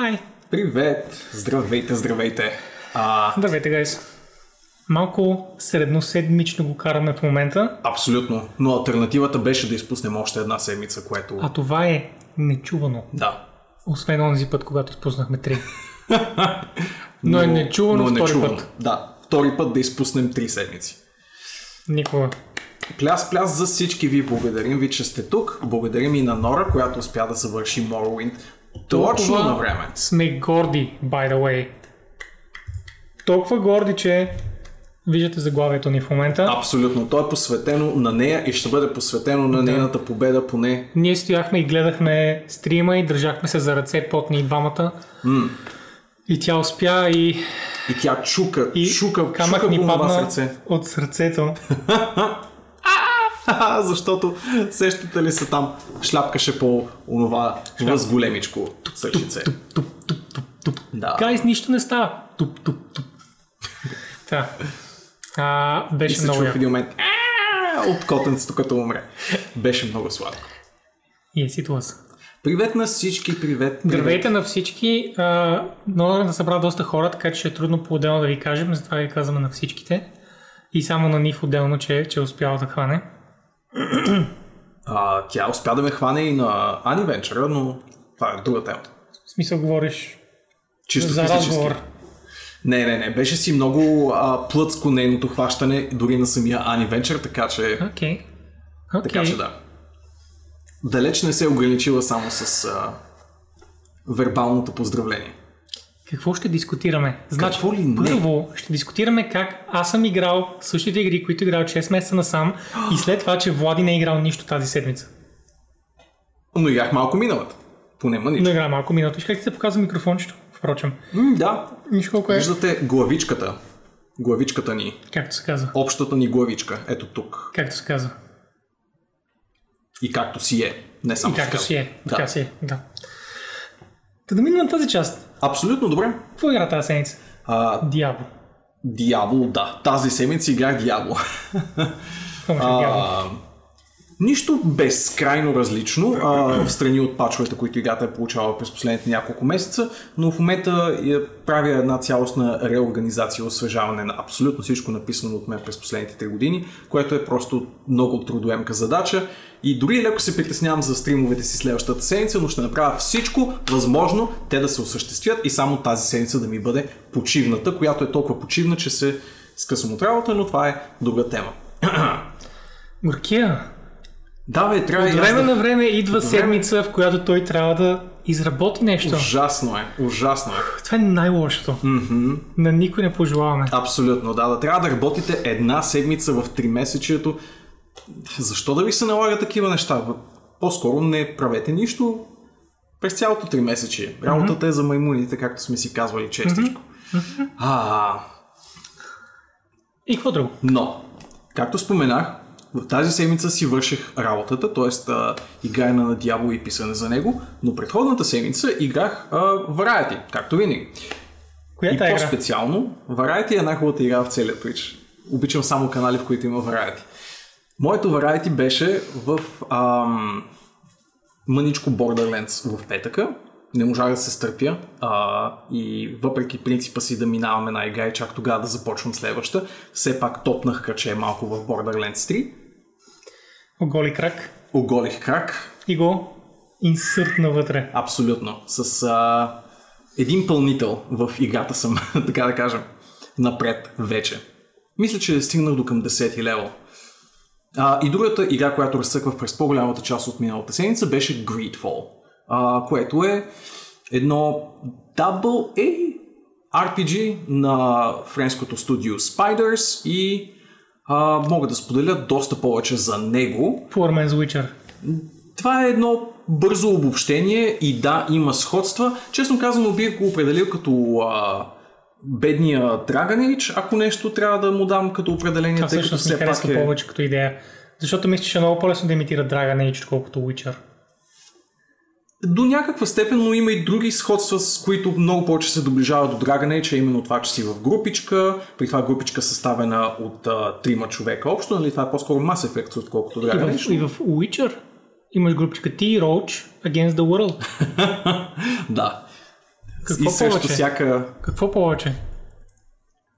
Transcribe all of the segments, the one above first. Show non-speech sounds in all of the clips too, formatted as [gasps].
Хай! Привет! Здравейте, здравейте! А, Здравейте, гайс! Малко средноседмично го караме в момента, абсолютно. Но альтернативата беше да изпуснем още една седмица, което... а това е нечувано. Да. Освен онзи път, когато изпуснахме три. [laughs] Но е нечувано но втори нечувано. път. Да. Втори път да изпуснем три седмици. Никога. Пляс, пляс за всички ви. Благодарим ви, че сте тук. Благодарим и на Нора, която успя да завърши Morrowind точно на време. Сме горди, by the way. Толкова горди, че виждате заглавието ни в момента. Абсолютно. То е посветено на нея и ще бъде посветено на нейната победа поне. Ние стояхме и гледахме стрима и държахме се за ръце потни и двамата. И тя успя и, И тя чука, и чука, камък чука ни падна от сърцето. [laughs] [laughs] Защото сещате ли се там, шляпкаше по онова възголемичко сърчице. Туп, туп, туп, туп, туп. Да. Гайс, нищо не става. Туп, туп, туп. [laughs] Та. А, И беше се много чува в един момент от котенцето като умре. Беше много сладко. Yes, it was. Привет на всички, привет. привет. Здравейте на всички. Много да събра доста хора, така че е трудно по-отделно да ви кажем, затова ви казваме на всичките. И само на Нив отделно, че, че е успяла да хване. А, тя успя да ме хване и на Ани Венчера, но това е друга тема. В смисъл говориш Чисто за физически. разговор. Не, не, не. Беше си много а, плъцко нейното хващане, дори на самия Ани Венчер, така че, Окей. Окей. така че да. Далеч не се е ограничила само с а, вербалното поздравление. Какво ще дискутираме? Значи, Какво ли не? първо ще дискутираме как аз съм играл същите игри, които играл 6 месеца насам и след това, че Влади не е играл нищо тази седмица. Но играх малко миналата. Поне ма Но игра малко миналото. Виж как ти се показва микрофончето, впрочем. М, да. Нищо колко е. Виждате главичката. Главичката ни. Както се казва. Общата ни главичка. Ето тук. Както се казва. И както си е. Не само И както си е. Да. Така си е. Да. Та да минем на тази част. Абсолютно добре. Какво игра тази седмица? А, Диабло. Диабло, да. Тази седмица играх Диабло. Какво Диабло? Нищо безкрайно различно, а, в страни от пачовете, които играта е получавала през последните няколко месеца, но в момента я правя една цялостна реорганизация, освежаване на абсолютно всичко написано от мен през последните 3 години, което е просто много трудоемка задача и дори леко се притеснявам за стримовете си следващата седмица, но ще направя всичко възможно те да се осъществят и само тази седмица да ми бъде почивната, която е толкова почивна, че се скъсвам от работа, но това е друга тема. Горкия. Да, бе, трябва От време на време идва време- седмица, в която той трябва да изработи нещо. Ужасно е, ужасно е. Това е най-лошото. Mm-hmm. На никой не пожелаваме. Абсолютно, да. Да трябва да работите една седмица в три месечието. Защо да ви се налага такива неща? По-скоро не правете нищо през цялото три месече. Работата е за маймуните, както сме си казвали честичко. А, И какво друго? но, както споменах, в тази седмица си върших работата, т.е. играя на Diablo и писане за него, но предходната седмица играх а, Variety, както винаги. Коя И по-специално, Variety е най-хубавата игра в целия Twitch. Обичам само канали, в които има Variety. Моето Variety беше в ам, мъничко Borderlands в петъка. Не можах да се стърпя а, и въпреки принципа си да минаваме на игра и чак тогава да започвам следваща, все пак топнах кръче малко в Borderlands 3. Оголи крак Оголих крак, и го инсъртна вътре. Абсолютно. С а, един пълнител в играта съм, [laughs] така да кажем, напред вече. Мисля, че стигнах до към 10 левел. А, и другата игра, която разсъквах през по-голямата част от миналата седмица, беше Greedfall, а, което е едно Double-A RPG на френското студио Spiders и а, мога да споделя доста повече за него, Poor Man's Witcher. това е едно бързо обобщение и да, има сходства. Честно казано, бих го определил като а, бедния Age, ако нещо трябва да му дам като определение, Това всъщност ми харесва е... повече като идея. Защото мисля, че е много по-лесно да имитира Dragon Age, отколкото Witcher. До някаква степен, но има и други сходства, с които много повече се доближава до Dragon Age, а именно това, че си в групичка, при това групичка съставена от а, трима човека общо, нали? това е по-скоро Mass Effect, отколкото И Dragon в, Age. и в Witcher имаш групичка ти и Roach Against the World. [laughs] Да. Какво и срещу всяка Какво повече?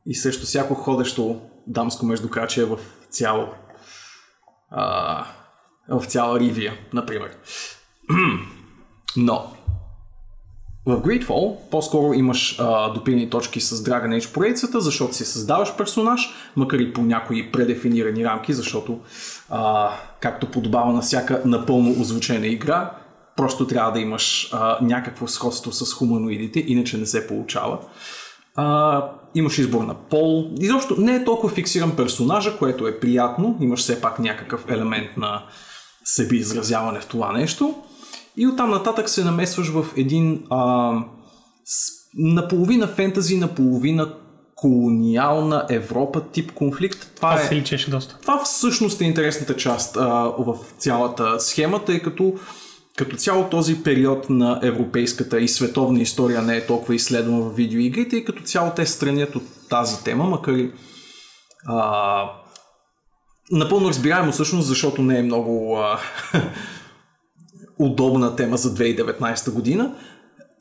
и срещу всяко ходещо дамско междукрачие в цяло а, в цяла Ривия, например. [clears throat] [clears throat] Но в Greedfall по-скоро имаш а, допирни точки с Dragon Age поредицата, защото си създаваш персонаж, макар и по някои предефинирани рамки, защото а, както подобава на всяка напълно озвучена игра, просто трябва да имаш а, някакво сходство с хуманоидите, иначе не се получава. А, имаш избор на пол. Изобщо не е толкова фиксиран персонажа, което е приятно. Имаш все пак някакъв елемент на себеизразяване в това нещо. И оттам нататък се намесваш в един а, с, наполовина фентази, наполовина колониална Европа тип конфликт. Това, Това е, се личеше доста. това всъщност е интересната част а, в цялата схема, тъй като като цяло този период на европейската и световна история не е толкова изследван в видеоигрите и като цяло те странят от тази тема, макар и а, напълно разбираемо всъщност, защото не е много а, [laughs] удобна тема за 2019 година.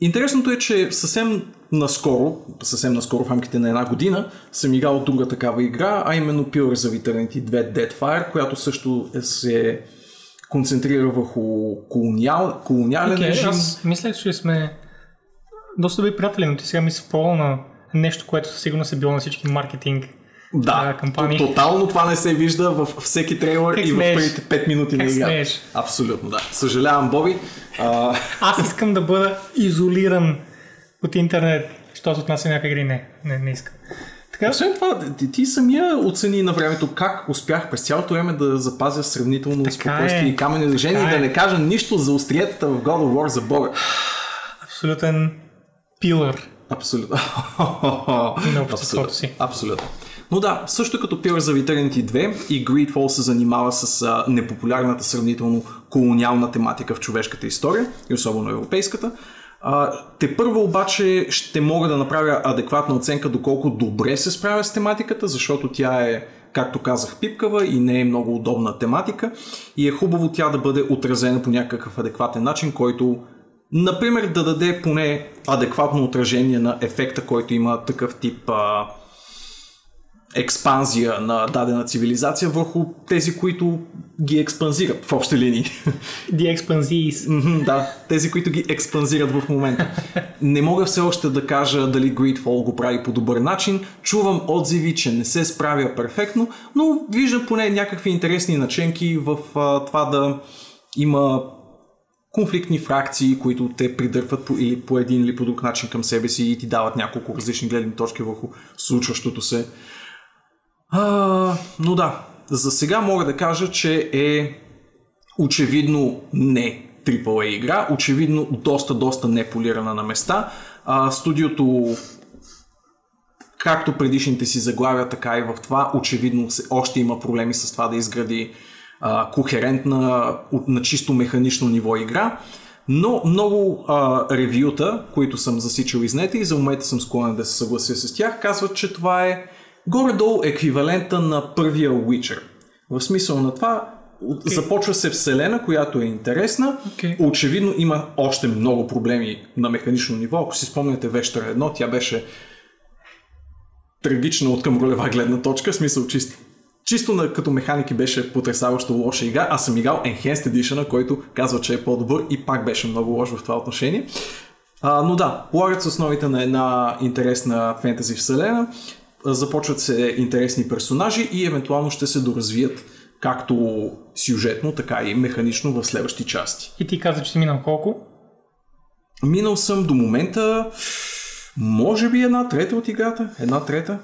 Интересното е, че съвсем наскоро, съвсем наскоро в рамките на една година, съм играл друга такава игра, а именно Pillars of Eternity 2 Deadfire, която също се концентрира върху колониал, колониален Okay, режим. аз мислех, че сме доста добри приятели, но ти сега ми спорил на нещо, което със сигурност е било на всички маркетинг Да, кампании. то- тотално това не се вижда във всеки трейлър Как и в смееш? първите 5 минути на Как игра. смееш? Абсолютно, да. Съжалявам, Боби. А, [laughs] Аз искам да бъда изолиран от интернет, що се отнася някакви игри. Не, не, не искам. Така, Освен това, ти, ти самия оцени на времето как успях през цялото време да запазя сравнително Така спокойствие е. и камени движения и да е. не кажа нищо за остриетата в God of War за Бога. абсолютен пилър. Абсолютно. [laughs] на обществото си. Абсолютно. Но да, също като Pillars of Eternity 2 и Greedfall се занимава с а, непопулярната сравнително колониална тематика в човешката история и особено европейската. А, те първо обаче ще мога да направя адекватна оценка доколко добре се справя с тематиката, защото тя е, както казах, пипкава и не е много удобна тематика и е хубаво тя да бъде отразена по някакъв адекватен начин, който Например, да даде поне адекватно отражение на ефекта, който има такъв тип а, експанзия на дадена цивилизация върху тези, които ги експанзират в общи линии. The Expansees. Да, тези, които ги експанзират в момента. Не мога все още да кажа дали Greedfall го прави по добър начин. Чувам отзиви, че не се справя перфектно, но виждам поне някакви интересни наченки в а, това да има конфликтни фракции, които те придърпват по, или по един или по друг начин към себе си и ти дават няколко различни гледни точки върху случващото се. А, но да, за сега мога да кажа, че е очевидно не AAA игра, очевидно доста, доста неполирана на места. А, студиото както предишните си заглавия, така и в това, очевидно още има проблеми с това да изгради а, кохерентна, на чисто механично ниво игра. Но много а, ревюта, които съм засичал изнете и за момента съм склонен да се съглася с тях, казват, че това е горе-долу еквивалента на първия Witcher. В смисъл на това, okay. започва се вселена, която е интересна. Окей. Очевидно има още много проблеми на механично ниво. Ако си спомняте Вещера едно, тя беше трагична от към ролева гледна точка, в смисъл чисто. Чисто на, като механики беше потрясаващо лоша игра. Аз съм играл Enhanced Edition, който казва, че е по-добър и пак беше много лош в това отношение. А, но да, полагат се основите на една интересна фентази вселена, започват се интересни персонажи и евентуално ще се доразвият както сюжетно, така и механично в следващи части. И ти каза, че си минал колко? Минал съм до момента, може би една трета от играта. Една трета.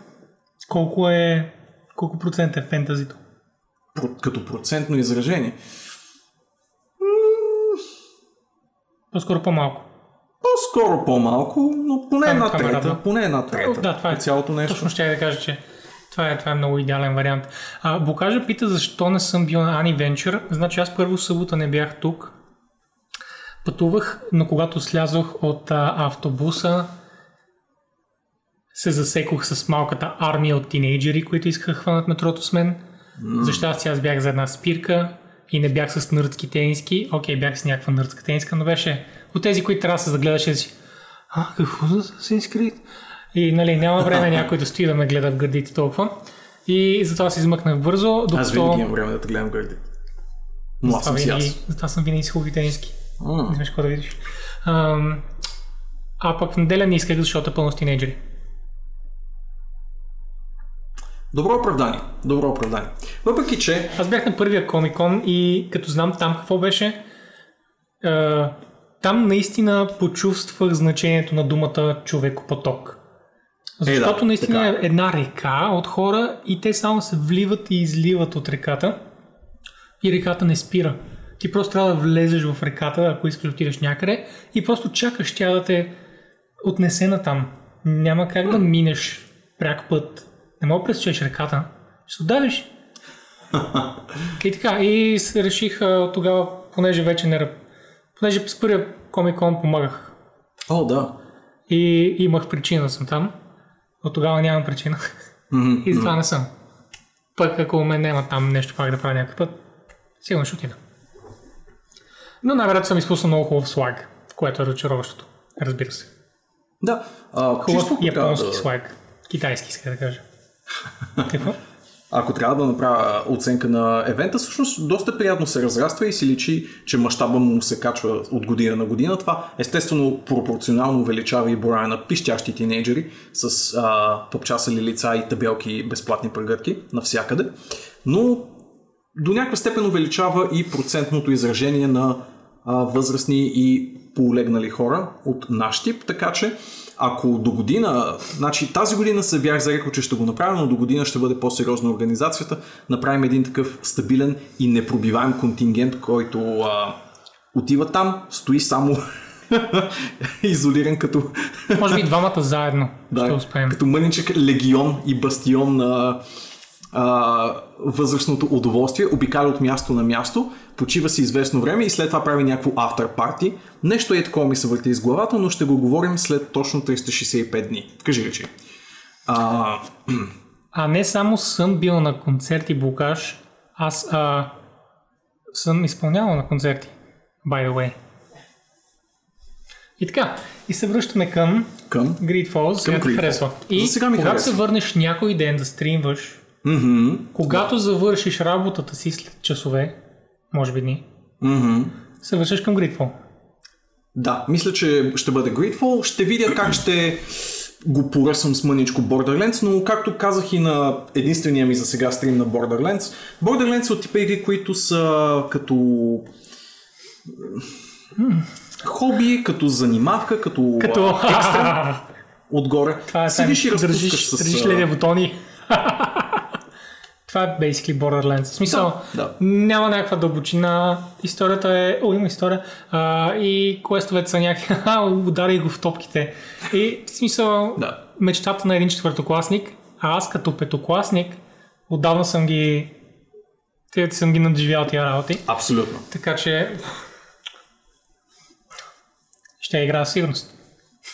Колко е... Колко процент е фентазито? Про- като процентно изражение. По-скоро по-малко. По-скоро по-малко, но поне една трета. Поне една трета. Да, това е от цялото нещо. Точно ще я да кажа, че това е, това е много идеален вариант. А, Бокажа пита защо не съм бил на Ани Venture. Значи аз първо събота не бях тук. Пътувах, но когато слязох от а, автобуса, се засекох с малката армия от тинейджери, които искаха хванат метрото с мен. Mm. За щастие аз бях за една спирка и не бях с нърдски тениски. Окей, бях с някаква нърдска тениска, но беше от тези, които трябва да се загледаш и си а, какво за Assassin's Creed? И нали, няма време някой да стои да ме гледа в гърдите толкова. И затова се измъкнах бързо, докато... Аз винаги имам време да те гледам гърди. Но аз съм си аз. затова съм винаги с хубави тениски. М. Не знаеш какво да видиш. Ам, а пък в неделя не исках, защото е пълно с тинейджери. Добро оправдание. Добро оправдание. Въпреки, че Аз бях на първия комикон и като знам там какво беше, а, там наистина почувствах значението на думата човекопоток. Защото Е, да, наистина така е една река от хора и те само се вливат и изливат от реката и реката не спира. Ти просто трябва да влезеш в реката, ако искаш да отидеш някъде и просто чакаш тя да те отнесе на там. Няма как да минеш пряк път. Не мога да пресечеш реката. Ще се отдавиш. [laughs] И така, и реших тогава, понеже вече не... Понеже с първия комикон помагах О, да. и имах причина да съм там, от тогава нямам причина. Мгм. И затова не съм. Пък ако мен няма там нещо пак да правя някакъв път, сигурно ще отида. Но най-вероятно съм изпуснал много хубав слаг, което е разочароващото. Разбира се. Да. А, Хубав чисто японски да- слаг. Китайски, иска да кажа. [laughs] Какво? Ако трябва да направя оценка на евента, всъщност доста приятно се разраства и си личи, че мащаба му се качва от година на година. Това естествено пропорционално увеличава и броя на пищящи тинейджери с а, топчасали лица и табелки и безплатни прегърки навсякъде. Но до някаква степен увеличава и процентното изражение на а, възрастни и полегнали хора от наш тип, така че ако до година, значи тази година се бях зарекал, че ще го направя, но до година ще бъде по-сериозна организацията, направим един такъв стабилен и непробиваем контингент, който а, отива там, стои само [laughs] изолиран като, Може би двамата заедно [laughs] ще успеем. като мъничък легион и бастион на а, възрастното удоволствие, обикаля от място на място, почива си известно време и след това прави някакво автор парти. Нещо е такова ми се върти из главата, но ще го говорим след точно 365 дни. Кажи речи. А, А не само съм бил на концерти Букаш, аз а, съм изпълнявал на концерти. By the way. И така, и се връщаме към към? Greed Falls, ти Greedfall. харесва. И За сега ми когато харесва. се върнеш някой ден да стримваш, Мгм. когато завършиш работата си след часове, може би дни, Мгм. се вършиш към Greedfall. Да, мисля, че ще бъде Grateful. Ще видя как ще го поръсвам с мъничко Borderlands, но както казах и на единствения ми за сега стрим на Borderlands, Borderlands са от типа игри, които са като хоби, като занимавка, като, Като... екстра [laughs] отгоре. Това е Седиш и разпускаш с... държиш бутони. [laughs] Това е basically Borderlands. В смисъл, Да, да. няма някаква дълбочина. Историята е... О, има история. А, и квестовете са някакви... [laughs] Удари го в топките. И в смисъл, Да. мечтата на един четвъртокласник, а аз като петокласник, отдавна съм ги... Те съм ги надживял тия работи. Абсолютно. Така че... Ще със сигурност.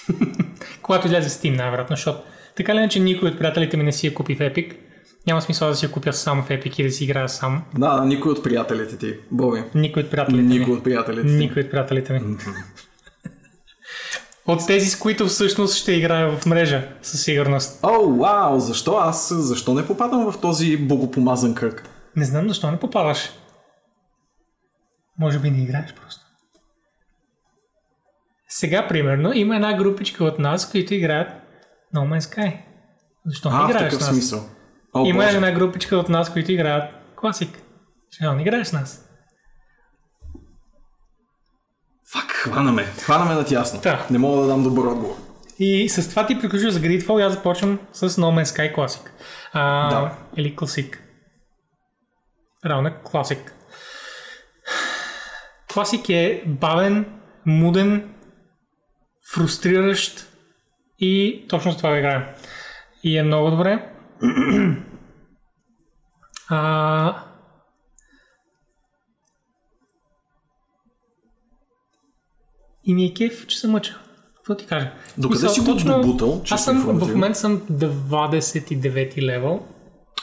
[laughs] Когато излезе Steam, най-вероятно, защото така ли иначе никой от приятелите ми не си я купи в Epic. Няма смисъл да си я купя само в Epic и да си играя сам. Да, никой от приятелите ти. Боби. Никой от приятелите Никой ми. от приятелите ти. Никой от приятелите ми. [laughs] от тези, с които всъщност ще играя в мрежа, със сигурност. О, вау, защо аз, защо не попадам в този богопомазан кръг? Не знам защо не попадаш. Може би не играеш просто. Сега, примерно, има една групичка от нас, които играят No Man's Sky. Защо не А, в играеш такъв с нас? смисъл. О, Има Боже. една групичка от нас, които играят класик. Защо не играеш с нас? Фак, хванаме. Хванаме на тясно. Да. Не мога да дам добър отговор. И с това ти приключваш за Gridfall и аз започвам с No Man's Sky Classic. А, Да. Или Classic. Равно е Classic. Classic е бавен, муден, фрустриращ и точно с това играя. И е много добре. А, и ми е кеф, че се мъча. Какво ти кажа? Докъде си го добутал, чисто Аз съм в момента съм 29 левел.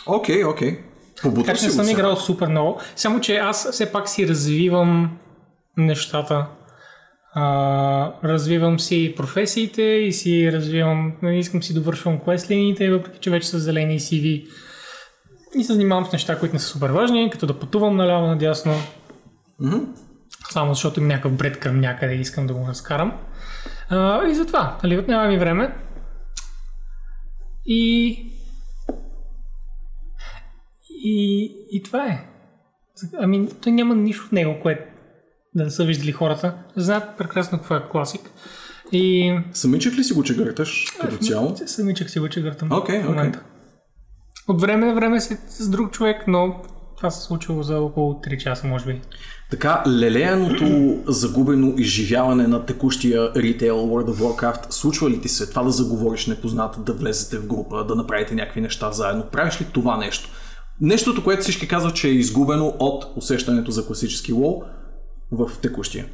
Окей, окей. Побутал Така че не съм сега. играл супер много. Само, че аз все пак си развивам нещата. А, развивам си професиите и си развивам, нали, искам си довършвам квест линиите, въпреки че вече са зелени CV. И се занимавам с неща, които не са супер важни, като да пътувам наляво надясно, Мгм. само защото има някакъв бред към някъде и искам да го разкарам. А, и затова, нали, отнема ми време. И... И, и това е. Ами, той няма нищо в него, което да не са виждали хората. Знаят прекрасно какво е класик. И... Самичък ли си го чегърташ като цяло? Самичък си го чегъртам. Окей, в окей. момента. От време на време си с друг човек, но това се случило за около 3 часа, може би. Така, лелеяното загубено изживяване на текущия ритейл World of Warcraft, случва ли ти се това да заговориш непознат, да влезете в група, да направите някакви неща заедно? Правиш ли това нещо? Нещото, което всички казват, че е изгубено от усещането за класически лол в текущия.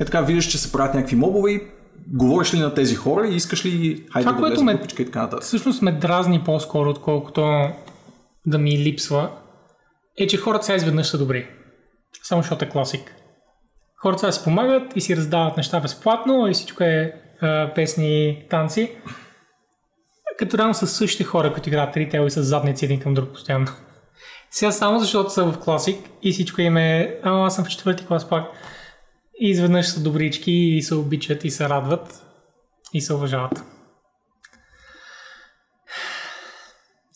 Е така, виждаш, че се правят някакви мобове и говориш ли на тези хора и искаш ли хайде Това, да което ме- и така нататък. Всъщност ме дразни по-скоро, отколкото да ми липсва, е, че хората сега изведнъж са добри. Само защото е класик. Хората сега си помагат и си раздават неща безплатно и всичко е а, песни, танци. Като реално са същите хора, които играят ритейл и са задници един към друг постоянно. Сега само защото са в класик и всичко им е, а, аз съм в четвърти клас пак. И изведнъж са добрички и се обичат и се радват и се уважават.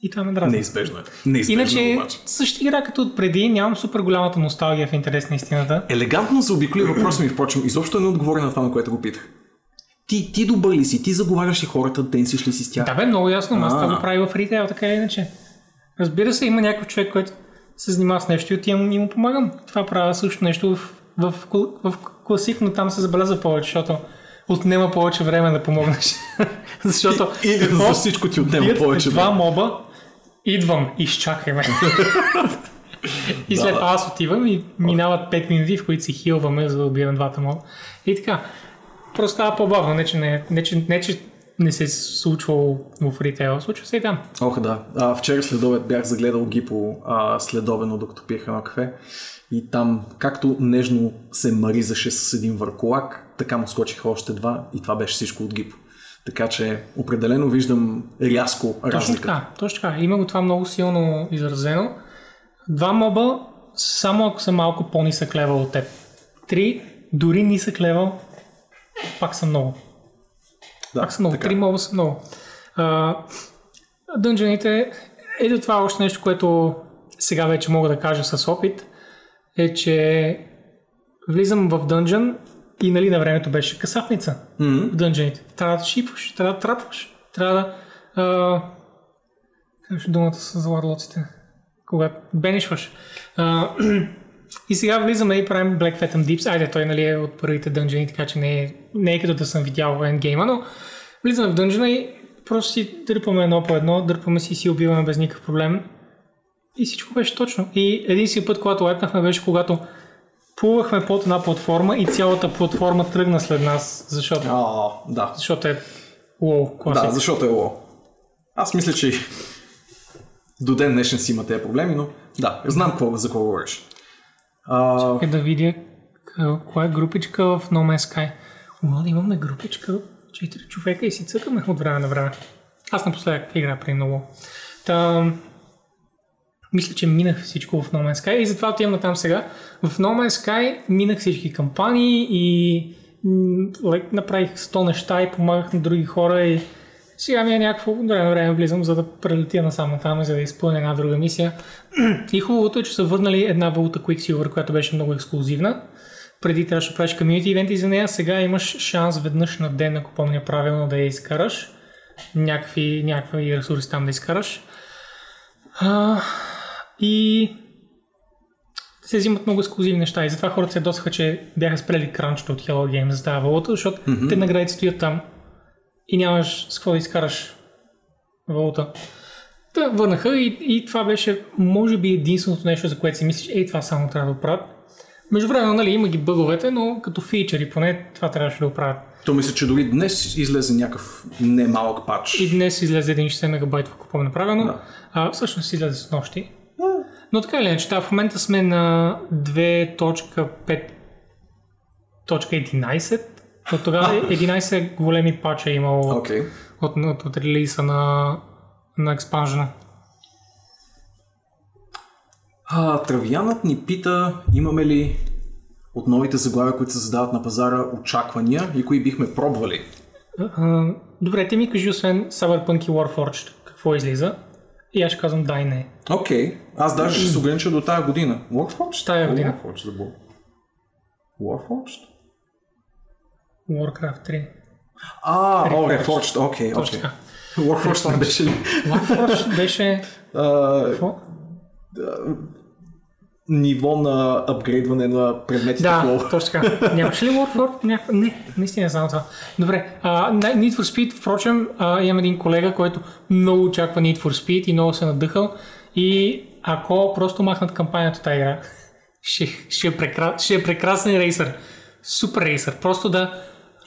И това ме дразни. Неизбежно е. Неизбежно Иначе, обаче. същата игра като от преди, нямам супер голямата носталгия в интерес на истината. Елегантно се обиколи въпросът ми, впрочем, изобщо не отговори на това, на което го питах. Ти, ти добър ли си? Ти заговаряш ли хората, денсиш ли си с тях? Да бе, много ясно, но аз това го прави в ритейл, така или иначе. Разбира се, има някой човек, който се занимава с нещо и отивам и му помагам. Това правя също нещо в, в, в, в класик, но там се забелязва повече, защото отнема повече време да помогнеш. [laughs] Защото И, и какво? за всичко ти отнема повече два време. моба, идвам, изчакай ме. [laughs] и след това аз отивам и минават 5 минути, в които си хилваме, за да убием двата моба. И така. Просто става по-бавно, не че не, не, че, не, че не се е случвало в ритейл, случва се и там. Ох, да. А, вчера следобед бях загледал Гипо а, следобедно, докато пиех едно кафе. И там, както нежно се маризаше с един върколак, така му скочиха още два и това беше всичко от Гипо. Така че определено виждам рязко Точно разлика. така, точно така. Има го това много силно изразено. Два моба, само ако са малко по-нисък левел от теб. Три, дори нисък левел, пак са много. Да, Пак са много. така. Три моба са много. А, дънжените, ето това е още нещо, което сега вече мога да кажа с опит, е, че влизам в дънжън и нали на времето беше касапница Мгм. в дънжените. Трябва да шипваш, трябва да трапваш, трябва да... А, как беше думата с ларлоците? Когато бенишваш. А, [clears throat] и сега влизаме и правим Black Phantom Deeps. Айде, той нали, е от първите дънжени, така че не е, не е като да съм видял ендгейма, но влизаме в дънжена и просто си дърпаме едно по едно, дърпаме си и си убиваме без никакъв проблем. И всичко беше точно. И един си път, когато лепнахме, беше когато плувахме под една платформа и цялата платформа тръгна след нас, защото, А, да. защото е лоу. Да, защото е ло. Аз мисля, че до ден днешен си има тези проблеми, но да, знам какво, за какво говориш. А, Е да видя коя е групичка в No Man's Sky. Да имаме групичка от 4 човека и си цъкаме от време на време. Аз напоследък игра при много. Та, мисля, че минах всичко в No Man's Sky и затова отивам на там сега. В No Man's Sky минах всички кампании и лек, направих 100 неща и помагах на други хора и сега ми е някакво време време влизам, за да прелетя насам там, за да изпълня една друга мисия. [clears throat] И хубавото е, че са върнали една валута Quicksilver, която беше много ексклюзивна. Преди трябваше да правиш комьюнити ивенти за нея, сега имаш шанс веднъж на ден, ако помня правилно, да я изкараш. Някакви, някакви ресурси там да изкараш. А, и се взимат много ексклюзивни неща и затова хората се досаха, че бяха спрели кранчето от Hello Games за тази валута, защото mm-hmm. те наградите стоят там и нямаш с какво да изкараш валута. Та върнаха и, и това беше, може би, единственото нещо, за което си мислиш, ей, това само трябва да правят. Между време, нали, има ги бъговете, но като фичъри поне това трябваше да го правят. то мисля, че дори днес излезе някакъв немалък пач. И днес излезе 1,60 мегабайт, ако помня правилно. Да. А, всъщност излезе с нощи. Но така или иначе, да, в момента сме на 2.5 1.11. От тогава [laughs] 11 големи пача е имало от, Окей. от, от, от релиза на, на експанжена. А, Травиянът ни пита, имаме ли от новите заглавия, които се задават на пазара, очаквания и кои бихме пробвали? А, Добре, ти ми кажи, освен Cyberpunk и Warforged, какво излиза? И аз ще казвам да и не. Окей. Аз даже ще се огранича до тази година. Warforged? Тая година. Warforged забыл. Warforged? Warcraft 3. А, о, Reforged. Reforged, окей, окей. Warforged не беше ли? Warforged беше... Какво? Ниво на апгрейдване на предметите Да, flow. точно така. Нямаше ли Warford? Ня... Не, наистина не знам това. Добре, на- Need for Speed, впрочем, а, имам един колега, който много очаква Need for Speed и много се надъхал. И ако просто махнат кампанията тази игра, ще, ще, е прекра... ще е прекрасен рейсър. Супер рейсър. Просто да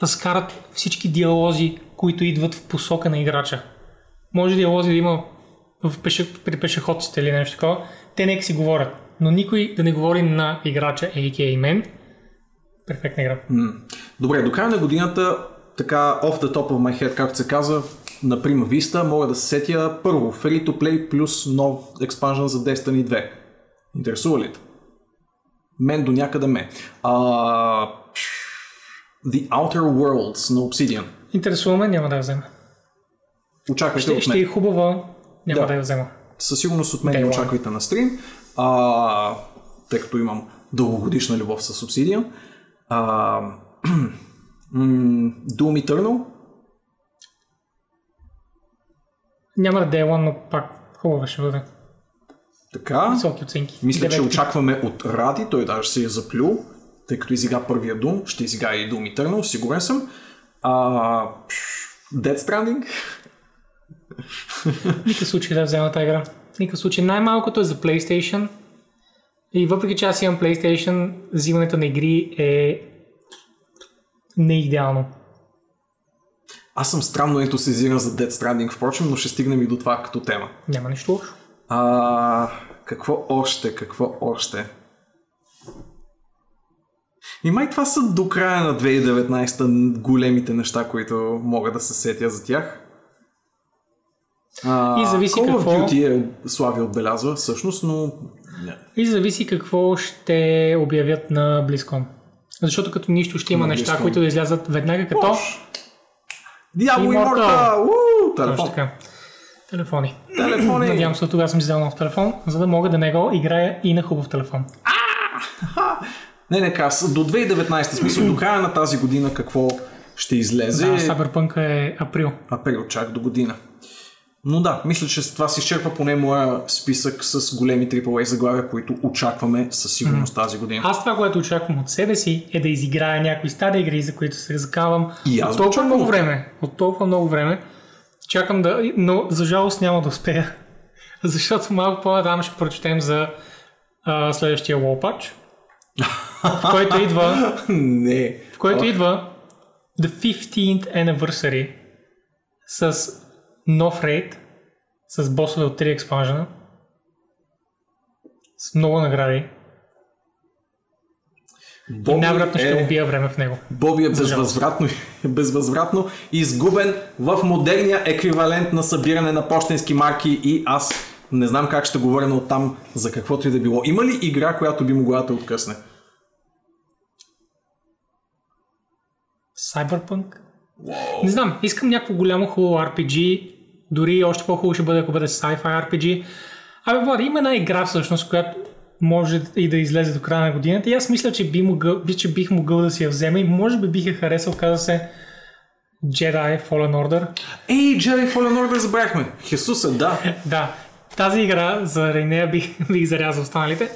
разкарат всички диалози, които идват в посока на играча. Може диалози да има в пеше, при пешеходците или нещо такова. Те нека си говорят. Но никой да не говори на играча, a.k.a. мен. Перфектна игра. Добре, до края на годината, така off the top of my head, както се казва, на Prima Vista, мога да се сетя първо Free to Play плюс нов експанжен за Destiny 2. Интересува ли те? Мен до някъде ме. А, The Outer Worlds на Obsidian. Интересуваме, няма да я взема. Очаквайте Ще, от ще мен. е хубава, няма Да. да я взема. Със сигурност от мен Day one. очаквайте на стрим, а, тъй като имам дългогодишна любов с Obsidian. А, [clears throat] Doom Eternal, Няма да е но пак хубава ще бъде. така. Високи оценки. Мисля, че Деветки. очакваме от Ради, той даже се е заплюл, тъй като изига първия Doom, ще изига и Doom Eternal, сигурен съм. А, Dead Stranding, Никакъв случай да взема тази игра. Никакъв случай. Най-малкото е за PlayStation. И въпреки че аз имам PlayStation, взимането на игри е не идеално. аз съм странно ентусизиран за Dead Stranding, впрочем, но ще стигнем и до това като тема. Няма нищо лошо. А, какво още, какво още? И май това са до края на 2019 големите неща, които мога да се сетя за тях. А, И зависи Call of какво- Duty е Слави отбелязва всъщност, но... Не. И зависи какво ще обявят на BlizzCon. Защото като нищо ще има На неща, BlizzCon. които да излязат веднага като... Лош. Diablo Immortal. Уу, Телефон. Телефони. Телефони. Надявам се, тогава съм взел нов телефон, за да мога да не го играя и на хубав телефон. Не, не, каз, до 2019 смисъл, до края на тази година какво ще излезе. Да, Cyberpunk е април. април, чак до година. Но да, мисля, че това се изчерпва поне моя списък с големи AAA заглавия, които очакваме със сигурност тази година. Аз това, което очаквам от себе си, е да изиграя някои стари игри, за които се закавам И аз от толкова очаквам. много време. От толкова много време. Чакам да... Но за жалост няма да успея. [laughs] Защото малко по-натам ще прочетем за а, следващия Wallpatch, в който идва [laughs] не. в който идва The 15th Anniversary с нов рейд, с босове от 3 експанжена, с много награди Боби най-вероятно ще е, убия време в него. Боби е безвъзвратно, [laughs] безвъзвратно изгубен в модерния еквивалент на събиране на почтенски марки и аз не знам как ще говоря на оттам за каквото и да било. Има ли игра, която би могла да откъсне? Cyberpunk? Не знам, искам някакво голямо хубаво RPG, дори още по-хубаво ще бъде, ако бъде sci-fi RPG. Абе, Влади, има една игра всъщност, която може и да излезе до края на годината и аз мисля, че, би могъл, че бих могъл да си я взема и може би бих я харесал, каза се Jedi Fallen Order. Ей, Jedi Fallen Order забравяхме. Хесуса, да. Да, тази игра, заради нея бих, бих зарязал останалите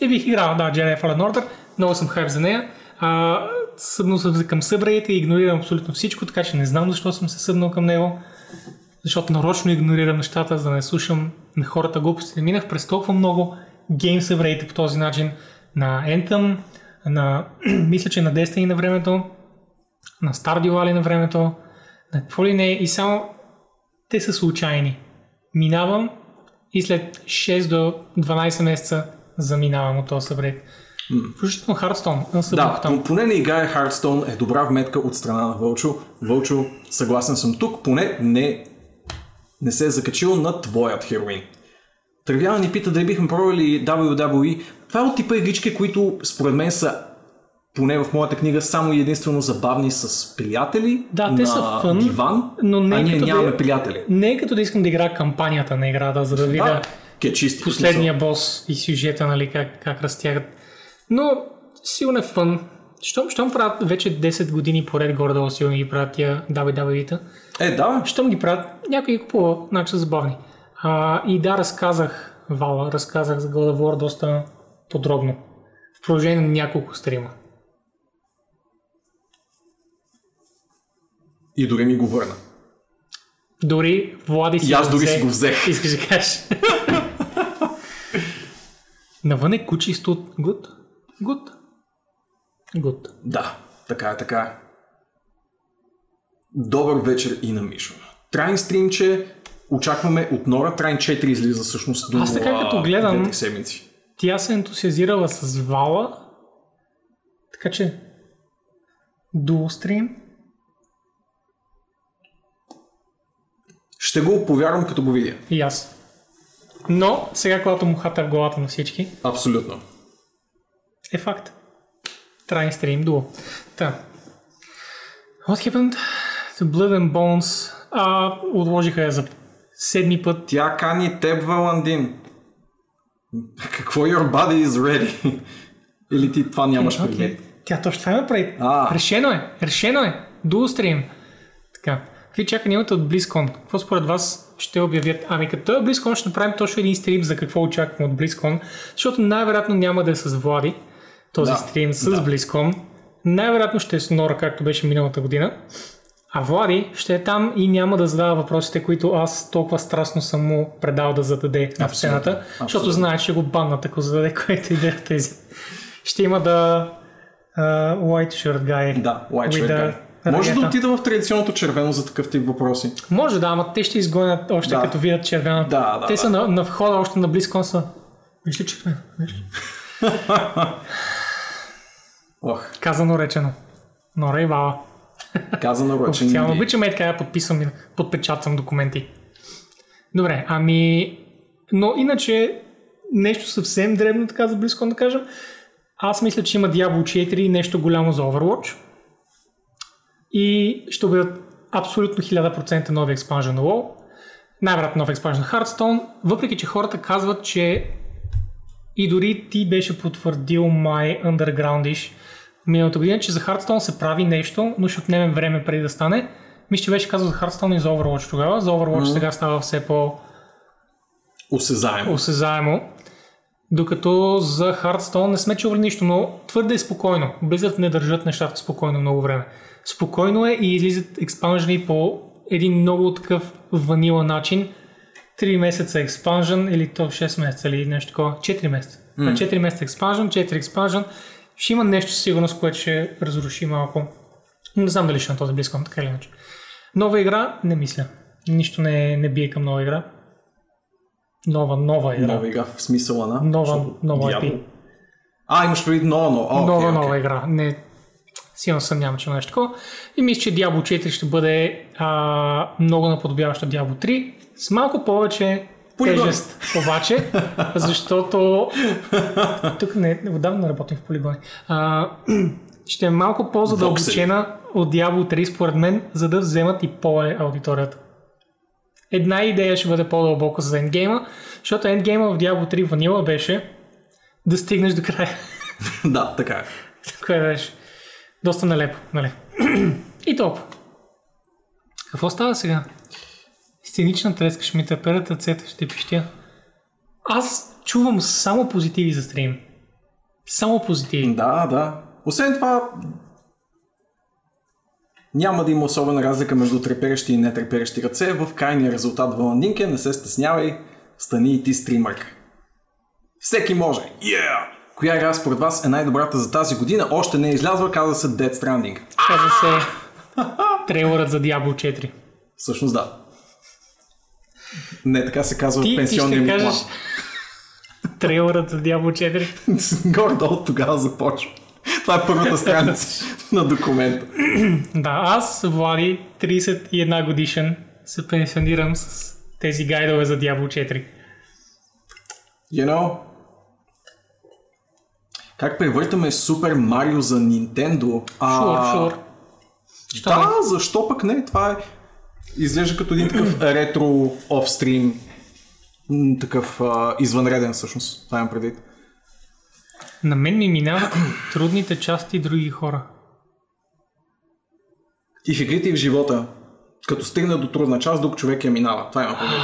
и бих играл, да, Jedi Fallen Order, много съм хайп за нея. А, събнал съм към събраите и игнорирам абсолютно всичко, така че не знам защо съм се събнал към него. Защото нарочно игнорирам нещата, за да не слушам на хората глупости. Минах през толкова много гейм събраите по този начин на Anthem, на, [clears throat] мисля, че на Destiny на времето, на Stardew Valley на времето, на какво ли не, и само те са случайни. Минавам и след 6 до 12 месеца заминавам от този събред. Включително Hearthstone. Да, там. поне не играе Hearthstone е добра вметка от страна на Вълчо. Вълчо, съгласен съм тук, поне не, не се е закачил на твоят хероин. Тървяна ни пита дали бихме пробвали WWE. Това е от типа игрички, които според мен са поне в моята книга само и единствено забавни с приятели Да, те на са фън, диван, но не а ние като да- нямаме приятели. Не е като да искам да играя кампанията на играта, за да видя Да, чисти. последния бос и сюжета, нали, как, как разтягат. Но сигурно е фън. Щом, щом правят вече 10 години поред горе-долу сигурно ги правят тия WWE-та. Е, да, Щом ги правят, някой ги купува, значи са забавни. А, и да, разказах Вала, разказах за God of доста подробно. В продължение на няколко стрима. и дори ми го върна. Дори Влади си И аз го дори взе. си го взех. [laughs] Искаш да кажеш. [laughs] Навън е кучисто от Гуд? Гуд. Гуд. Да, така е, така е. Добър вечер и на Мишо. Трайн стримче, очакваме от Нора. Трайн 4 излиза всъщност до Аз така като гледам- 2 седмици. Тя се е ентусиазирала с Вала, така че дуо стрим. Ще го повярвам като го видя. И аз. Но сега, когато му хата в главата на всички, Абсолютно. е факт. Трайн стрим дуо. Та. What happened Blood and Bones? А, отложиха я за седми път. Тя кани теб, Валандин. Какво your body is ready? Или ти това нямаш Окей. предвид? Тя точно това има прави. А. Решено е. Решено е. Дуо стрим. Така. Какви чака имате от BlizzCon? Какво според вас ще обявят? Ами като е BlizzCon ще направим точно един стрим за какво очакваме от BlizzCon, защото най-вероятно няма да е с Влади този Да, стрим с да. BlizzCon. Най-вероятно ще е с Нора, както беше миналата година. А Влади ще е там и няма да задава въпросите, които аз толкова страстно съм му предал да зададе на сцената, защото знае, че го баннат, ако зададе [laughs] което и да от тези. Ще има да uh, white shirt guy. Да, white shirt guy. Може да отида в традиционното червено за такъв тип въпроси. Може да, ама те ще изгонят още Да. като видят червената. Да, да, те да. са на, на входа още на близко са. Виж ли червено? Виж ли? [laughs] Ох, Казано речено. Нора и Казано ръчен. Официално обичаме и така да подписвам и подпечатвам документи. Добре, ами... Но иначе нещо съвсем дребно така за близко да кажем. Аз мисля, че има Diablo 4 и нещо голямо за Overwatch. И ще бъдат абсолютно 1000% нови експанжен на WoW. Най-вероятно нов експанжен на Hearthstone. Въпреки, че хората казват, че и дори ти беше потвърдил май Undergroundish миналата година, че за Hearthstone се прави нещо, но ще отнеме време преди да стане. Мисля, че беше казал за Hearthstone и за Overwatch тогава. За Overwatch mm-hmm. сега става все по- Осезаемо. осезаемо. Докато за Hearthstone не сме чували нищо, но твърде е спокойно. Blizzard не държат нещата спокойно много време. Спокойно е и излизат експанжени по един много такъв ванила начин. 3 месеца експанжен или то 6 месеца или нещо такова. 4 месеца. Mm. 4 месеца експанжен, 4 експанжен. Ще има нещо със сигурност, което ще разруши малко. Не знам дали ще е на този близко, така или иначе. Нова игра? Не мисля. Нищо не, не бие към нова игра. Нова, нова игра. Нова игра в смисъла на... Нова, защото нова. IP. А, имаш преди нова, нова. О, нова, окей, нова игра. Не, силно съмнявам, че има нещо такова. И мисля, че Diablo 4 ще бъде а, много наподобяващо Diablo 3, с малко повече Полигон. тежест обаче, защото тук не, отдавна работим в полигони. А, ще е малко по-задълбочена от Diablo 3 според мен, за да вземат и по-е аудиторията. Една идея ще бъде по-дълбоко за ендгейма, защото ендгейма в Diablo 3 ванила беше да стигнеш до края. [laughs] да, така е. Кое беше доста нелепо, нали? [clears throat] И толкова. Какво става сега? Сценична треска, ще ми тъперят ръцете, ще пищя. Аз чувам само позитиви за стрим. Само позитиви. Да, да. Освен това, няма да има особена разлика между треперещи и нетреперещи ръце. В крайния резултат Валандинке, не се стеснявай, стани и ти стримърка. Всеки може. Yeah! Коя игра според вас е най-добрата за тази година? Още не е излязла, казва се Dead Stranding. Каза се [laughs] трейлърът за Diablo 4. Всъщност да. Не така се казва Ти, ти пенсионния ще ми кажеш... план. Трейлърът за Diablo 4. [laughs] Горе-долу тогава започва. Това е първата страница [laughs] на документа. [clears throat] Да, аз, Влади, 31 годишен, се пенсионирам с тези гайдове за Diablo 4. You know, как превъртаме Супер Марио за Nintendo? А, Sure, sure. Що Да, защо пък не? Това е... Изглежда като един такъв [clears throat] ретро офстрим, такъв а, извънреден всъщност, това имам предвид. На мен ми минават [clears throat] трудните части други хора. И в игрите и в живота, като стигна до трудна част, друг човек я минава. Това имам предвид.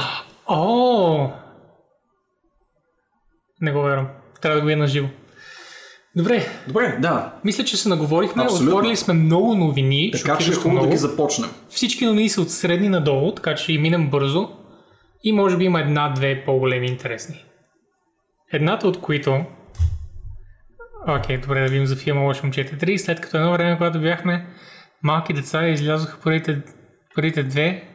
О! Не го вярвам. Трябва да го видя на живо. Добре, Добре, да. мисля, че се наговорихме. Абсолютно. Отворили сме много новини. Така че е хубаво да ги започнем. Всички новини са от средни надолу, така че и минем бързо. И може би има една-две по-големи интересни. Едната от които... Окей, добре да видим за филма Лошо момчете 3. След като едно време, когато бяхме малки деца, излязоха първите, първите две.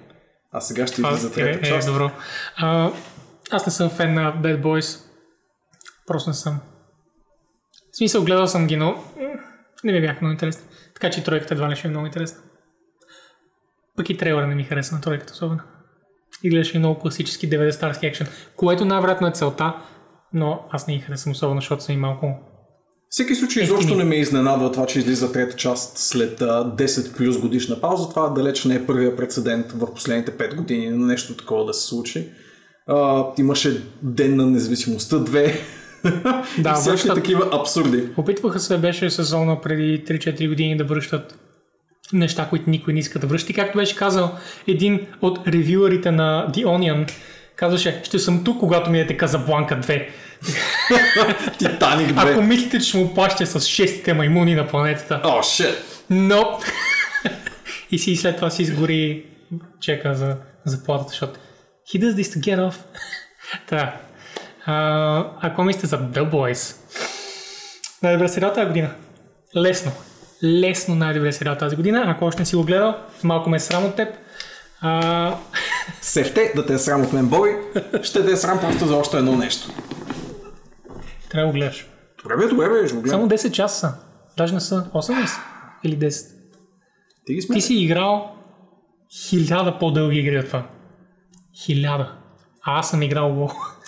А сега ще ви за е, трета е, част. добро. А, аз не съм фен на Bad Boys. Просто не съм. В смисъл, гледал съм ги, но не ми бяха много интересни. Така че тройката едва ли ще е много интересна. Пък и трейлера не ми хареса на тройката особено. И гледаше много класически 90-старски екшен, което най-вероятно е целта, но аз не ги харесвам особено, защото съм и малко... всеки случай изобщо не ме изненадва това, че излиза трета част след а, 10 плюс годишна пауза. Това далеч не е първия прецедент в последните 5 години на нещо такова да се случи. А, имаше Ден на независимостта 2. [laughs] Да, И връщат- такива абсурди. Опитваха се, беше сезона преди 3-4 години да връщат неща, които никой не иска да връща. И както беше казал един от ревюърите на The Onion, казваше, ще съм тук, когато ми е Казабланка 2. [laughs] Титаник 2. Ако мислите, че ще му плаща с шестите маймуни на планетата. О, шит. Но! [laughs] и си след това си изгори чека за заплатата, защото he does this to get off. Та. А, ако мислите за The Boys, най-добре сериал тази година. Лесно. Лесно най-добре сериал тази година. Ако още не си го гледал, малко ме е срам от теб. А, [laughs] Сефте да те е срам от мен, Бой. Ще те е срам просто за още едно нещо. трябва да го гледаш. Добре, бе, добре, бе, ще го гледам. Само 10 часа са. Даже не са 8 ли са? Или 10. Ти ги Ти си играл хиляда по-дълги игри от това. Хиляда. А аз съм играл WoW.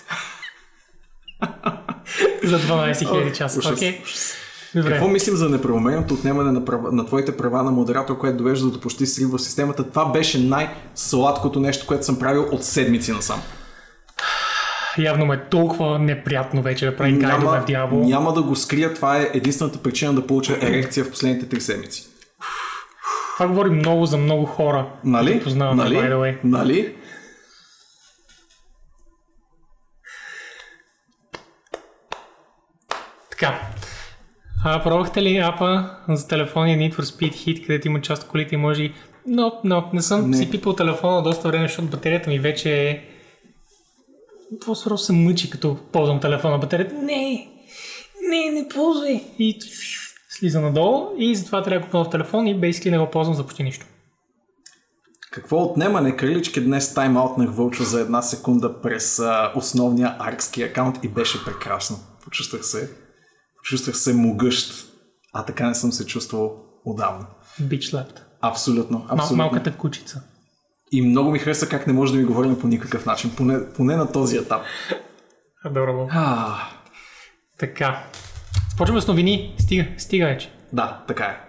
За 12 000 часа. Окей. ужас. Добре. Какво мислим за неправомерното отнемане на, права, на твоите права на модератор, което довежда до почти срив в системата? Това беше най-сладкото нещо, което съм правил от седмици насам. Явно ме е толкова неприятно вече да правим гайдове в Diablo. няма да го скрия, това е единствената причина да получа ерекция в последните три седмици. Това говори много за много хора. Нали? които Познаваме, нали? by the way. Нали? Така. А, пробвахте ли апа за телефония Need for Speed Hit, където има част от колите и може и... Но, но, не съм Не. си пипал телефона доста време, защото батерията ми вече е... По-скоро се мъчи, като ползвам телефона. Батерията... Не! Не, не ползвай! И слиза надолу и затова трябва да купя нов телефон и basically не го ползвам за почти нищо. Какво отнемане, кралички, днес тайм-аутнах Вълчо за една секунда през а, основния аркски акаунт и беше прекрасно. Почувствах се, почувствах се могъщ, а така не съм се чувствал отдавна. Bitch slapped. Абсолютно, Мал, абсолютно. малката кучица. И много ми хареса как не може да ми говорим по никакъв начин, поне, поне на този етап. Добро. А, Така. Почваме с новини. Стига, стига вече. да, така е.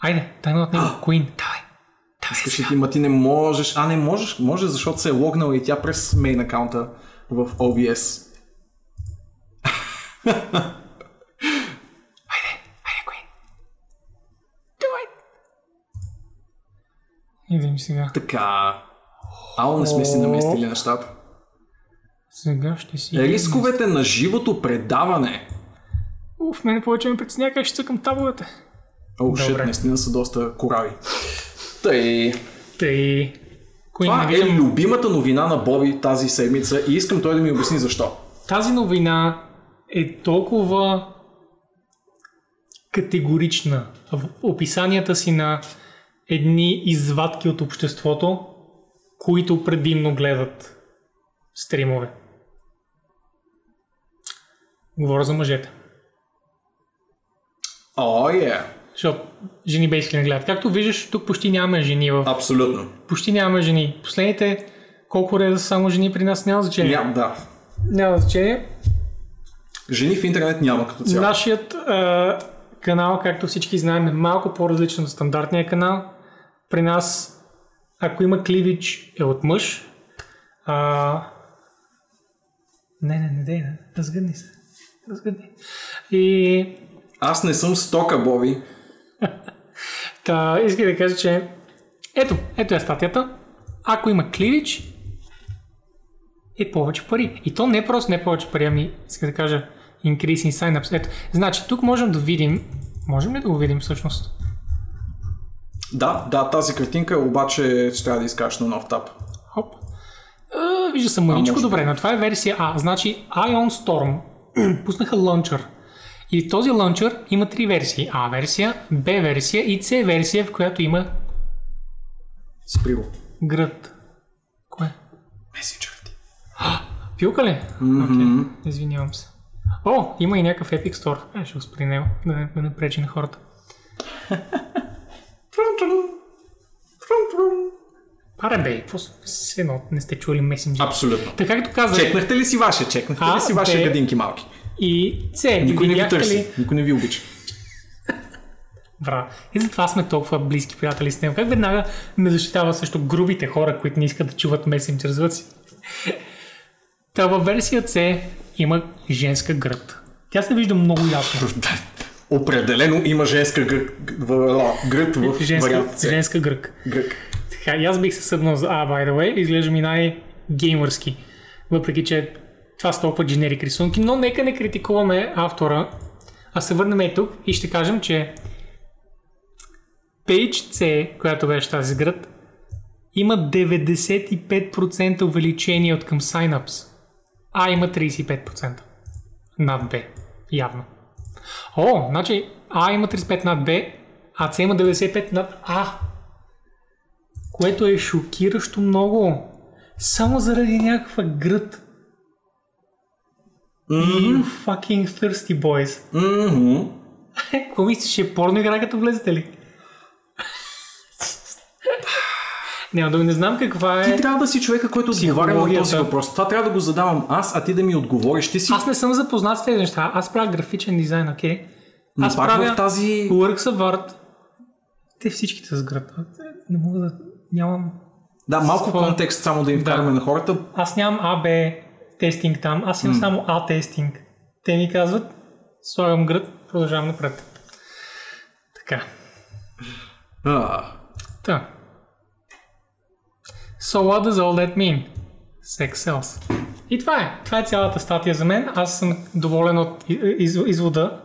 Айде, едно от него. Queen. Давай. Искаш ли ти, ма ти не можеш. А, не можеш, може, защото се е логнала и тя през мейн акаунта в OBS. Айде, айде, Queen. Давай. Идем сега. Така. Ало, не сме си наместили нещата. Сега ще си... Рисковете на живото предаване. Уф, мене повече ме притеснява как ще цъкам табовете. О, шит, наистина са доста корави. Тъй. Тъй... Queen, Това е любимата новина на Боби тази седмица и искам той да ми обясни защо. Тази новина е толкова категорична в описанията си на едни извадки от обществото, които предимно гледат стримове. Говоря за мъжете. О, е. Защото жени basically не гледат. Както виждаш, тук почти нямаме жени. В... Абсолютно. Почти нямаме жени. Последните колко реда са само жени при нас няма значение. Ням, да. Няма значение. Жени в интернет няма като цяло. Нашият а, канал, както всички знаем, е малко по-различен от стандартния канал. При нас, ако има кливич, е от мъж. А... Не, не, не, дей, не. Разгърни се. Разгърни. И Аз не съм стока, Боби. [laughs] Та, иска да кажа, че ето, ето е статията. Ако има кливич, е повече пари. И то не е просто не повече пари, ами иска да кажа increasing sign-ups. Ето, значи, тук можем да видим, можем ли да го видим всъщност? Да, да, тази картинка обаче ще трябва да изкажеш на нов таб. Хоп. А, вижда се мъничко добре, но това е версия А. Значи Ion Storm [clears throat] пуснаха лънчър. И този лънчър има три версии. А версия, Б версия и С версия, в която има Спри го. гръд. Кое? Месенджер ти. Пилка ли? Мгм. Окей, извинявам се. О, има и някакъв Epic Store. Е, ще го спри него, да не, да не пречи на хората. Паре бе, какво с- едно не сте чули месенджер. Абсолютно. Така както казах, Чекнахте ли си ваше? Чекнахте А, ли си ваше бе. гадинки малки? и С, Никой не ви търси. ли? Никой не ви обича. [laughs] Браво. И затова сме толкова близки приятели с него. Как веднага ме защитава срещу грубите хора, които не искат да чуват месенджер звъци? [laughs] Та във версия С има женска гръд. Тя се вижда много ясно. [laughs] Определено има женска грък, в, гръд в Женска, вариант женска гръг. Грък. Така, и аз бих се събнал за А, by the way. Изглежда ми най-геймърски. Въпреки, че това са толкова дженерик рисунки, но нека не критикуваме автора, а се върнем и тук и ще кажем, че Page C, която беше тази град, има 95% увеличение от към signups. А има 35% над Б. Явно. О, значи А има 35 над Б, а С има 95 над А. Което е шокиращо много. Само заради някаква гръд. You fucking thirsty boys. Мгм. [laughs] Какво мислиш, ще е порно игра като влезете ли? Няма да не знам каква Ти е. трябва да си човека, който отговаря на този въпрос. Това трябва да го задавам аз, а ти да ми отговориш. Ти си Аз не съм запознат с тези неща. Аз правя графичен дизайн, окей? но Аз пак правя в тази... Works of Art. Те всичките с град. Не мога да... Нямам... Да, малко Какво? контекст само да им Да. вкараме на хората. Аз нямам АБ тестинг там. Аз имам само А тестинг. Те ми казват, слагам град, продължавам напред. Така. А, Та. So what does all that mean? Sex sells. И това е. Това е цялата статия за мен. Аз съм доволен от из, извода,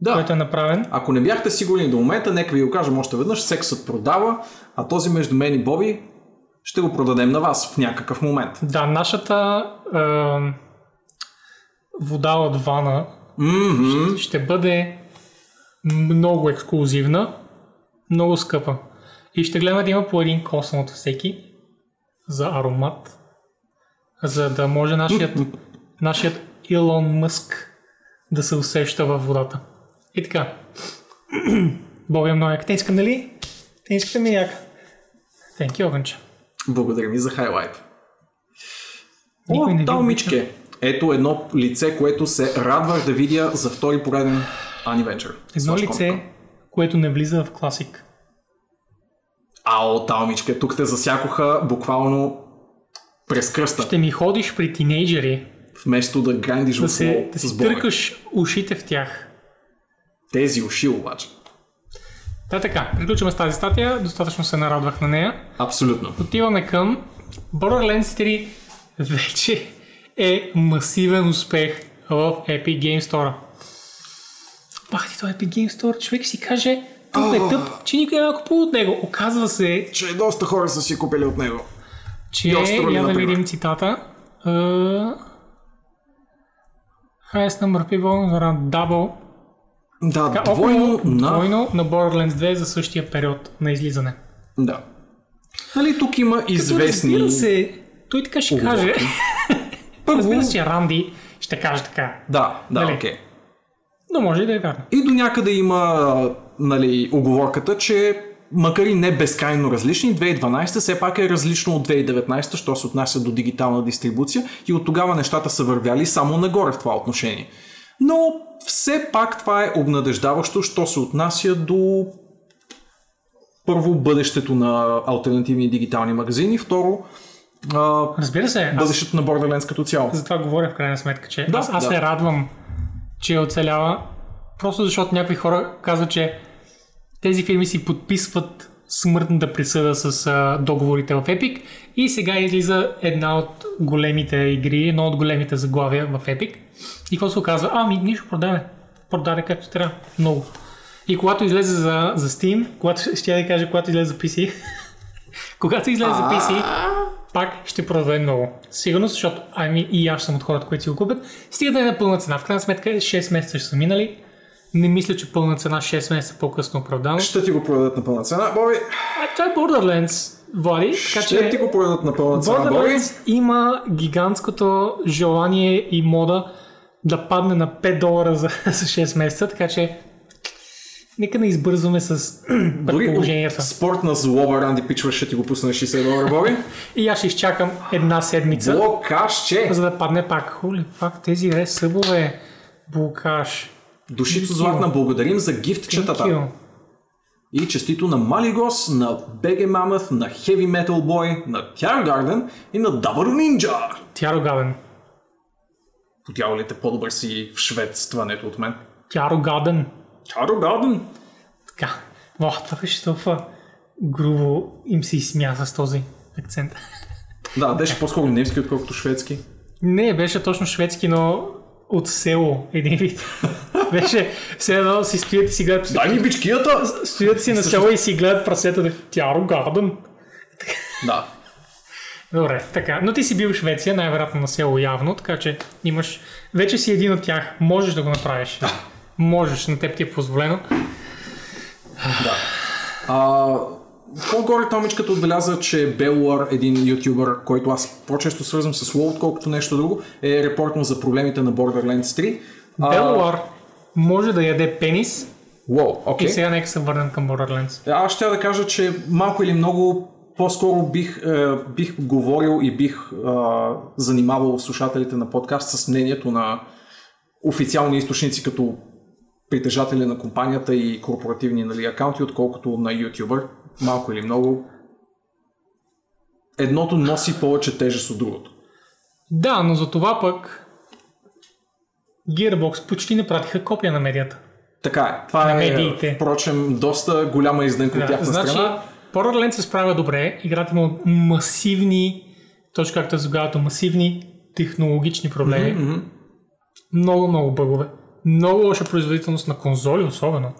да. който е направен. Ако не бяхте сигурни до момента, нека ви го кажем още веднъж. Сексът продава, а този между мен и Боби ще го продадем на вас в някакъв момент. Да, нашата е, вода от вана Мгм. ще бъде много ексклюзивна, много скъпа. И ще гледаме да има по един косъм от всеки за аромат, за да може нашият, нашият Илон Мъск да се усеща във водата. И така. [clears throat] Боби е много як. Те искам, нали? Те искате ми яка. Thank you, огънче. Благодаря ви за хайлайт. Никой не О, талмичке. Ето едно лице, което се радвах да видя за втори пореден Ани-вечер. Едно лице, което не влиза в класик. Ао, талмичке, тук те засякоха буквално през кръста, Ще ми ходиш при тинейджери, вместо да грандиш да, се, да си търкаш ушите в тях. Тези уши обаче. Да, така, приключваме с тази статия, достатъчно се нарадвах на нея. Абсолютно. Отиваме към Borderlands 3 вече е масивен успех в Epic Game Store. Бах ти, този Epic Game Store, човек си каже, тук е тъп, че никой няма купува от него. Оказва се, Че доста хора са си купили от него. че, я да видим цитата, uh, highest number of people around double Да, Така, двойно около на... двойно на Borderlands 2 за същия период на излизане. Да. Нали, тук има известни... Разбира се, той така ще Оговорки. каже. [laughs] Разбира се, че Ранди Ще кажа така. Да, да, Нали? окей. Но може и да е вярно. И до някъде има нали, оговорката, че макар и не безкрайно различни, 2012 все пак е различно от 2019, що се отнася до дигитална дистрибуция и от тогава нещата са вървяли само нагоре в това отношение. Но все пак това е обнадеждаващо, що се отнася до първо бъдещето на альтернативни дигитални магазини, второ Разбира се, аз бъдещето на Borderlands като цяло. за това говоря в крайна сметка, че Да, аз, аз да. се радвам, че е оцелява, просто защото някои хора казват, че тези фирми си подписват смъртната присъда с а, договорите в Epic и сега излиза една от големите игри, едно от големите заглавия в Epic и какво се оказва? Ами, нищо продаде. Продаде както трябва. Много. И когато излезе за, за Steam, когато ще да кажа, когато излезе за PC, [laughs] когато излезе за PC, пак ще продаде много. Сигурно, защото ами и аз съм от хората, които си го купят. Стига да е на пълна цена. В крайна сметка 6 месеца ще са минали. Не мисля, че пълна цена 6 месеца по-късно оправдано. Ще ти го продадат на пълна цена, Боби. А, това е Borderlands, Влади. Така Ще ти че го продадат на пълна цена, Боби. Borderlands има гигантското желание и мода да падне на 5 долара за, [laughs] за 6 месеца, така че нека не избързваме с [clears throat] предположенията. от спортна злоба Ранди Пичва ще ти го пусне на 60 долара, Боби. И аз ще изчакам една седмица. Блокашче! За да падне пак. Хули, пак тези събове. Булкаш. Душицо Златна, благодарим за гифтчетата. И честито на Малигос, на BG Mammoth, на Heavy Metal Boy, на Tiar Garden и на Double Ninja. Тяро Гаден. Подявалите по-добър си в шведстването от мен. Тяро Гаден. Tiar Garden. Така. О, това беше толкова грубо им се изсмя с този акцент. Да, беше по-скоро немски, отколкото шведски. Не, беше точно шведски, но от село един вид. [laughs] беше все едно си стоят и си гледат. Дай ми бичкията! Стоят си на село и си гледат прасета. Тяро Гаден. Да. Добре, така. Но ти си бил в Швеция, най-вероятно на село явно, така че имаш... Вече си един от тях. Можеш да го направиш. Можеш, на теб ти е позволено. А, по-горе Томичката отбеляза, че Белуар, един ютубър, който аз по-често свързвам с WoW, отколкото нещо друго, е репортнал за проблемите на Borderlands 3. А, Белуар може да яде пенис Wow, и окей. сега нека се върнем към Borderlands. Аз ще да кажа, че малко или много по-скоро бих, е, бих говорил и бих е, занимавал слушателите на подкаст с мнението на официални източници, като притежатели на компанията и корпоративни нали, акаунти, отколкото на ютубър. Малко или много. Едното носи повече тежест от другото. Да, но за това пък Gearbox почти не пратиха копия на медията. Така е. Това На е, медиите. впрочем, доста голяма издънка от Да, тяхна значи, страна. Borderlands се справя добре. Играта има масивни, точно както е заглавието, масивни технологични проблеми. Мгм. Много, много бъгове. Много лоша производителност на конзоли, особено.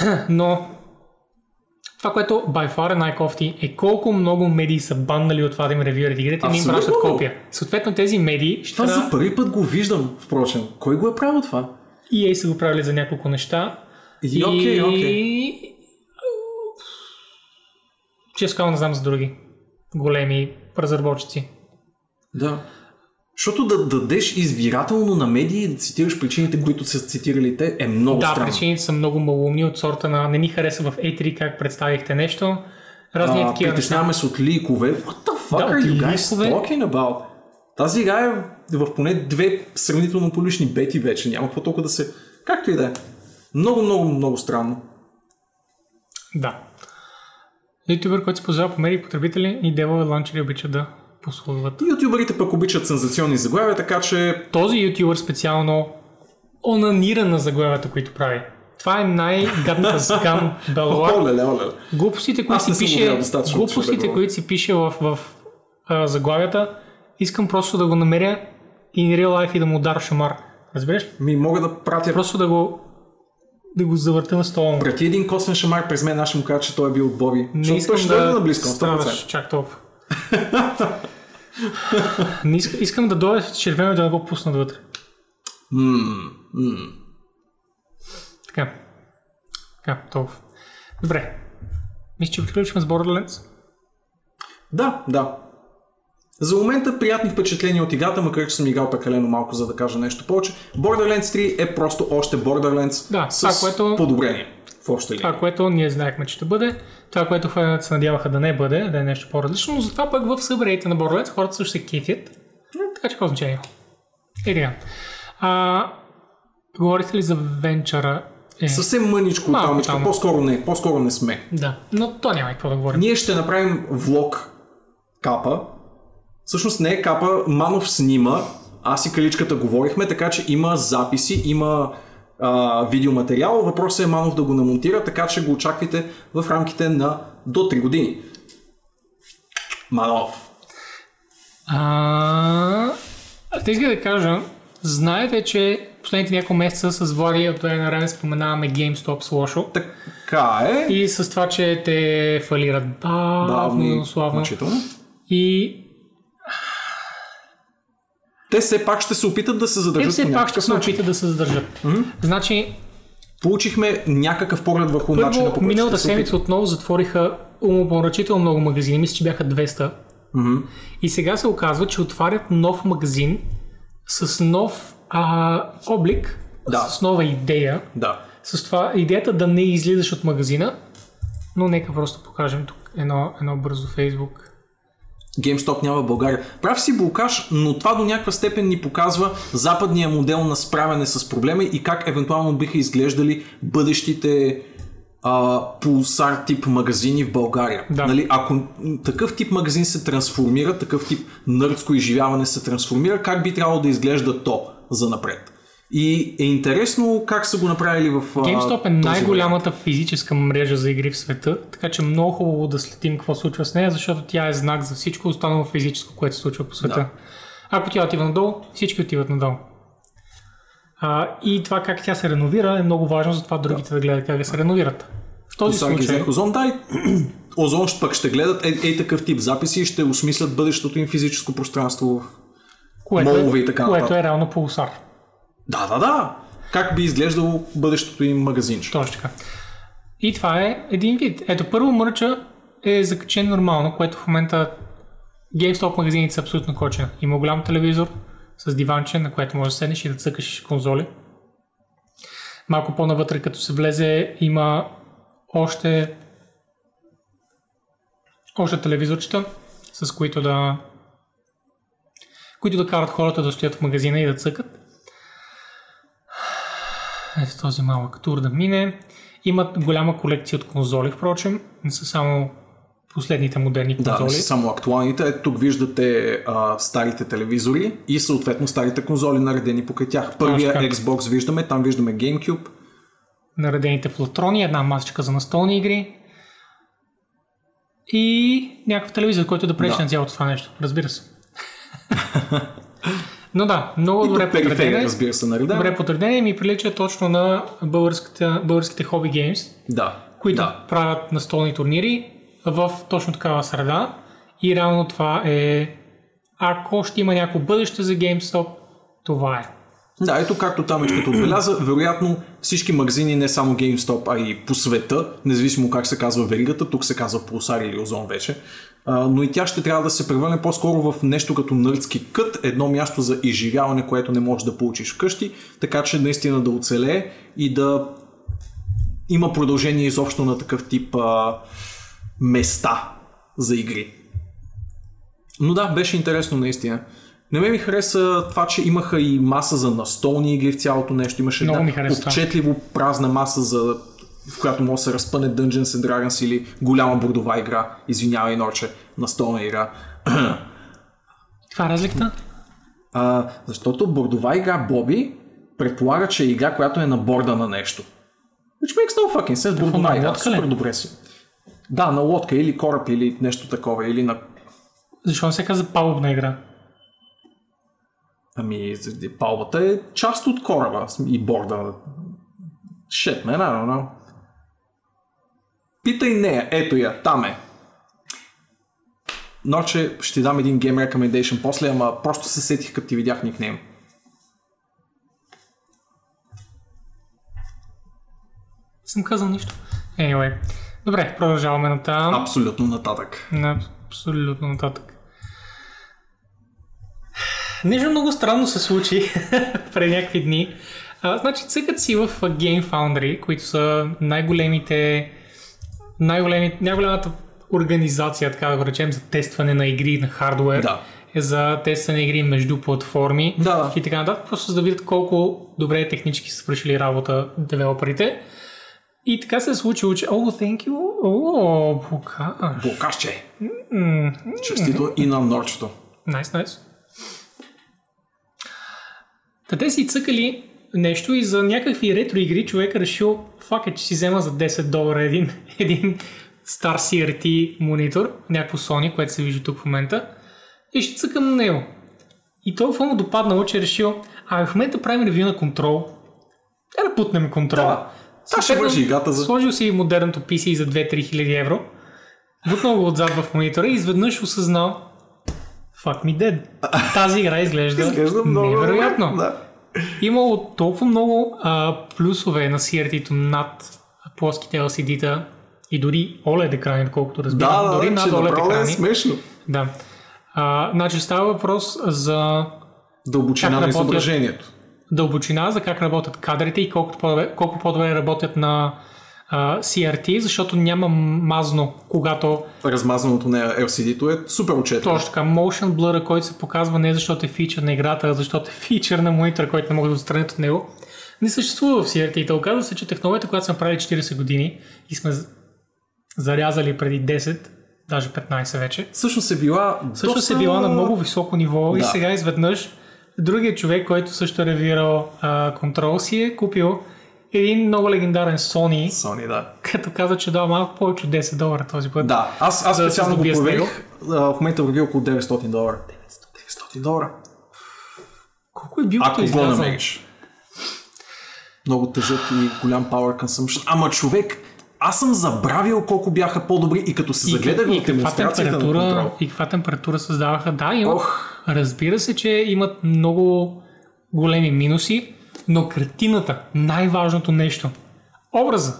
[clears throat] Но това, което by far е най-кофти, е колко много медии са баннали от това да им ревюират игрите и не им пращат копия. Съответно тези медии ще Това трябва... за първи път го виждам, впрочем. Кой го е правил това? EA са го правили за няколко неща. И, окей, окей. Често не знам за други големи разработчици. Да. Защото да дадеш избирателно на медии и да цитираш причините, които са цитирали те, е много Да, странно. причините са много малумни от сорта на не ни хареса в A3 как представихте нещо. Разни А, такива неща. притесняваме се от ликове. What the fuck Да, are you guys ликове. talking about? Тази игра е в поне две сравнително публични бети вече. Няма какво толкова да се... Както и да е. Много, много, много странно. Да. Ютубър, който се познава по медии потребители и девове ланчери обичат да послужват. Ютуберите пък обичат сензационни заглавия, така че Този ютубър специално онанира на заглавията, които прави. Това е най-гадната [laughs] скам оле. Глупостите, които си пише, глупостите, да които си пише в, в а, заглавията, искам просто да го намеря in real life и да му ударя шамар. Разбираш? Ми мога да пратя Просто да го да го завърта на стола. Прати един косвен шамар през мен, аз ще му кажа, че той е бил от Боби. Не искам дойде да наблизко, на 100%. страдаш чак толкова. [laughs] Не искам, искам да дойде с червено и да не го пусна вътре. Мм, мм. Така. Така, толкова. Добре. Мисля, че приключваме с Borderlands. Да, да. За момента приятни впечатления от играта, макар че съм играл прекалено малко, за да кажа нещо повече. Borderlands 3 е просто още Borderlands Да, с това, което- подобрение. В обща. Това, което ние знаехме, че ще бъде, това, което феновете се надяваха да не бъде, да е нещо по-различно, но затова пък в събреите на Borderlands хората също се кефят. Така че какво значение? Е. А, говорите ли за венчъра? Е, Съвсем мъничко Малко там. по-скоро не, по-скоро не сме. Да, но то няма какво да говорим. Ние ще направим влог капа. Всъщност не е капа, Манов снима, аз и Каличката говорихме, така че има записи, има а, видеоматериал. Въпросът е Манов да го намонтира, така че го очаквайте в рамките на до 3 години. Манов. А, иска да кажа, знаете, че последните няколко месеца с Влади от време на време споменаваме GameStop с лошо. Така е. И с това, че те фалират бавно, но славно. мъчително. И Те все пак ще се опитат да се те задържат все по пак ще се опитат да се задържат. Значи, Получихме някакъв поглед върху начина по първо, който миналата се седмица отново затвориха умопомрачително много магазини. Мисля, че бяха 200. Мгм. И сега се оказва, че отварят нов магазин с нов а, облик, Да. с нова идея. Да. С това идеята да не излизаш от магазина, но нека просто покажем тук едно, едно бързо Фейсбук. GameStop няма в България. Прав си Булкаш, но това до някаква степен ни показва западния модел на справяне с проблема и как евентуално биха изглеждали бъдещите а, пулсар тип магазини в България. Да. Нали, ако такъв тип магазин се трансформира, такъв тип нърдско изживяване се трансформира, как би трябвало да изглежда то за напред? И е интересно как са го направили в GameStop е най-голямата физическа мрежа за игри в света, така че много хубаво да следим какво случва с нея, защото тя е знак за всичко останало физическо, което се случва по света. Да. Ако тя отива надолу, всички отиват надолу. А, и това как тя се реновира е много важно, затова другите да, гледат как да се реновират. В този ги случай, взех Озон, дай. Озон ще пък ще гледат е, е такъв тип записи и ще осмислят бъдещото им физическо пространство. в- което, молове и е, така което нататък. е реално пулсар. Да, да, да. Как би изглеждало бъдещото им магазинче. Точно така. И това е един вид. Ето, първо мърча е закачен нормално, което в момента GameStop магазините са абсолютно кочена. Има голям телевизор с диванче, на което можеш да седнеш и да цъкаш конзоли. Малко по-навътре, като се влезе, има още още телевизорчета, с които да които да карат хората да стоят в магазина и да цъкат. Ето този малък тур да мине. Имат голяма колекция от конзоли, впрочем. Не са само последните модерни Да, не конзоли. са само актуалните. Ето тук виждате а, старите телевизори и съответно старите конзоли наредени покрай тях. Първия така. Xbox виждаме, там виждаме GameCube. наредените в латрони, една масичка за настолни игри и някакъв телевизор, който да пречи Да. на цялото това нещо. Разбира се. [laughs] Но да, много И добре периферия, подредени. разбира се, наредена. Добре подредени и ми прилича точно на българските, българските хоби геймс, Да. които да. правят настолни турнири в точно такава среда. И реално това е, ако ще има някакво бъдеще за GameStop, това е. Да, ето както Тамечката отбеляза, вероятно всички магазини, не само GameStop, а и по света, независимо как се казва веригата, тук се казва Pulsar или Озон вече, но и тя ще трябва да се превърне по-скоро в нещо като нърдски кът, едно място за изживяване, което не можеш да получиш вкъщи, така че наистина да оцелее и да има продължение изобщо на такъв тип а, места за игри. Но да, беше интересно наистина. Не ме ми хареса това, че имаха и маса за настолни игри в цялото нещо. Имаше Много една отчетливо празна маса, за, в която може да се разпъне Dungeons and Dragons или голяма бордова игра. Извинявай, Норче, настолна игра. [clears throat] Това е разликата? А, защото бордова игра Боби предполага, че е игра, която е на борда на нещо. Which makes no fucking sense. Бордова игра. ли? Супер добре си. Да, на лодка или кораб или нещо такова. Или на Защо не се казва палубна игра? Ами, палбата е част от кораба и борда. Shit, man, I don't know. Питай нея, ето я, там е. Ноче ще дам един game recommendation после, ама просто се сетих като ти видях никнейм. Не съм казал нищо. Anyway. Добре, продължаваме на там. Абсолютно нататък. На абсолютно нататък. Нещо много странно се случи [laughs] преди някакви дни. А, значи цъкат си в Game Foundry, които са най-големите, най-големи, най-голямата организация, така да го речем, за тестване на игри на хардвер. Да. Е за тестване на игри между платформи Да. и така нататък, просто за да видят колко добре технически са свършили работа девелоперите. И така се е случило, че, oh, thank you, о, Букаш. Бокашче. М, Честито и на Норчето. Найс, найс. Та те си цъкали нещо и за някакви ретро игри човек е решил, фак е, че си взема за 10 долара един, [laughs] един стар CRT монитор, някакво Sony, което се вижда тук в момента, и ще цъкам на него. И толкова му допаднало, че е решил, а в момента правим ревю на контрол. Е да путнем контрол. Да. Та ще върши играта за... Сложил си модерното PC за 2-3 хиляди евро, бутнал го отзад в монитора и изведнъж осъзнал Fuck me dead. Тази игра изглежда, Изглежда много невероятно. Да. Имало толкова много а, плюсове на CRT-то над плоските LCD-та и дори OLED екрани, доколкото разбирам. Да, да, дори над OLED е екрани. смешно. Да. А, значи става въпрос за Дълбочина на изображението. дълбочина, за как работят кадрите и колко по-добре, колко по-добре работят на а, CRT, защото няма мазно, когато Размазаното на LCD-то е супер отчетливо. точно така, motion blur, който се показва не защото е фичър на играта, а защото е фичър на монитора, който не могат да отстранят от него, не съществува в CRT. Оказва се, че технологията, която сме правили 40 години и сме зарязали преди 10, даже 15 вече, Всъщност е била също доста... се била на много високо ниво и Да. сега изведнъж другият човек, който също е ревирал контрол си е купил един много легендарен Sony, Sony, да. като каза, че дава малко повече от 10 долара този път. Да, аз, аз да специално го проверих. В момента върви около 900 долара. 900 долара. Колко е бил Ако го намериш. Много тъжък и голям power consumption. Ама човек, аз съм забравил колко бяха по-добри и като се загледах в демонстрацията на контрол. и каква температура създаваха. Да, има. Ох. Разбира се, че имат много големи минуси, но картината, най-важното нещо, образа,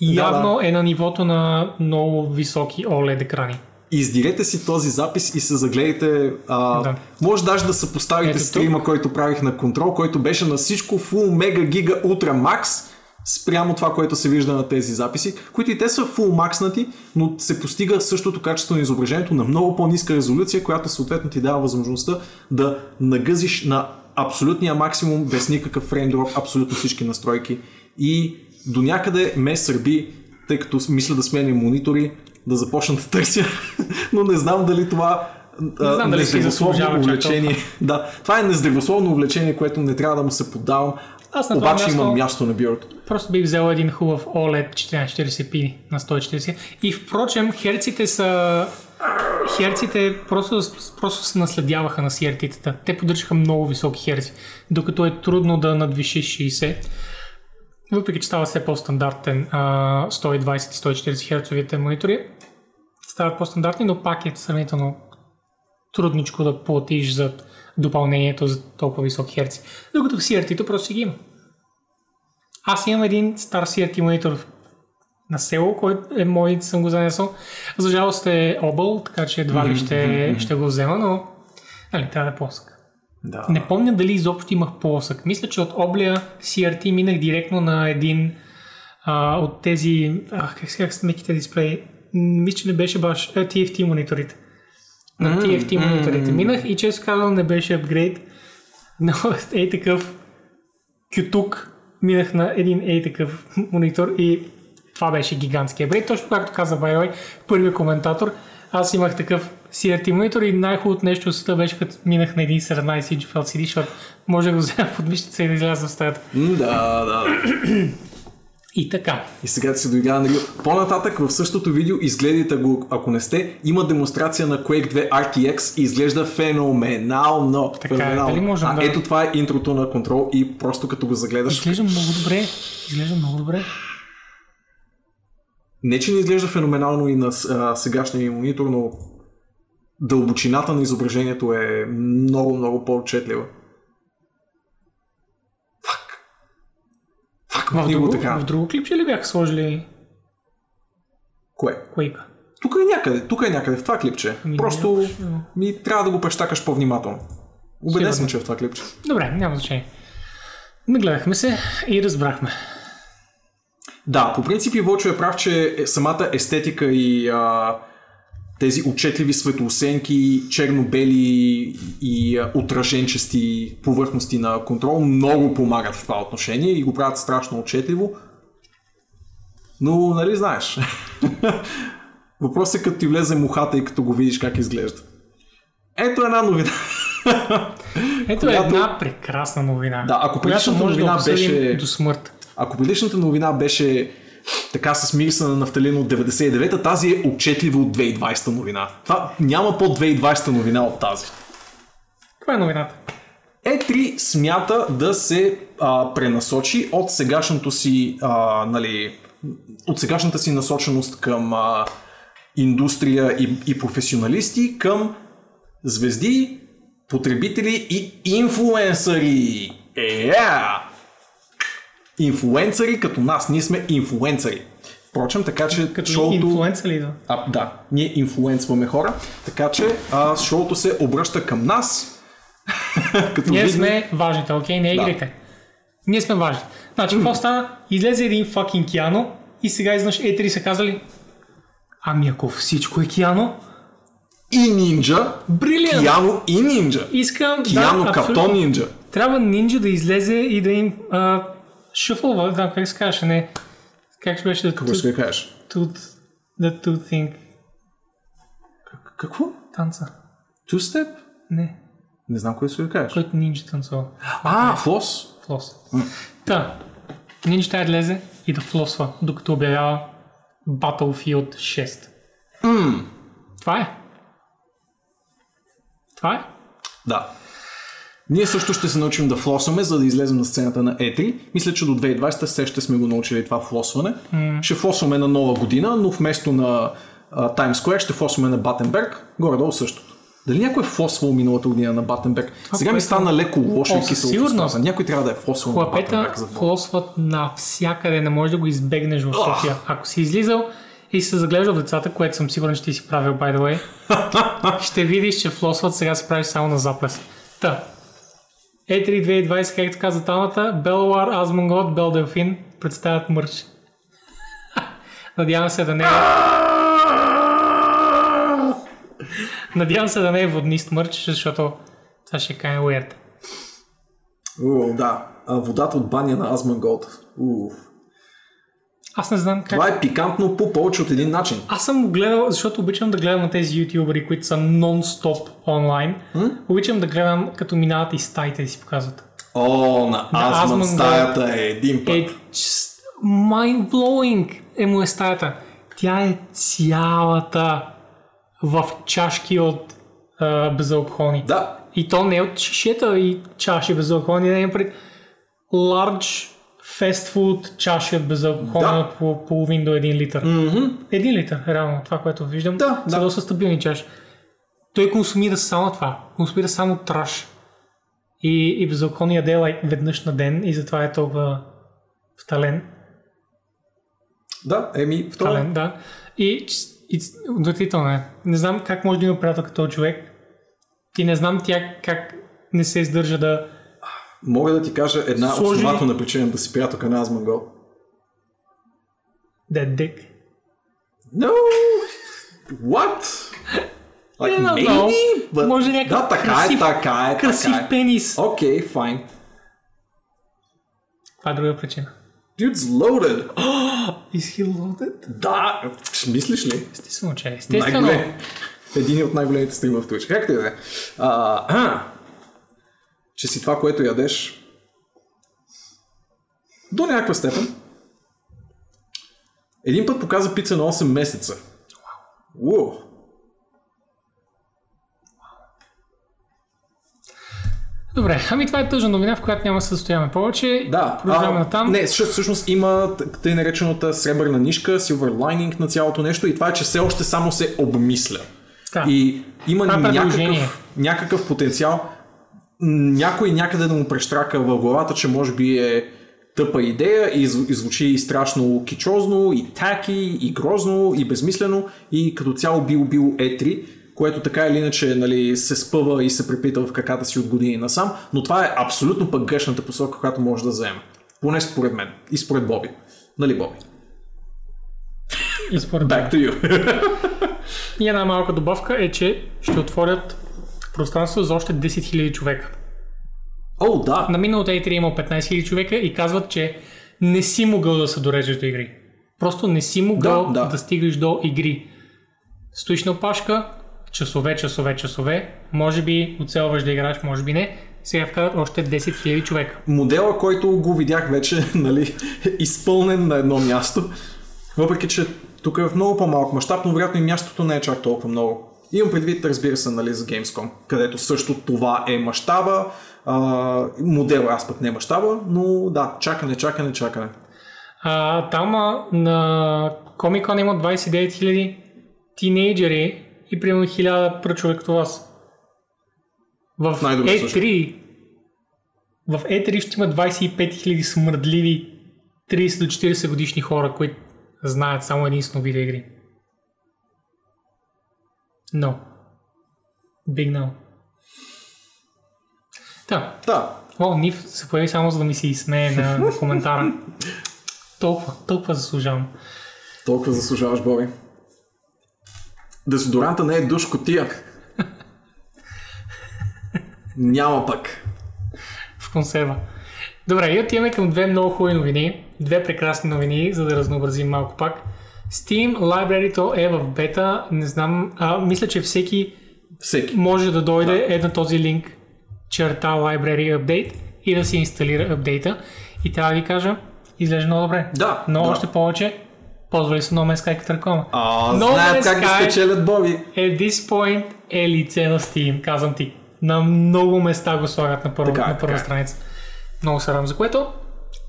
явно е на нивото на много високи OLED екрани. Издирете си този запис и се загледайте. А, Да. Може даже да съпоставите Ето тук. стрима, който правих на контрол, който беше на всичко Full Mega Giga Ultra Max спрямо това, което се вижда на тези записи, които и те са full макснати, но се постига същото качество на изображението на много по-ниска резолюция, която съответно ти дава възможността да нагъзиш на абсолютния максимум, без никакъв фреймдроп, абсолютно всички настройки. И до някъде ме сърби, тъй като мисля да сменя монитори, да започна да търся, [laughs] но не знам дали това а, знам дали нездравословно увлечение. Да, това е нездравословно увлечение, което не трябва да му се поддавам. Аз на Обаче място- имам място на бюрото. Просто бих взел един хубав OLED 1440p на 140. И впрочем, херците са... Херците просто, просто се наследяваха на CRT-тата. Те поддържаха много високи херци, докато е трудно да надвишиш 60. Въпреки, че става все по-стандартен а, 120-140 херцовите монитори, стават по-стандартни, но пак е сравнително трудничко да платиш за допълнението за толкова високи херци. Докато в CRT-то просто си ги има. Аз имам един стар CRT монитор на село, който е мой, съм го занесъл. За жалост е объл, така че едва ли ще, ще го взема, но нали, трябва да е плосък. Да. Не помня дали изобщо имах плосък. Мисля, че от облия CRT минах директно на един а, от тези, а, как се казват меките дисплеи, мисля, че не беше баш а, TFT мониторите. На TFT мониторите минах и често казвам не беше апгрейд, но [laughs] ей такъв кютук минах на един ей такъв [laughs] монитор и това беше гигантски апгрейд. Точно както каза Байлай, първият коментатор, аз имах такъв CRT монитор и най-хубавото нещо в света беше като минах на един 17 inch LCD, защото може да го взема под мишница и да изляза в стаята. Да, да. И така. И сега да се доиграя на Рио. По-нататък в същото видео, изгледайте го, ако не сте, има демонстрация на Quake 2 RTX и изглежда феноменално. Така е, феноменално. дали можем а, да- ето това е интрото на контрол и просто като го загледаш, Изглежда много добре. Изглежда много добре. Не че не изглежда феноменално и на а, сегашния монитор, но дълбочината на изображението е много, много по-отчетлива. Фак. Фак, В друго, така. в друго клипче ли бяха сложили Кое? Quake? Тук е някъде, тук е някъде, в това клипче. Ами, Просто някакво. ми трябва да го прещакаш по-внимателно. Убеден съм, че е в това клипче. Добре, няма значение. Нагледахме се и разбрахме. Да, по принцип и Вълчо е прав, че е- самата естетика и а, тези отчетливи светоосенки, черно-бели и а, отраженчести повърхности на контрол много помагат в това отношение и го правят страшно отчетливо. Но, нали знаеш, [laughs] въпросът е като ти влезе мухата и като го видиш как изглежда. Ето една новина. [laughs] Ето Която- една прекрасна новина. Да, ако предишната новина да беше- до смърт. Ако предишната новина беше така с мириса на нафталин от 99-та, тази е отчетливо от 2020 новина. Това няма по 2020 новина от тази. Каква е новината? E3 смята да се а, пренасочи от сегашното си, а, нали, от сегашната си насоченост към а, индустрия и, и професионалисти към звезди, потребители и инфлуенсъри. Yeah! Инфлуенсъри като нас, ние сме инфлуенсъри. Впрочем, така че Като шоуто... ли да? А, да, ние инфлуенсваме хора, така че а, шоуто се обръща към нас. [laughs] като Ние видим- сме важните, окей, не игрите. Ние сме важни. Значи, какво стана? Излезе един факин Киано и сега изнъж E3 са казали Ами ако всичко е Киано, и нинджа, Брилиант! Киано и нинджа. искам Киано да, като нинджа. Трябва нинджа да излезе и да им а, шъфълва, да, как се казваше, не. Как ще беше да Какво ще кажеш? The two thing Какво? танца. Two step? Не, Не знам кое ще да кажеш. който нинджа танцува. А, флос. Флос. Та, нинджа трябва да лезе и да флосва, докато обявява Battlefield 6. Това е. Това е. Да. Ние също ще се научим да флосваме, за да излезем на сцената на E3. Мисля, че до 2020 все ще сме го научили това флосване. Ще флосваме на нова година, но вместо на а, Times Square ще флосваме на Батенберг. Горе-долу същото. Дали някой е флосвал миналата година на Батенберг? Сега ми стана леко лошо и кисело устата. Някой трябва да е флосвал на Батенберг. За Бог. флосват навсякъде, не можеш да го избегнеш в София. Ако си излизал и се заглеждал в децата, което съм сигурен, че ти си правил, by the way, [laughs] ще видиш, че флосват сега се правиш само на заплес. Та. Е E3 2020, както каза Таната, Белуар, Азмунгот, Бел Делфин представят мърч. [laughs] Надявам се да не е... [laughs] Надявам се да не е воднист мърч, защото това ще е kind of weird. О, да. А, водата от баня на Азманголд. Уф. Аз не знам как... Това е пикантно по повече от един начин. Аз съм го гледал, защото обичам да гледам на тези ютубери, които са нон-стоп онлайн. Обичам да гледам като минават и стаите да си показват. О, на Азман Азман стаята е един път. Е, mind-blowing е му е стаята. Тя е цялата в чашки от а, безалкохолни. Да, И то не е от шишета и чаши безалкохолни, не е пред large food чаши от безалкохолни Да. по половин до един литър. Мгм. Един литър, реално, това, което виждам. Да, са да. доста стабилни чаши. Той консумира само това. Консумира само траш. И, и безалкохолни яде like, веднъж на ден и затова е толкова втален. да, еми, второ. Втален, да. И, и отвратително е. Не знам как може да има приятел като човек. И не знам тя как не се издържа да... Мога да ти кажа една Сложи- основателна причина да си приятелка на Азмангол. Е дик. No! What? Like, не, maybe, но but... може някакъв Да, така красив- е, така е, Красив така е. пенис. Окей, файн. Това е друга причина. Dude's loaded. [gasps] Is he loaded? Да, мислиш ли? Естествено, че е. Естествено. Най-голем. Един от най-големите стрима в Twitch. Как ти да е? [clears throat] Че си това, което ядеш. До някаква степен. Един път показа пица на 8 месеца. Уау. Добре, ами това е тъжна новина, в която няма да се състояме повече. Да, Продължаваме натам. Не, всъщност, има тъй наречената сребърна нишка, silver lining на цялото нещо и това е, че все още само се обмисля. Да. И има е някакъв, някакъв потенциал някой някъде да му прещрака в главата, че може би е тъпа идея и, зв- и звучи и страшно кичозно, и таки, и грозно, и безмислено, и като цяло бил бил етри. което така или иначе нали, се спъва и се препитва в каката си от години насам, но това е абсолютно пък грешната посока, която може да вземе. Поне според мен и според Боби. Нали, Боби? И според Back to you. И една малка добавка е, че ще отворят пространство за още 10 000 човека. О, да. На миналата E3 има 15 000 човека и казват, че не си могъл да се дорежеш до игри. Просто не си могъл Да, да, да. да стигнеш до игри. Стоиш на опашка, часове, часове, часове, може би оцелваш да играеш, може би не. Сега вкарат още 10 000 човека. Модела, който го видях вече, [laughs] нали, е изпълнен на едно място. Въпреки, че тук е в много по-малък мащаб, но вероятно и мястото не е чак толкова много. Имам предвид, разбира се, нали, за Gamescom, където също това е мащаба. А, модела, аз пък не е мащаба, но да, чакане, чакане, чакане. А, там на Comic Con има 29 000 тинейджери и примерно 1000 пръчове като вас. В Най-добре E3 в E3 ще има 25 000 смърдливи 30 до 40 годишни хора, които знаят само единствено видеоигри. No. Big no. Да. Да, О, Нив се появи само за да ми се изсмее на, на [laughs] коментара. толкова, толкова заслужавам. толкова заслужаваш, Боби. Дезодоранта не е душ котия. Няма пък. в консерва. Добре, и отиваме към две много хубави новини. Две прекрасни новини, за да разнообразим малко пак. Steam Library е в бета. Не знам, а, мисля, че всеки Всеки. може да дойде е на този линк черта Library Update и да си инсталира апдейта. И трябва да ви кажа, изглежда много добре. Да, Но да. още повече, ползвали са No Man's Sky като реклама. А, No знаят как да спечелят Боби. At this point е лице на Steam, казвам ти. На много места го слагат на, първа, Така е, на първа така е. страница. Много се радвам за което.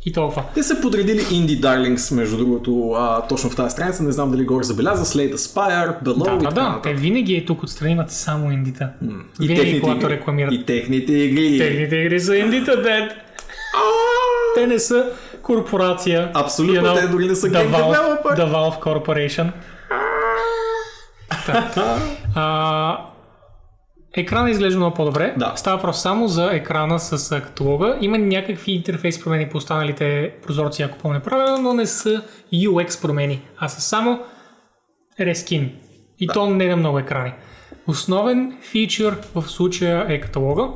И толкова. Те са подредили Indie Darlings, между другото, а, точно в тази страница. Не знам дали горе забеляза. Slate Aspire, Below Да, и да, да. Те винаги е тук отстрани имат само индита. И Винаги, техните когато игри. рекламират. И техните игри. Техните игри са индита, дед. Те не са корпорация. Абсолютно, You know, те дори не са The Valve. The Valve Corporation. А, [laughs] Екрана изглежда много по-добре. Да. Става просто само за екрана с каталога. Има някакви интерфейс промени по останалите прозорци, ако помня правилно, но не са UX промени, а са само рескин. И то не на много екрани. Основен фичър в случая е каталога.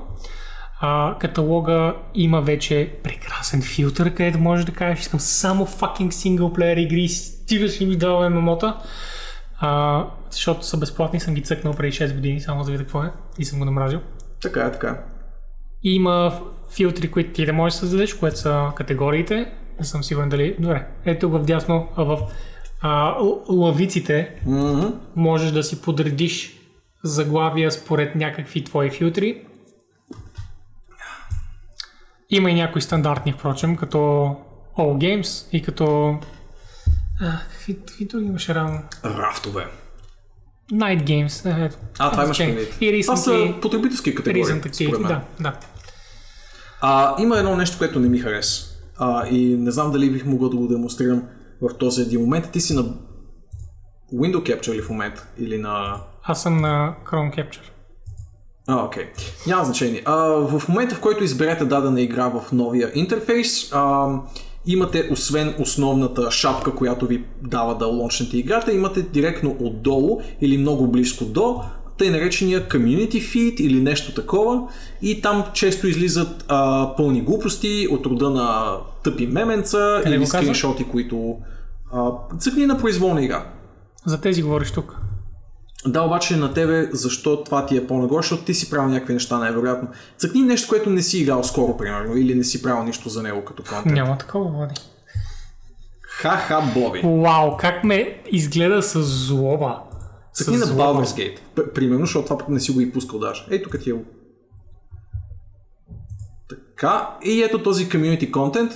А, каталога има вече прекрасен филтър, където можеш да кажеш, искам само fucking синглплеер игри, стигаш и ми дава ММО-та. А, защото са безплатни, съм ги цъкнал преди 6 години, само за да видя какво е и съм го намразил. Така е, така. И има филтри, които ти да можеш да създадеш, което са категориите. Не съм сигурен дали... Добре, ето в дясно, а в а, л- лавиците Мгм. можеш да си подредиш заглавия според някакви твои филтри. Има и някои стандартни, впрочем, като All Games и като... А, какви, какви други имаше рано? Рафтове. Night Games. е. А, това имаш предвид. И Това са потребителски категории, recent според мен. Да, да. А, има едно нещо, което не ми хареса. А, и не знам дали бих могъл да го демонстрирам в този един момент. Ти си на Window Capture ли в момента? Или на... Аз съм на Chrome Capture. А, окей. Няма значение. А, в момента, в който изберете дадена игра в новия интерфейс, а, имате, освен основната шапка, която ви дава да лончнете играта, имате директно отдолу или много близко до тъй наречения community feed или нещо такова и там често излизат а, пълни глупости от рода на тъпи меменца Къде или скриншоти, които а, цъкни на произволна игра. За тези говориш тук. Да, обаче на тебе защо това ти е по-нагоре, защото ти си правил някакви неща, най-вероятно. Цъкни нещо, което не си играл скоро, примерно, или не си правил нищо за него като контент. Няма такова, води. Ха-ха, Боби. Вау, как ме изгледа с злоба. Цъкни на. Baldur's Gate, п- примерно, защото това пък не си го и пускал даже. Ей, тук ти е. Така, и ето този community content.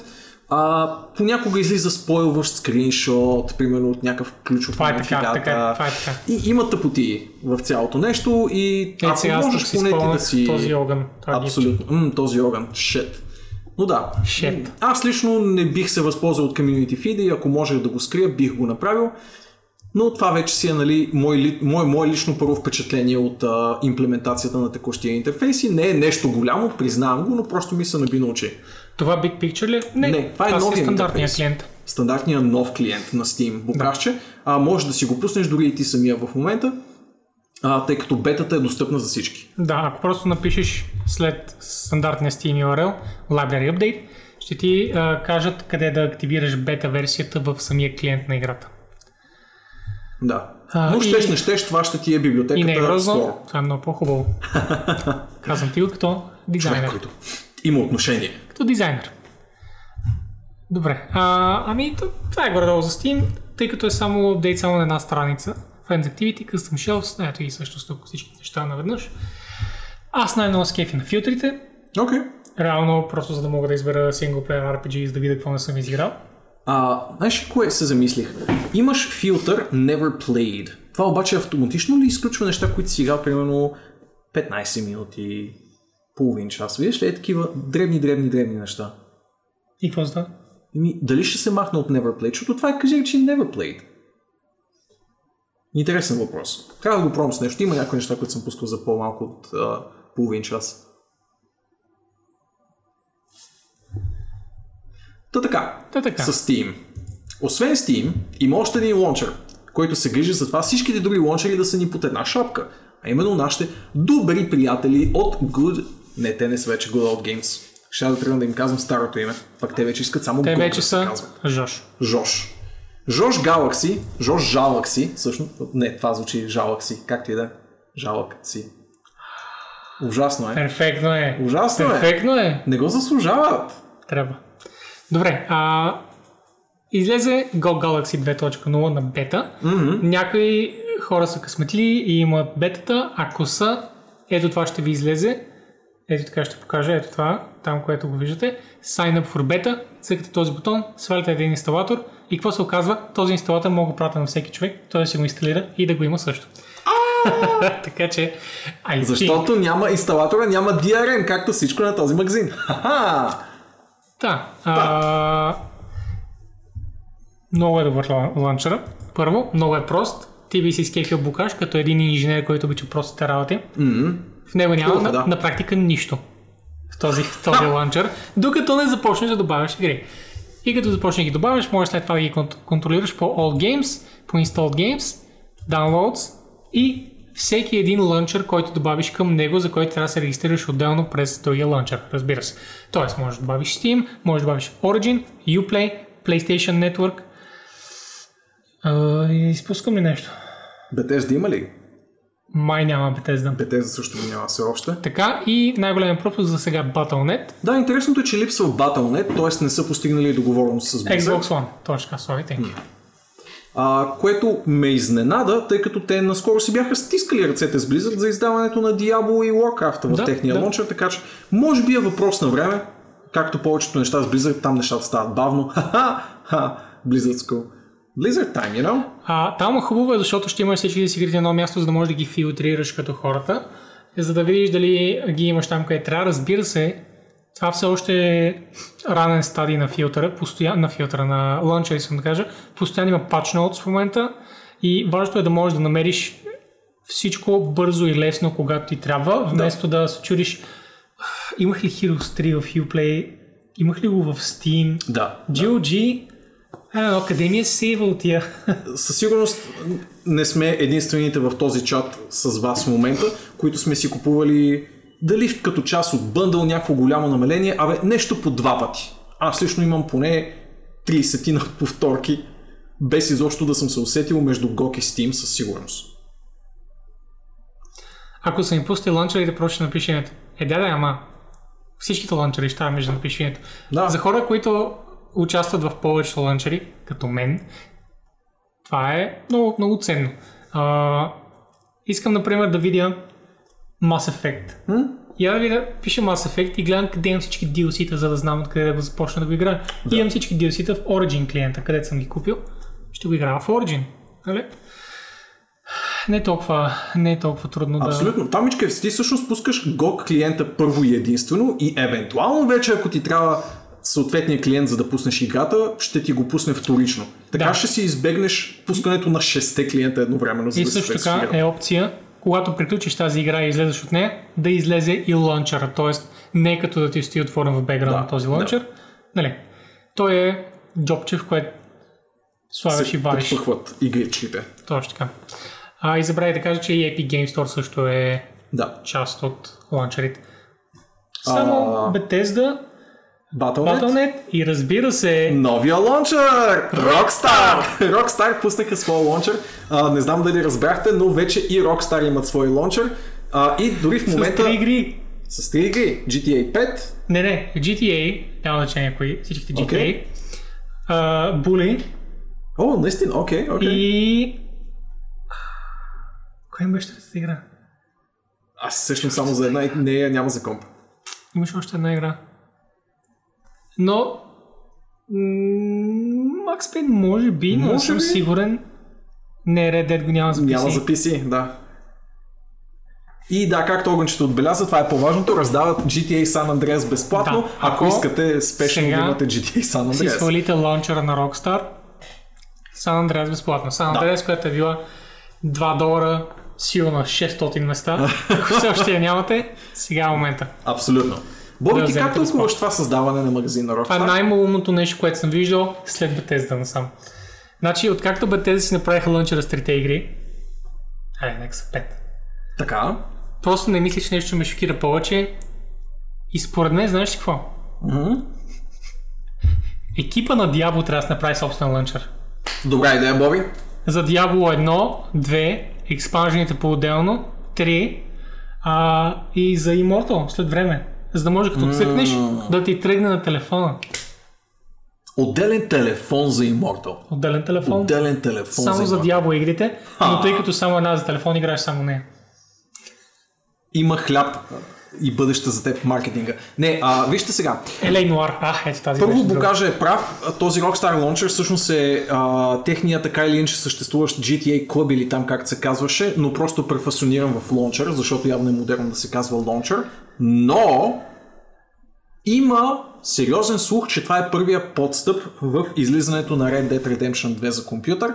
А, понякога излиза спойлващ скриншот, примерно от някакъв ключов Това е така, така, това е така. И има тъпоти в цялото нещо и Е, ако сега можеш поне ти да си... този огън. Ги- Абсолютно. М, този огън. Shit. Но да. Shit. Аз лично не бих се възползвал от community feed и ако можех да го скрия, бих го направил. Но това вече си е нали, мое, мое, мое лично първо впечатление от а, имплементацията на текущия интерфейс и не е нещо голямо, признавам го, но просто ми се наби на очи. Това Big Picture ли? Не, Не, това е си новия стандартния интерфейс. клиент. Стандартният нов клиент на Steam букашче. А, можеш да си го пуснеш дори и ти самия в момента, а, тъй като бетата е достъпна за всички. Да, ако просто напишеш след стандартния Steam URL Library Update, ще ти а, кажат къде да активираш бета версията в самия клиент на играта. Да. А, Но и- щеш не щеш, това ще ти е библиотеката И не е грозно, това е много по-хубаво. [laughs] Казвам ти като Човек, дизайнер. който има отношение. Като дизайнер. Добре, а, ами това е горе-долу за Steam, тъй като е само апдейт само на една страница. Friends Activity, Custom Shells, ето и също тук всички неща наведнъж. Аз най-много скефи на филтрите, Окей. реално просто за да мога да избера синглплеер RPG и за да видя какво не съм изиграл. А, знаеш ли кое се замислих? Имаш филтър Never Played. Това обаче автоматично ли изключва неща, които играл примерно 15 минути, половин час? Виждаш ли е такива дребни, дребни, дребни неща? И какво става? Еми, дали ще се махне от Never Played? Защото това е кажи, че Never Played. Интересен въпрос. Трябва да го пробвам с нещо. Има някои неща, които съм пускал за по-малко от а, половин час. Та така, Та така. с Steam. Освен Steam, има още един лончер, който се грижи за това всичките други лончери да са ни под една шапка. А именно нашите добри приятели от Good... Не, те не са вече Good Old Games. Ще да тръгна да им казвам старото име. Пак те вече искат само Те Good вече да са. Жош. Жош. Жош Галакси, Жош Жалакси, всъщност, не, това звучи Жалакси, както и да е. Жалък си. Ужасно е. Перфектно е. Ужасно е. Перфектно е. Не го заслужават. Трябва. Добре, а, излезе Go Galaxy 2.0 на бета. Mm-hmm. Някои хора са късметли и имат бетата. Ако са, ето това ще ви излезе. Ето така ще покажа. Ето това, там, което го виждате. Sign up for beta. Цъкате този бутон, сваляте един инсталатор и какво се оказва? Този инсталатор мога да пратя на всеки човек, той да си го инсталира и да го има също. [laughs] така че. Защото няма инсталатора, няма DRM, както всичко на този магазин. Да. А, много е добър лан- ланчера. Първо, много е прост. Ти би си скефил букаш, като един инженер, който обича простите работи. М-м. В него няма Хубаво, на, да. на практика нищо. В този, в този [laughs] ланчер. Докато не започнеш да добавяш игри. И като започнеш да ги добавяш, можеш след това да ги кон- контролираш по All Games, по Installed Games, Downloads и всеки един лънчер, който добавиш към него, за който трябва да се регистрираш отделно през другия лънчер, разбира се. Тоест, можеш да добавиш Steam, можеш да добавиш Origin, Uplay, PlayStation Network. А, изпускам ли нещо? Bethesda има ли? Май няма Bethesda. Bethesda също го няма все още. Така и най-големият пропуск за сега Battle.net. Да, интересното е, че липсва Battle.net, т.е. не са постигнали договореност с Blizzard. Xbox One. Точка, sorry, thank you. А, което ме изненада, тъй като те наскоро си бяха стискали ръцете с Blizzard за издаването на Diablo и Warcraft в Да, техния да. лончер, така че може би е въпрос на време, както повечето неща с Blizzard, там нещата стават бавно. [laughs] Ха-ха, Blizzardско. Blizzard time, you know? А, там е хубаво, е, защото ще имаш всички си игрите на едно място, за да можеш да ги филтрираш като хората, за да видиш дали ги имаш там, къде трябва. Разбира се, това все още е ранен стадий на филтъра, постоянно на филтъра, на лънча, искам да кажа. Постоянно има patch notes в момента и важното е да можеш да намериш всичко бързо и лесно, когато ти трябва, вместо да, се чудиш имах ли Heroes 3 в Uplay, имах ли го в Steam, Да. GOG, а, къде ми е сейвал тия? Със сигурност не сме единствените в този чат с вас в момента, които сме си купували дали като част от бъндъл някакво голямо намаление, абе нещо по два пъти. Аз лично имам поне 30 на [laughs] повторки, без изобщо да съм се усетил между GOG и Steam със сигурност. Ако са ми пусти ланчерите, просто ще напише името. Е, да, да, ама всичките ланчери ще трябва да напише името. Да. За хора, които участват в повечето ланчери, като мен, това е много, много ценно. А, искам, например, да видя Mass Effect. М? Я да видя, пише Mass Effect и гледам къде имам всички DLC-та, за да знам откъде да го започна да го играя. Да. Имам всички DLC-та в Origin клиента, където съм ги купил. Ще го играя в Origin. Нали? Не е толкова, не е толкова трудно да... Абсолютно. Тамичка, ти всъщност пускаш GOG клиента първо и единствено и евентуално вече, ако ти трябва съответния клиент, за да пуснеш играта, ще ти го пусне вторично. Така Да. ще си избегнеш пускането на 6 клиента едновременно, за И да също така е опция, когато приключиш тази игра и излезеш от нея, да излезе и лънчера. Т.е. не е като да ти стои отворен в бекграунда Да, този да. лънчер. Нали. Той е джобче, в което слагаш и вадиш. подпъхват игричките. Точно така. А, и забравя да кажа, че и Epic Game Store също е Да. част от ланчерите. Само А- Bethesda, Battle.net. Battle.net и разбира се, Новия лончер! Rockstar! Rockstar пуснаха своя лончер. А, не знам дали разбрахте, но вече и Rockstar имат свой лончер. А, и дори в с момента... три игри. С три игри. GTA 5, Не, не, GTA, няма значение кои, всичките GTA. Окей. Uh, Bully О, наистина, окей, окей. и... Коя беше третата игра? Аз сещам само за една нея няма за комп. Имаше още една игра. Но... м, Max Payne може би, но Може съм би. сигурен. Не, Red Dead го няма за PC. Няма за PC, да. И да, както огънчето отбеляза, това е по-важното, раздават GTA San Andreas безплатно, Да. ако, Ако искате спешно да имате GTA San си Andreas. свалите лаунчера на Rockstar, San Andreas безплатно. San Да. Andreas, която е била 2 долара, сила на 600 места. [laughs] Ако все още я нямате, сега е момента. Абсолютно. Боби, Да ти как тълкуваш това създаване на магазин на Rockstar? Това е най-малумното нещо, което съм виждал след Bethesda насам. Значи, откакто Bethesda си направиха лънчера с трите игри, айде, нека са 5. Така. Просто не мислиш нещо, че ме шокира повече. И според мен, знаеш ли какво? Мгм. Екипа на Diablo трябва да направи собствен лънчер. Добра идея, Боби. За Diablo 1, 2, експанжените по-отделно, 3 а, и за Immortal след време. За да може като цъкнеш да ти тръгне на телефона. Отделен телефон за Immortal. Отделен телефон. Отделен телефон само за за. Diablo игрите, но тъй като само една за телефон играеш само нея. Има хляб и бъдеще за теб в маркетинга. Не, а, вижте сега. Елей Нуар. А, ето тази Първо. Букажа е прав. Този Rockstar Launcher всъщност е а, техния така или иначе съществуващ GTA Club или там както се казваше, но просто префасониран в Launcher, защото явно е модерно да се казва Launcher. Но има сериозен слух, че това е първия подстъп в излизането на Red Dead Redemption 2 за компютър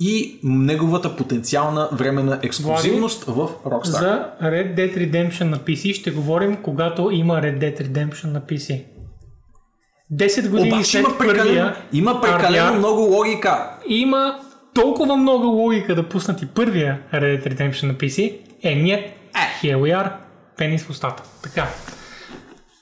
и неговата потенциална временна ексклюзивност в Rockstar. За Red Dead Redemption на PC ще говорим, когато има Red Dead Redemption на PC. 10 години Обаче след има прекалено, първия има прекалено RDR, много логика. има толкова много логика да пуснат и първия Red Dead Redemption на PC. Е, ние, here we are, пенис в устата. Така.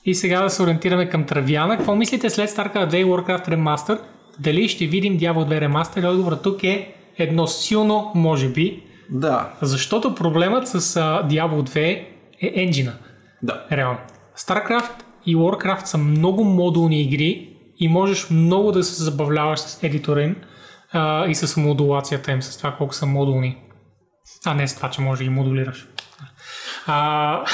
И сега да се ориентираме към Травяна. Какво мислите след StarCraft 2 и Warcraft Remaster? Дали ще видим Diablo 2 Remaster? Отговорът тук е едно силно може би, Да, защото проблемът с а, Diablo 2 е енджина. да. Реално. StarCraft и Warcraft са много модулни игри и можеш много да се забавляваш с едитора им а, и с модулацията им, с това колко са модулни. А не с това, че може да ги модулираш. А,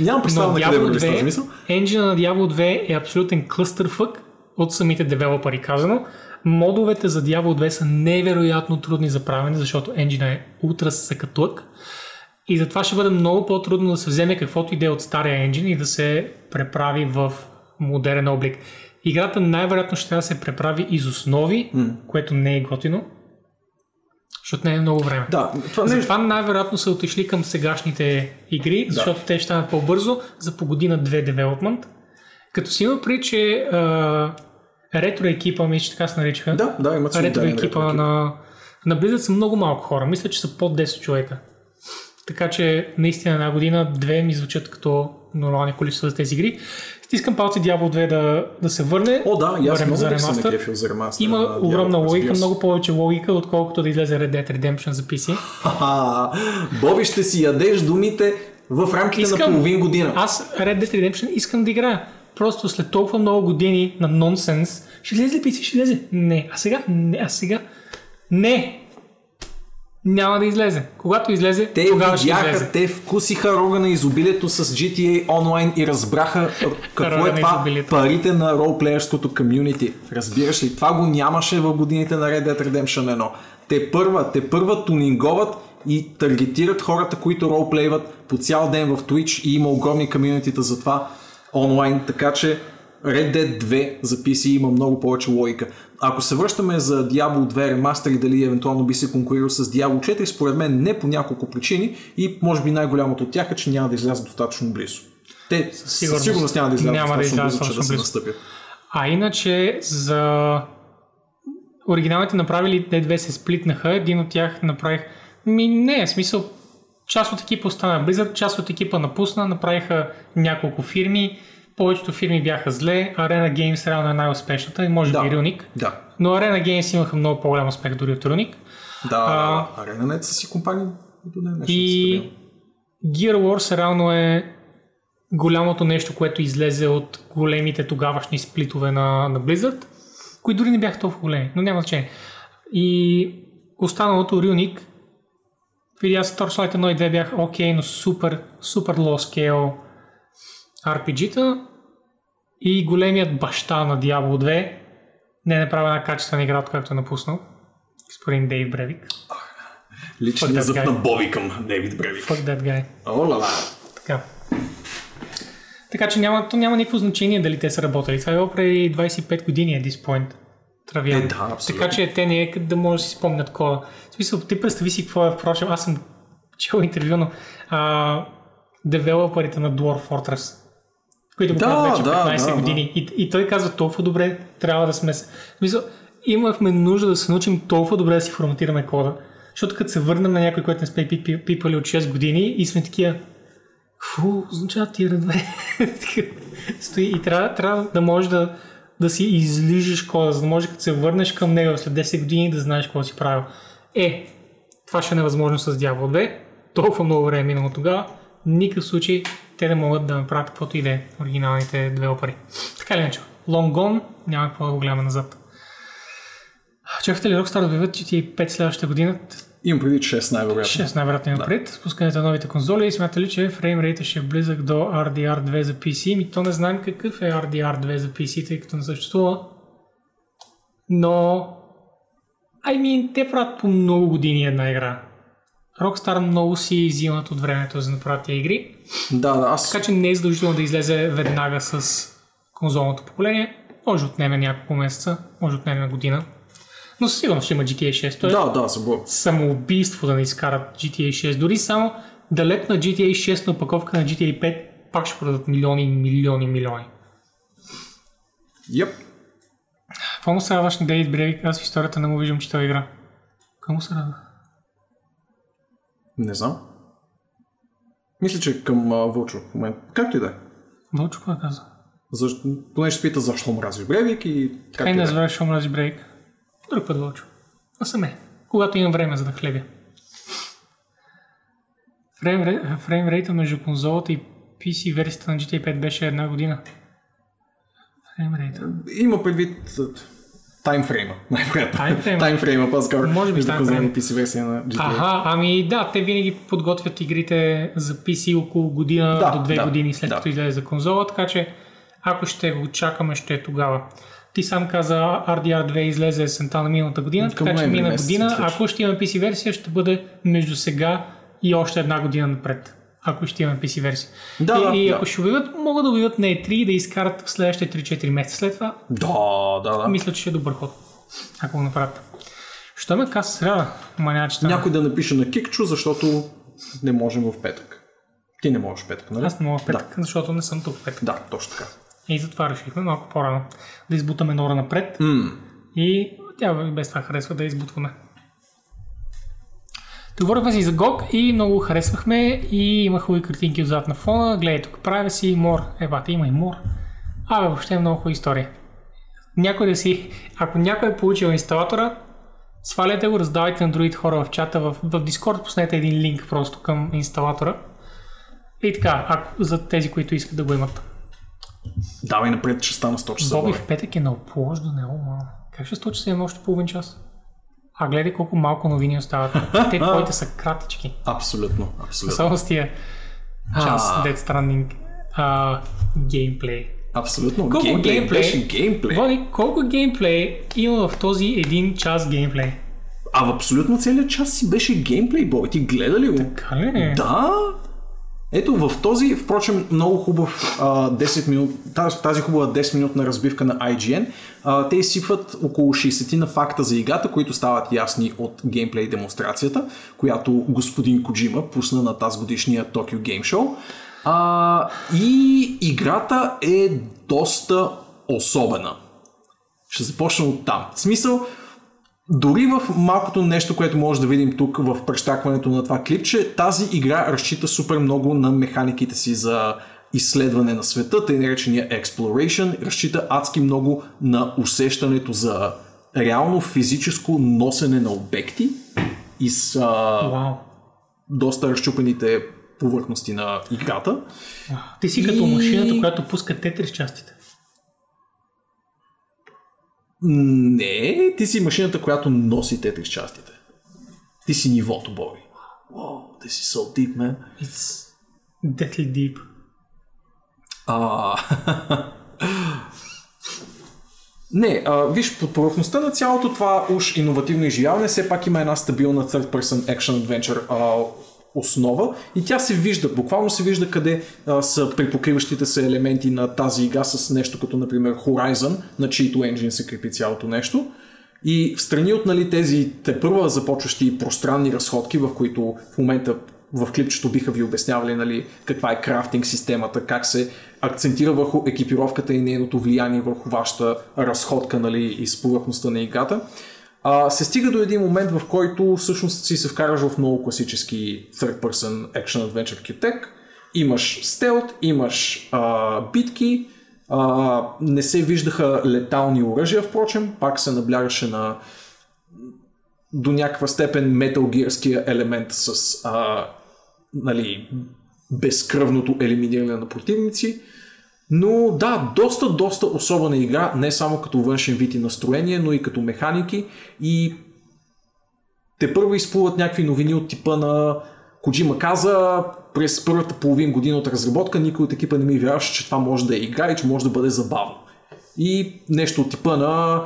Нямам представа на къде Diablo върви с този 2, мисъл. енджина на Diablo 2 е абсолютен клъстърфък от самите девелопери казано. Модовете за Diablo 2 са невероятно трудни за правене, защото енджина е ултра съкатлък. И затова ще бъде много по-трудно да се вземе каквото иде от стария енджин и да се преправи в модерен облик. Играта най-вероятно ще трябва да се преправи из основи, което не е готино, защото не е много време. Да, това не е... Затова най-вероятно са отишли към сегашните игри, защото те ще станат по-бързо за по година-две девелопмент. Като си има при, че а, ретро екипа, мисля, че така се наричаха. Да, да, имат ретро екипа ретро на, на Blizzard са много малко хора. Мисля, че са под 10 човека. Така че наистина една година, две ми звучат като нормални количества за тези игри. Стискам палци Diablo 2 да, да се върне. О, да, и аз много за се ремастър. накефил за ремастър. Има на огромна Diablo, логика, се. много повече логика, отколкото да излезе Red Dead Redemption за PC. Боби, ще си ядеш думите в рамките на Искам. половин година. Аз Red Dead Redemption искам да играя. Просто след толкова много години на нонсенс, ще лезе ли PC? Ще лезе? Не. А сега? Не. А сега? Не. Няма да излезе. Когато излезе, Те тогава ще видяха, излезе. те вкусиха рога на изобилието с GTA Online и разбраха какво е това изобилието. парите на ролплеерското комюнити. Разбираш ли? Това го нямаше в годините на Red Dead Redemption 1. Те първа, те първа тунинговат и таргетират хората, които ролплейват по цял ден в Twitch и има огромни комюнитита за това онлайн, така че Red Dead 2 за PC има много повече логика. Ако се връщаме за Diablo 2 ремастър и дали евентуално би се конкурирал с Diablo 4, според мен не по няколко причини и може би най-голямото от тях е, че няма да излязат достатъчно близо. Те сигурност, сигурност няма да излязат няма да достатъчно излязат близо, че да се настъпят. А иначе за оригиналните направили те две се сплитнаха. Един от тях направих... Ми не, в смисъл част от екипа остана Blizzard, част от екипа напусна, направиха няколко фирми. Повечето фирми бяха зле. Arena Games реално е най-успешната и може Да. би Runic. Да. Но Arena Games имаха много по-голям успех дори от Runic. Да, А, ArenaNet са си компания, които не е нещо И. Gear Wars реално е голямото нещо, което излезе от големите тогавашни сплитове на, на Blizzard, които дори не бяха толкова големи, но няма значение. И останалото Runic, видя с Torchlight 1 и 2 бяха окей, но супер, супер low scale RPG-та и големият баща на Diablo 2 не е направил една качествена игра, откакто е напуснал. Господин Дейв Бревик. Личният зъб на Боби към Дейвид Бревик. Fuck that guy. Ла. Така. Така че няма, то няма никакво значение дали те са работили. Това е било преди 25 години at this point. Травян. Е, да, абсолютно. Така че те не е да може да си спомнят кода. В смисъл, ти представи си какво е, впрочем, аз съм чел интервю, но а, девелоперите на Dwarf Fortress, които го Да, правят вече да, 15 да, години. И, и той казва толкова добре, трябва да сме... смисъл, имахме нужда да се научим толкова добре да си форматираме кода, защото като се върнем на някой, който не сме пи- пи- пипали от 6 години и сме такива, какво означава тия редове? [laughs] Стои и трябва, трябва да можеш да, да си излижеш кода, за да може като се върнеш към него след 10 години да знаеш какво си правил. Е, това ще е невъзможно с Diablo 2. Толкова много време е минало тогава. Никакъв случай те не могат да направят каквото и да е оригиналните девелопери. Така или иначе, Long Gone няма какво да го гледаме назад. Чакате ли Rockstar да обявят GTA 5 следващата година? Имам преди 6 най-вероятно. 6 най-вероятно има пред. Спускането на новите конзоли и смята ли, че фреймрейта ще е близък до RDR2 за PC? Ми то не знаем какъв е RDR2 за PC, тъй като не съществува. Но... I mean, те правят по много години една игра. Rockstar много си взимат от времето за да направят тия игри. Да, да, аз Така че не е задължително да излезе веднага с конзолното поколение. Може отнеме няколко месеца, може отнеме година. Но със сигурност ще има GTA 6. Той е Да, да, събор. самоубийство да не изкарат GTA 6. Дори само да лепна GTA 6 на опаковка на GTA 5, пак ще продадат милиони, милиони, милиони. Йеп. Какво му се радваш на Дейвид Бревик? Аз в историята не му виждам, че той игра. Какво му се радва? Не знам. Мисля, че към а, Вълчо в момента. Както и да е. Вълчо, какво каза? Защо, поне ще пита защо мразиш Бревик и не и да е. разбираш, що мрази Бревик. Друг път Вълчо. А саме. Когато имам време за да хлебя. Фрейм, фрейм рейта между конзолата и PC версията на GTA 5 беше една година. Фрейм рейта. Има предвид таймфрейма. Най-вероятно. Таймфрейма. Таймфрейма, по-скоро. Може би конзолни PC версия на GTA. Аха, ами да, те винаги подготвят игрите за PC около година Да, до две да, години след да. като излезе за конзола, така че ако ще го чакаме, ще е тогава. Ти сам каза RDR2 излезе есента на миналата година, Към така че мина година, ако ще имаме PC версия, ще бъде между сега и още една година напред. Ако ще имаме PC версия. Да, и, да, и да. ако ще обявят, могат да обявят на E3 и да изкарат в следващите 3-4 месеца след това. Да, да, да. Мисля, че ще е добър ход, ако го направят. Що ме каза сряда? Ма няма че стане. Някой да напише на Кикчо, защото не можем в петък. Ти не можеш в петък, нали? Аз не мога в петък, защото не съм тук в петък. Да, точно така. И затова решихме малко по-рано да избутаме Нора напред. М, И тя без това харесва да избутваме. Говорихме си за GOG и много го харесвахме и има хубави картинки отзад на фона. Гледай тук, правя си мор. Ебата, има и мор. Абе, въобще е много хубава история. Някой да си... Ако някой е получил инсталатора, сваляйте го, раздавайте на другите хора в чата. В, в Discord пуснете един линк просто към инсталатора. И така, ако, за тези, които искат да го имат. Давай напред, че стана 100 часа. Боби в петък е на оплождане. О, мама. Как ще 100 часа имаме още половин час? А гледай колко малко новини остават. Те [laughs] твоите са кратички. Абсолютно, абсолютно. Само с тия час. Dead Stranding а, геймплей. Абсолютно. Колко геймплей, геймплей? беше геймплей. Води, колко геймплей има в този един час геймплей? А в абсолютно целият час си беше геймплей, Боби. Ти гледа ли го? Така ли? Да. Ето в този, впрочем, много хубав а, 10 минут, тази, хубава 10 минутна разбивка на IGN, а, те изсипват около 60 на факта за играта, които стават ясни от геймплей демонстрацията, която господин Коджима пусна на тази годишния Tokyo Game Show. А, и играта е доста особена. Ще започна от там. В смисъл, дори в малкото нещо, което може да видим тук в прещакването на това клипче, тази игра разчита супер много на механиките си за изследване на света, тъй наречения exploration, разчита адски много на усещането за реално физическо носене на обекти и с а, доста разчупените повърхности на играта. Ти си като И- машината, която пуска тетрис частите. Не, ти си машината, която носи тетрис частите. Ти си нивото, Боби. Wow, this is so deep, man. It's deathly deep. А... Не, а, виж, под повърхността на цялото това уж иновативно изживяване все пак има една стабилна third person action adventure а, основа и тя се вижда, буквално се вижда къде а, са припокриващите се елементи на тази игра с нещо като например Horizon, на чието engine се крепи цялото нещо. И в страни от нали, тези те първа започващи пространни разходки, в които в момента в клипчето биха ви обяснявали нали, каква е крафтинг системата, как се акцентира върху екипировката и нейното влияние върху вашата разходка нали, и с повърхността на играта. А, се стига до един момент, в който всъщност си се вкараш в много класически third person action adventure QTech. Имаш стелт, имаш а, битки, а, не се виждаха летални оръжия, впрочем, пак се наблягаше на до някаква степен металгирския елемент с а, нали, безкръвното елиминиране на противници. Но да, доста, доста особена игра, не само като външен вид и настроение, но и като механики и те първо изплуват някакви новини от типа на Коджима каза през първата половин година от разработка никой от екипа не ми вярваше, че това може да е игра и че може да бъде забавно. И нещо от типа на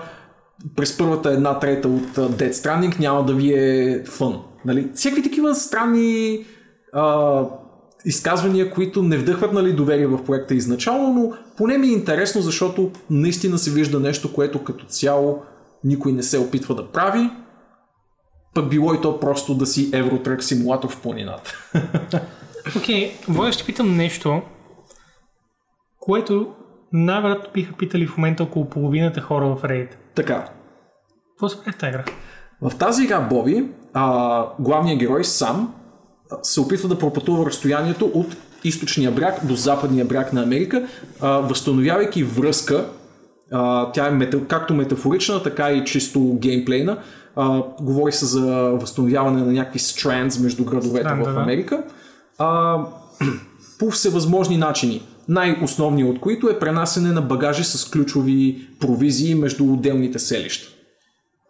през първата една трета от Dead Stranding няма да ви е фън. Нали? Всякакви такива странни а, изказвания, които не вдъхват нали, доверие в проекта изначално, но поне ми е интересно, защото наистина се вижда нещо, което като цяло никой не се опитва да прави. Пък било и то просто да си евротрък симулатор в планината. [laughs] Окей, okay, Воя ще питам нещо, което най-вероятно биха питали в момента около половината хора в Reddit. така, Какво се прави в тази игра? В тази игра Боби, а, главният герой сам се опитва да пропътува разстоянието от източния бряг до западния бряг на Америка, а, възстановявайки връзка. А, тя е мета, както метафорична, така и чисто геймплейна. А, говори се за възстановяване на някакви странds между градовете Странда, в. Америка. А, [clears throat] по всевъзможни начини. Най-основният от които е пренасене на багажи с ключови провизии между отделните селища.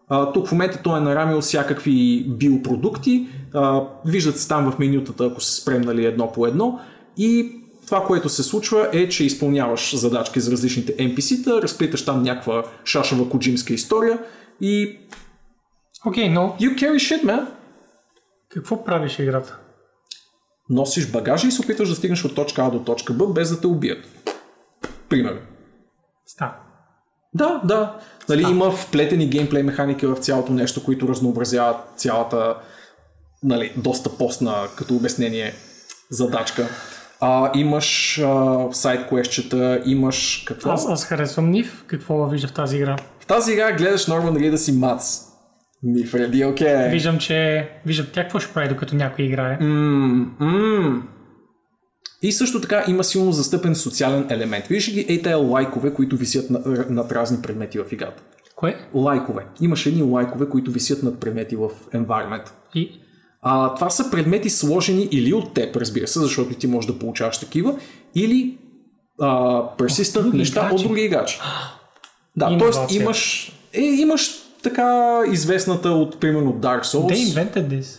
А, тук в момента той е нарамил всякакви биопродукти. А, виждат се там в менютата, ако се спрем нали, едно по едно. И това, което се случва е, че изпълняваш задачки за различните NPC-та, разплиташ там някаква шашава коджимска история и Окей, okay, но you carry shit, man. какво правиш играта? Носиш багажа и се опитваш да стигнеш от точка А до точка Б, без да те убият. Примерно. Ста. Да, да. Нали, има вплетени геймплей механики в цялото нещо, които разнообразяват цялата нали, доста постна като обяснение задачка. А, имаш а, сайт квестчета, имаш какво? Аз, аз харесвам Нив. Какво вижда в тази игра? В тази игра гледаш Норман Рид да си мац. Ми, Фреди, окей. Виждам, че... Виждам тя какво ще прави, докато някой играе. М, м. И също така има силно застъпен социален елемент. Виждаш ги ей тая лайкове, които висят на- над разни предмети в играта. Кое? Лайкове. Имаш едни лайкове, които висят над предмети в environment. И... А, това са предмети сложени или от теб, разбира се, защото ти можеш да получаваш такива, или а, persistent други неща играчи. от други играчи. Да, т.е. имаш, е, имаш така известната от, примерно, Dark Souls. They invented this.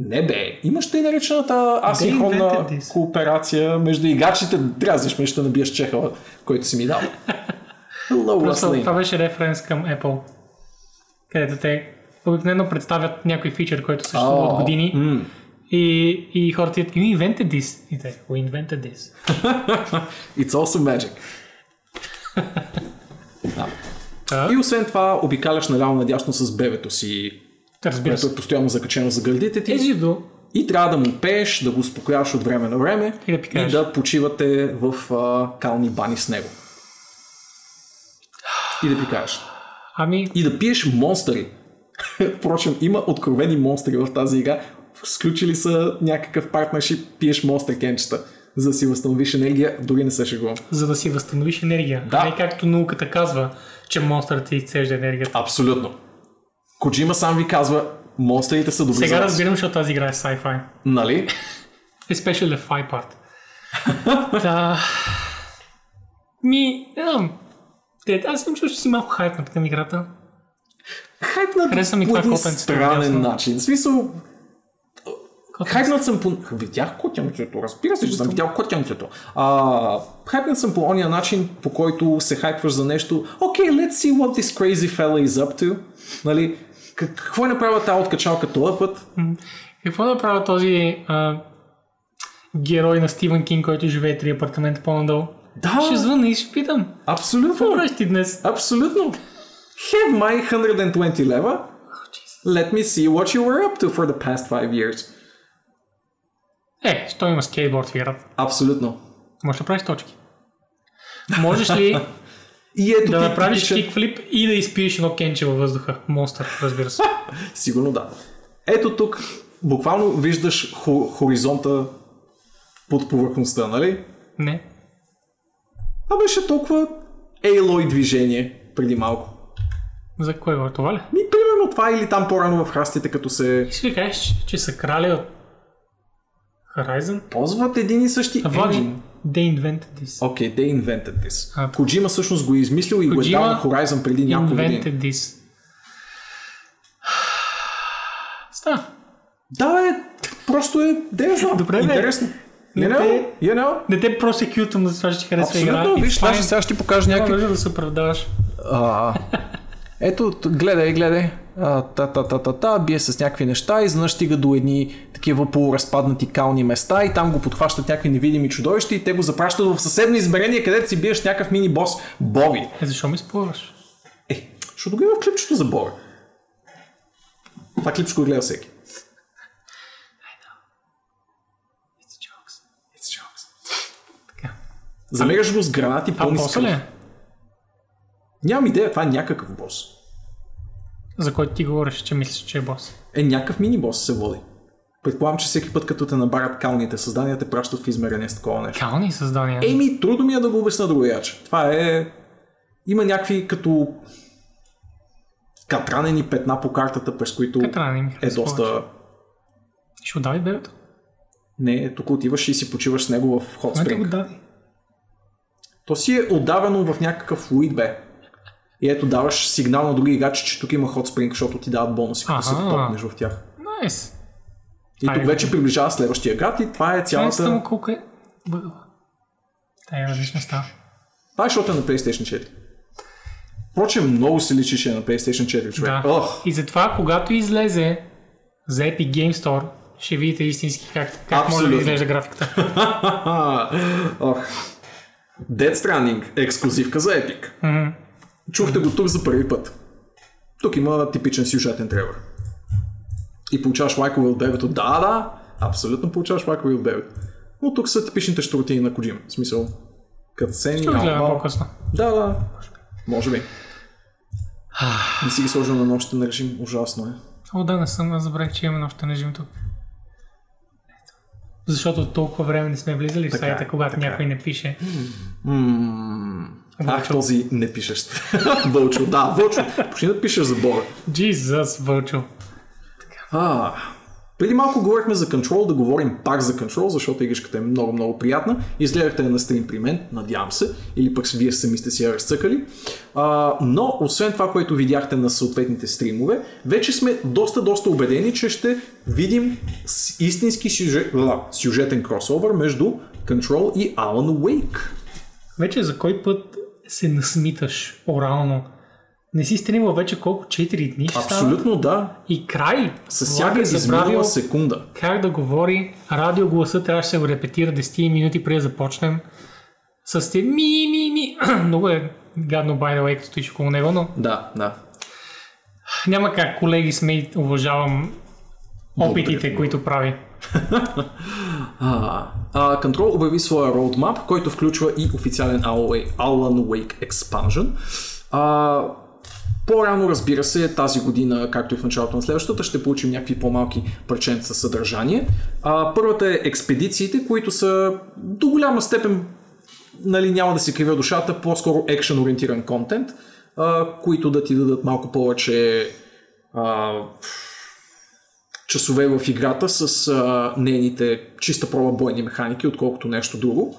Не бе, имаш тъй наречената асинхронна кооперация между играчите. Дразниш ме, ще набиеш чеха, който си ми дал. [laughs] Hello, Просто това беше референс към Apple, където те обикновено представят някой фичър, който съществува О, от години м. И, и хората ти you invented this. И те, we invented this. [laughs] It's also magic. [laughs] да. Та, И освен това, обикаляш наляво надясно с бебето си, разбира което се. е постоянно закачено за гърдите ти. Е живо. И трябва да му пееш, да го успокояваш от време на време И да пикаеш. и да почивате в а, кални бани с него. И да пикаеш. Ами, И да пиеш монстъри. [laughs] Впрочем, има откровени монстри в тази игра. Сключили са някакъв партнершип, пиеш монстър кенчета, за да си възстановиш енергия, дори не се шегувам. за да си възстановиш енергия. Да. А не както науката казва, че монстърът ти изцежда енергията. Абсолютно. Коджима сам ви казва, монстрите са добри Сега разбирам, защото тази игра е sci-fi. Нали? [laughs] Especially the fi part. [laughs] Та... Ми, не знам. Аз съм чул, че си малко хайпнат към играта. Хайпнат Хареса ми по един странен начин. В смисъл, хайпнат съм по... Видях котянцето, разбира се, че съм видял котянцето. А, хайпнат съм по ония начин, по който се хайпваш за нещо. Окей, okay, let's see what this crazy fella is up to. Нали? Как- Какво е направила тази откачалка този път? Какво направи този а, герой на Стивен Кинг, който живее три апартамента по-надолу? Да, Ще звъна и ще питам. Какво абсолютно. правиш ти днес? Абсолютно. Have my 120 лева. Let me see what you were up to for the past five years. Е, що има скейтборд в играта? Абсолютно. Можеш да правиш точки. Можеш ли [laughs] И ето да ти направиш типичен- кикфлип и да изпиеш едно кенче във въздуха? Монстър, разбира се. [laughs] Сигурно да. Ето тук буквално виждаш хо- хоризонта под повърхността, нали? Не. А беше толкова Aloy движение преди малко. За кое го това ли? Ми, примерно това или там по-рано в храстите, като се Искаш ли кажеш, че, че са крали от Horizon? ползват един и същи engine. they invented this. Окей, okay, they invented this. А, Коджима всъщност го е измислил и го е Kojima дал на Horizon преди няколко години. Invented this. Ста. Да, е, просто е, да я знам, Добре, бе. интересно. Не know, те- you know? Не те просекютвам за това, че ти харесва игра. Абсолютно, виж, сега ще ти покажа някакви нужда да се оправдаваш. Ето, гледай, гледай. А, та, та, та, та, та, бие с някакви неща, изведнъж стига до едни такива полуразпаднати кални места и там го подхващат някакви невидими чудовища и те го запращат в съседно измерение, където си биеш някакъв мини бос Боби. Е, защо ми спорваш? Е, защото го има в клипчето за Боби. Това клипчето го гледа всеки. Замеряш го с гранати пълни с е? Нямам идея, това е някакъв бос. За който ти говориш, че мислиш, че е бос. Е, някакъв мини бос се води. Предполагам, че всеки път, като те набарят калните създания, те пращат в измерение с такова нещо. Кални създания. Еми, трудно ми е да го обясна другояче. Това е... Има някакви като катранени петна по картата, през които Катрана не ми е доста... Ще отдави бебето? Не, тук отиваш и си почиваш с него в Hot Ме те го Spring. даде. То си е отдавано в някакъв флуид, бе. И ето даваш сигнал на други играчи, че тук има Hot Spring, защото ти дават бонуси, като се потопнеш в тях. Найс. И Ай, тук вече приближава следващия град и това е Цялата... цялата... му колко е... Тая е различна става. Това е защото е на PlayStation 4. Впрочем, много се личи, че е на PlayStation 4, човек. Да. Ох, И затова, когато излезе за Epic Game Store, ще видите истински как, как може да изглежда графиката. [laughs] Ох. Dead Stranding, ексклюзивка за Epic. Мгм. Чухте го тук за първи път. Тук има типичен сюжетен трейлер. И получаваш лайкове от бебето. Да, да, абсолютно получаваш лайкове от бебето. Но тук са типичните щуротини на Kojima. В смисъл, катсцени, Ще гледам по-късно. Да, да. Може би. Не си ги сложил на нощен режим. Ужасно е. О, да, не съм, забравих, че имаме нощен режим тук. Защото толкова време не сме влизали в Така е, сайта, когато така е. някой не пише. Ммм. Ах, Вълчо. този непишещ. [laughs] Вълчо, да, Вълчо. Почни да пишеш за Бога. Jesus, Вълчо. А, преди малко говорихме за Control, да говорим пак за Control, защото игришката е много, много приятна. Изгледахте я на стрим при мен, надявам се, или пък вие сами сте си я разцъкали. А, но, освен това, което видяхте на съответните стримове, вече сме доста, доста убедени, че ще видим истински сюжет, а, сюжетен кросовър между Control и Alan Wake. Вече за кой път се насмиташ орално Не си стримал вече колко? 4 дни ще? Абсолютно да. И край. С всяка е изминала секунда. как да говори. Радиогласа трябваше да се го репетира 10 минути преди да започнем. С те ми, ми, ми. [clears throat] Много е гадно, by the way, като стоиш около него, но Да, да. няма как, колеги, сме уважавам опитите, Благодаря. които прави. [laughs] А, Control обяви своя roadmap, който включва и официален Alan Wake Expansion. А, по-рано, разбира се, тази година, както и в началото на следващата, ще получим някакви по-малки парченца със съдържание. А, първата е експедициите, които са до голяма степен, нали, няма да се кривя душата, по-скоро екшен ориентиран контент, а, които да ти дадат малко повече а, часове в играта с а, нейните чиста проба бойни механики, отколкото нещо друго.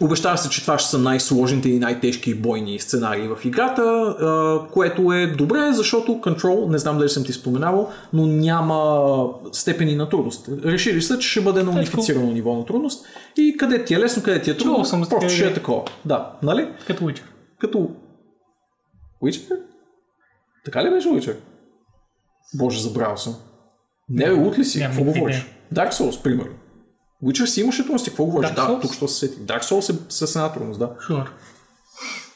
Обещава се, че това ще са най-сложните и най-тежки бойни сценарии в играта, а, което е добре, защото Control, не знам дали съм ти споменавал, но няма степени на трудност. Решили са, че ще бъде на унифицирано ниво на трудност и къде ти е лесно, къде ти е трудно, съм просто ще е такова. Да, нали? Като Witcher. Като... Witcher? Така ли беше Witcher? Боже, забравял съм. Не, бе, лут ли си? Какво говориш? Dark Souls, примерно. Witcher си имаше трудности, какво говориш? Dark да, Souls? тук що се сетих. Dark Souls е с една трудност, да. Sure.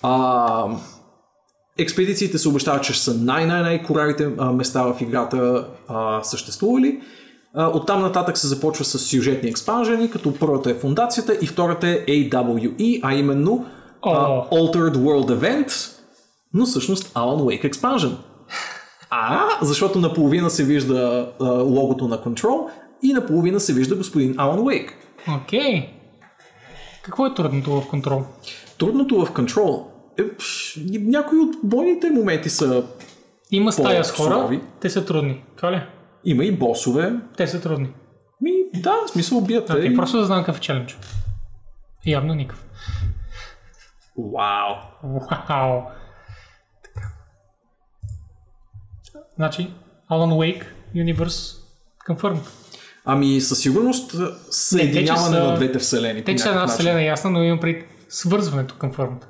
А, експедициите се обещават, че ще са най-най-най-коравите а, места в играта а, съществували. А, оттам нататък се започва с сюжетни експанжени, като първата е фундацията и втората е AWE, а именно а, О. Altered World Event, но всъщност Alan Wake Expansion. А, защото наполовина се вижда а, логото на Control и наполовина се вижда господин Alan Wake. Окей. Какво е трудното в контрол? Трудното в Control е, пш, някои от бойните моменти са Има стая с хора, те са трудни. Това ли? Има и босове. Те са трудни. Ми, да, в смисъл бият. Окей, и- просто да знам какъв е челендж. Явно никакъв. Вау. Вау. Значи, Alan Wake Universe confirmed. Ами със сигурност съединяване са- на двете вселени. Те, че са една вселена ясна, но имам пред свързването confirmed.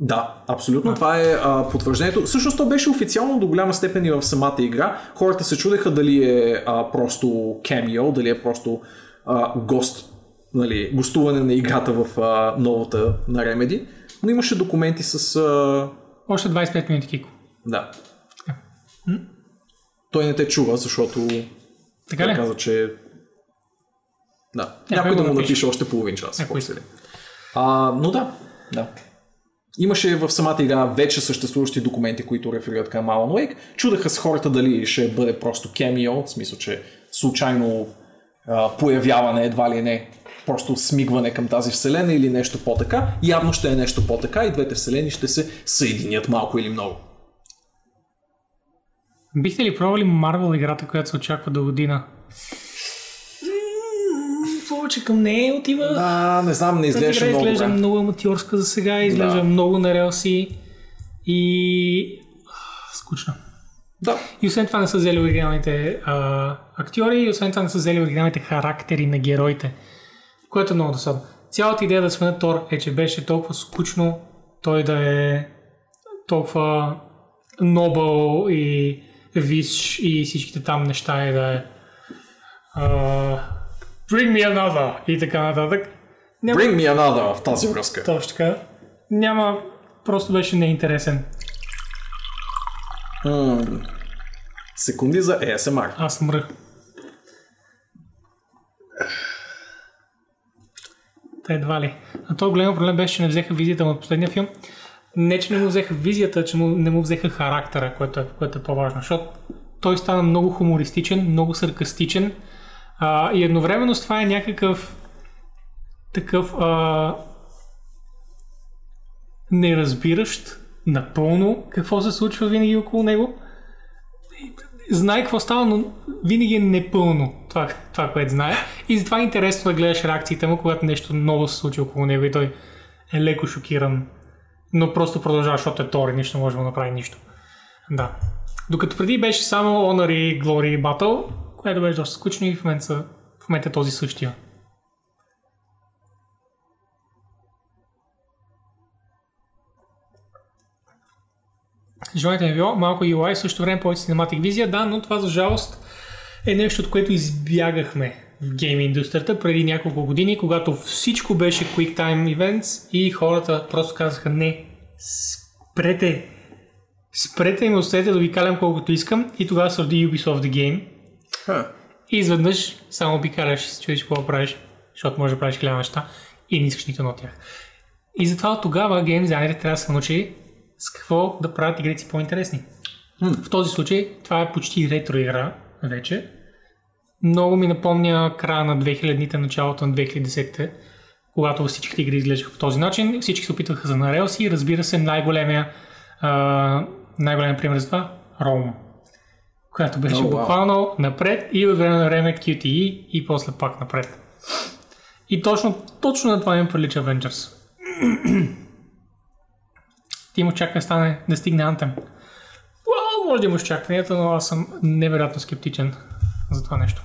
Да, абсолютно. Това е а, потвърждението. Всъщност то беше официално до голяма степен и в самата игра. Хората се чудеха дали е а, просто камео, дали е просто а, гост, нали, гостуване на играта в а, новата на Remedy. Но имаше документи с... А, Още 25 минути, Кико. Да. Той не те чува, защото Така ли? каза, че... Да. Някой Някой да му напише. още половин час. Някой. ли. А, но да, да. Имаше в самата игра вече съществуващи документи, които реферират към Alan Wake. Чудаха с хората дали ще бъде просто кемио, в смисъл, че случайно а, появяване едва ли не, просто смигване към тази вселена или нещо по-така. Явно ще е нещо по-така и двете вселени ще се съединят малко или много. Бихте ли пробвали Marvel играта, която се очаква до година? Повече към нея отива. А, не знам, не игра много изглежда добре. много аматьорска за сега, изглежда Да. много на релси и скучно. Да. И освен това не са взели оригиналните а, актьори и освен това не са взели оригиналните характери на героите, което е много досадно. Цялата идея да сменят Тор е, че беше толкова скучно той да е толкова нобъл и виш и всичките там неща и да е а, Bring me another и така нататък. Няма, Bring me another в тази връзка. Точно така. Няма, просто беше неинтересен. М, Секунди за ASMR. Аз мръх. Та едва ли. А то голям проблем беше, че не взеха визията му от последния филм. Не, че не му взеха визията, че му, не му взеха характера, което е, което е по-важно. Защото той стана много хумористичен, много саркастичен а, и едновременно с това е някакъв такъв а, неразбиращ напълно какво се случва винаги около него. Знае какво става, но винаги е непълно това, това което знае. И затова е интересно да гледаш реакциите му, когато нещо ново се случи около него и той е леко шокиран. Но просто продължава, защото е Тор и нищо не може да направи нищо. Да. Докато преди беше само Honor и Glory Battle, което беше доста скучно и в момента, в момента е този същия. Желанието ми е било малко UI, в същото време повече Cinematic визия, да, но това за жалост е нещо, от което избягахме гейм индустрията преди няколко години, когато всичко беше Quick Time Events и хората просто казаха не, спрете, спрете и ме оставете да ви калям колкото искам и тогава се роди Ubisoft The Game Ха. и изведнъж само обикаляш и се чудиш какво правиш, защото може да правиш хиляда неща и не искаш нито едно от тях. И затова тогава гейм дизайнерите трябва да се научи с какво да правят игрите си по-интересни. В този случай това е почти ретро игра вече. Много ми напомня края на 2000-те, началото на 2010-те, когато всичките игри изглеждаха по този начин. Всички се опитваха за на релси и разбира се най-големия, а, най-големия пример за това Rome, която беше О, вау. буквално напред и от време на време QTE и после пак напред. И точно, точно на това ми прилича Avengers. Ти му чака да стане, да стигне Anthem. Well, може да имаш очакванията, но аз съм невероятно скептичен за това нещо.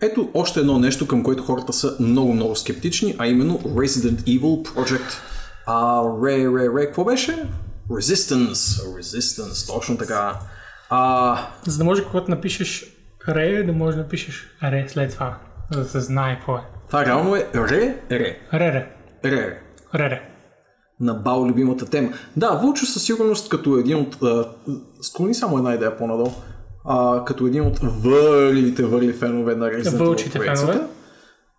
Ето още едно нещо, към което хората са много-много скептични, а именно Resident Evil Project а, Ре, Ре, Ре, какво беше? Resistance. Resistance, точно така. А, За да може, когато напишеш Ре, да може да напишеш Ре след това, за да се знае какво е. това реално е Ре, Ре, Ре, Ре, Ре, Ре. Ре, Ре. на Бао любимата тема. Да, Вълчо със сигурност като един от... А, склони само една идея по-надолу. А, като един от върлите върли фенове на Resident Evil фенове.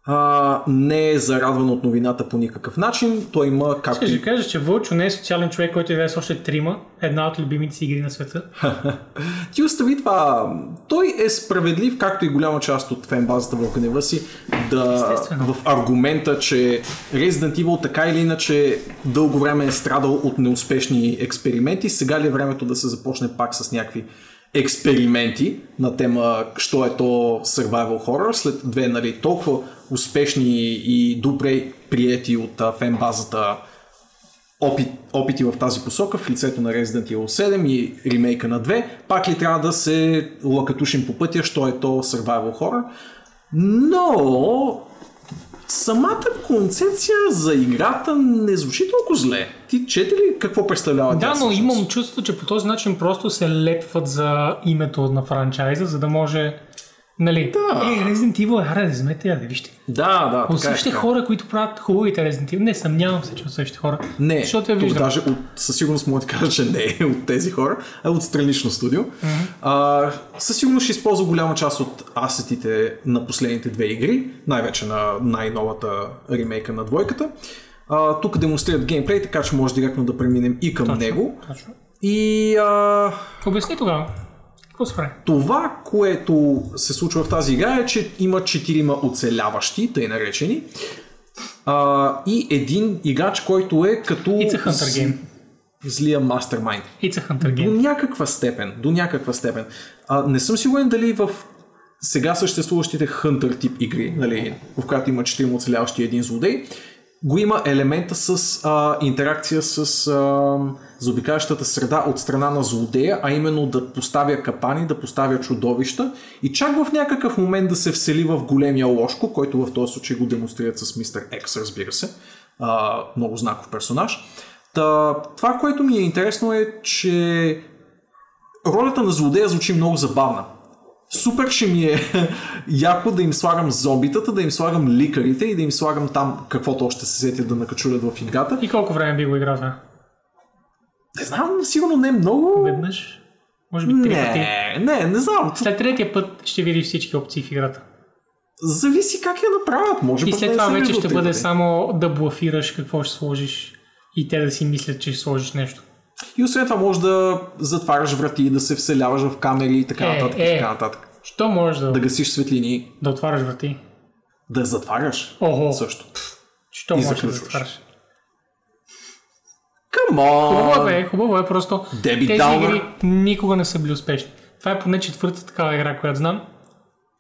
А, не е зарадван от новината по никакъв начин. Той има както Ще ви кажа, че Вълчо не е социален човек, който играе с още трима. Една от любимите си игри на света. [laughs] Ти остави това. Той е справедлив, както и голяма част от фенбазата в гнева си, да, в аргумента, че Resident Evil така или иначе дълго време е страдал от неуспешни експерименти. Сега ли е времето да се започне пак с някакви експерименти на тема, що е то survival horror, след две нали, толкова успешни и добре приети от фенбазата опит, опити в тази посока в лицето на Resident Evil 7 и ремейка на 2, пак ли трябва да се лакатушим по пътя, що е то survival horror. Но самата концепция за играта не звучи толкова зле. Ти чете ли какво представлява тя Да, но имам чувството, че по този начин просто се лепват за името на франчайза, за да може Нали? Да. Е, Resident Evil, аре, да вземете я, да вижте. Да, да, От е, същите е. хора, които правят хубавите Resident Evil. Не, съмнявам се, че от същите хора. Не, Защото я виждам. даже от, със сигурност мога да кажа, че не е от тези хора, а от странично студио. Mm-hmm. А, със сигурност ще използва голяма част от асетите на последните две игри, най-вече на най-новата ремейка на двойката. А, тук демонстрират геймплей, така че може директно да преминем и към него. Точно. И а, Обясни тогава. Какво се прави? това, което се случва в тази игра е, че има четирима оцеляващи, тъй наречени, а, и един играч, който е като It's a hunter game. злия мастермайнд. It's a Hunter До game. някаква степен, до някаква степен. А, не съм сигурен дали в сега съществуващите Hunter тип игри, нали, в която има 4 оцеляващи и един злодей, го има елемента с а, интеракция с а, заобикалящата среда от страна на злодея, а именно да поставя капани, да поставя чудовища и чак в някакъв момент да се всели в големия лошко, който в този случай го демонстрират с Мистер Екс, разбира се. А, много знаков персонаж. Та, това, което ми е интересно е, че ролята на злодея звучи много забавна. Супер ще ми е [laughs] яко да им слагам зомбитата, да им слагам ликарите и да им слагам там каквото още се сетят да накачулят в играта. И колко време би го играл това? Не знам, сигурно не много. Веднъж? Може би три пъти? Не, не, не знам. След третия път ще видиш всички опции в играта. Зависи как я направят. Може И след това вече ще бъде трите. само да блафираш какво ще сложиш и те да си мислят, че ще сложиш нещо. И освен това може да затваряш врати, да се вселяваш в камери и така Е, нататък. е. И така нататък. Що можеш да, Да да, гасиш светлини, отваряш врати? да затваряш Охо, също. що можеш да затваряш? Come Хубаво е, хубаво е, просто Деби тези Даунър. игри никога не са били успешни. Това е поне четвърта такава игра, която знам.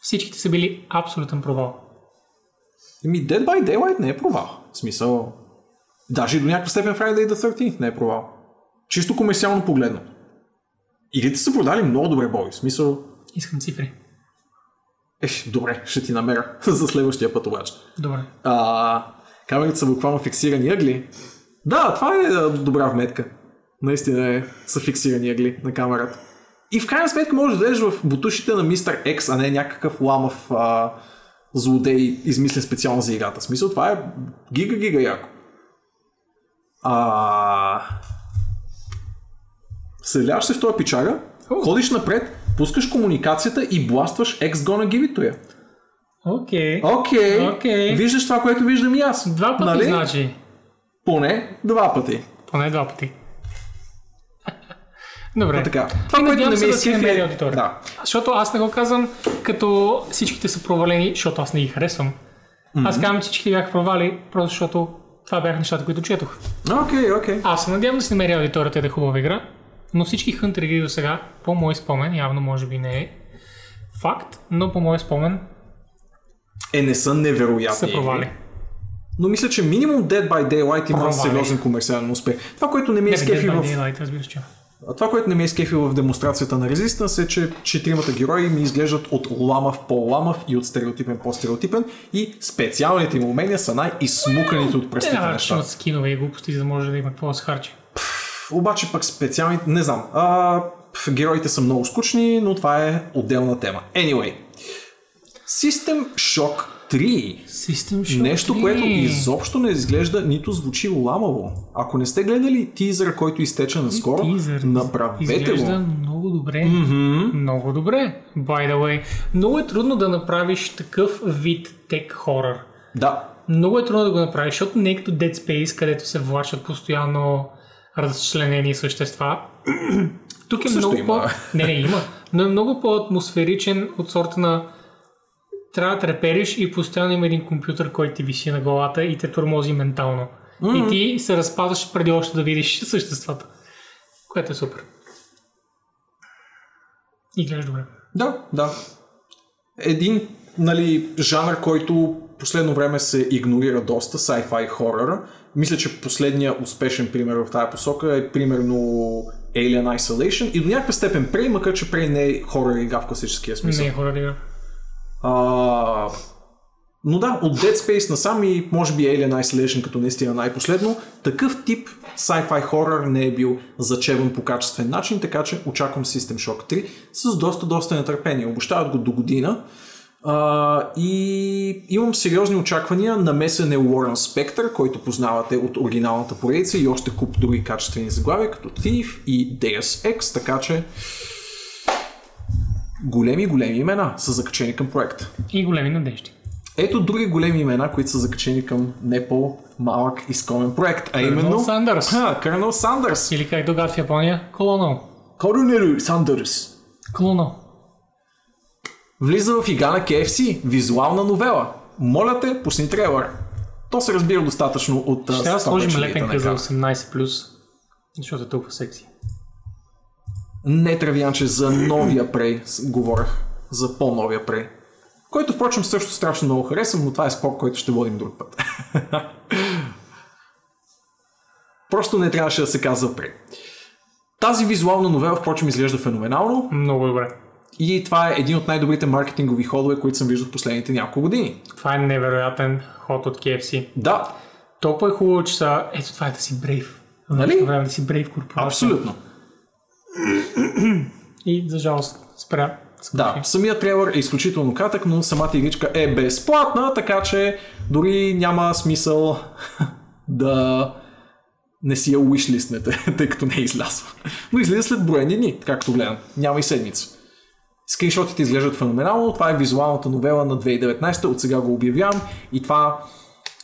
Всичките са били абсолютен провал. Еми, Dead by Daylight не е провал. В смисъл, даже и до някаква степен Friday the 13th не е провал. Чисто комерциално погледно. Игрите са продали много добре, бой. В смисъл, Искам цифри. е, добре, ще ти намеря [laughs] за следващия път обаче. Добре. А, камерите са буквално фиксирани ъгли. Да, това е добра вметка. Наистина е са фиксирани ъгли на камерата. И в крайна сметка можеш да дадеш в бутушите на Мистер X, а не някакъв ламав а, злодей, измислен специално за играта. В смисъл, това е гига-гига яко. А... Селяваш се в този пичага, ходиш напред, пускаш комуникацията и бластваш X gonna give it to. Окей. Окей, Окей. виждаш това, което виждам и аз. Два пъти, нали? значи. Поне два пъти. Поне два пъти. [laughs] Добре. Така. Това, И което не ме да си намери аудитория. Да. Защото аз не го казвам като всичките са провалени, защото аз не ги харесвам. Аз казвам, че всички бяха провали, просто защото това бяха нещата, които четох. Окей, окей. Аз се надявам да си намеря аудиторията да е хубава игра, но всички хънтери до сега, по мой спомен, явно може би не е факт, но по мой спомен Е, не са невероятни. са провали. Но мисля, че минимум Dead by Daylight има сериозен комерциален успех. Това, което не ми е скефи в... Daylight, Това, което не ме е скефи в демонстрацията на Resistance е, че четиримата герои ми изглеждат от ламав по-ламав и от стереотипен по-стереотипен и специалните им умения са най-изсмуканите от Те пръстите неща. имат скинове и глупости, за да може да има какво да се харчи. Обаче пък специалните... Не знам. А, героите са много скучни, но това е отделна тема. Anyway. System Shock 3. System Shock Нещо, 3. което изобщо не изглежда, нито звучи ламаво. Ако не сте гледали тизъра, който изтече наскоро, Тизър. направете Изглежда го. много добре. Mm-hmm. Много добре. By the way. Много е трудно да направиш такъв вид тек хорър. Да, Много е трудно да го направиш, защото не е като Dead Space, където се влачат постоянно разчленени същества. [clears throat] Тук е също много има. по... Не, не, има. Но е много по-атмосферичен от сорта на трябва да трепериш и постоянно има един компютър, който ти виси на главата и те тормози ментално. Mm-hmm. И ти се разпадаш преди още да видиш съществата. Което е супер. И гледаш добре. да, да. Един нали, жанр, който последно време се игнорира доста, sci-fi хорър. Мисля, че последният успешен пример в тази посока е примерно Alien Isolation и до някаква степен Prey, макар че Prey не е хорър игра в класическия смисъл. Не е хора игра. А, но да, от Dead Space насам и може би Alien Isolation като наистина най-последно, такъв тип sci-fi хорър не е бил зачеван по качествен начин, така че очаквам System Shock 3 с доста, доста нетърпение. Обещават го до година. А, и имам сериозни очаквания. Намесен е Уорън Спектър, който познавате от оригиналната поредица и още куп други качествени заглавия, като Thief и Deus Ex, така че големи, големи имена са закачени към проекта. И големи надежди. Ето други големи имена, които са закачени към не по-малък изкомен проект, а именно... Колонел Сандърс. Ха, Сандърс. Или как догад в Япония? Колонел. Коронел Сандърс. Колонел. Влиза в игра на KFC, визуална новела. Моля те, пусни трейлър. То се разбира достатъчно от Ще трябва да сложим лепенка за екрана. 18+, защото е толкова секси. Не травянче за новия прей, говорех. За по-новия прей. Който, впрочем, също страшно много харесвам, но това е спор, който ще водим друг път. [laughs] Просто не трябваше да се казва прей. Тази визуална новела, впрочем, изглежда феноменално Много добре. И това е един от най-добрите маркетингови ходове, които съм виждал последните няколко години. Това е невероятен ход от KFC. Да, Толкова е хубаво, че са... Ето това е да си брейв. Нали? Време да си брейв корпорация. абсолютно. И за жалост спря. Да, самият трейлър е изключително кратък, но самата игричка е безплатна, така че дори няма смисъл [laughs] да не си я уишлистнете, [laughs] тъй като не е излязла. Но излиза след броени дни, както гледам. Няма и седмица. Скриншотите изглеждат феноменално. Това е визуалната новела на 2019, от сега го обявявам. И това,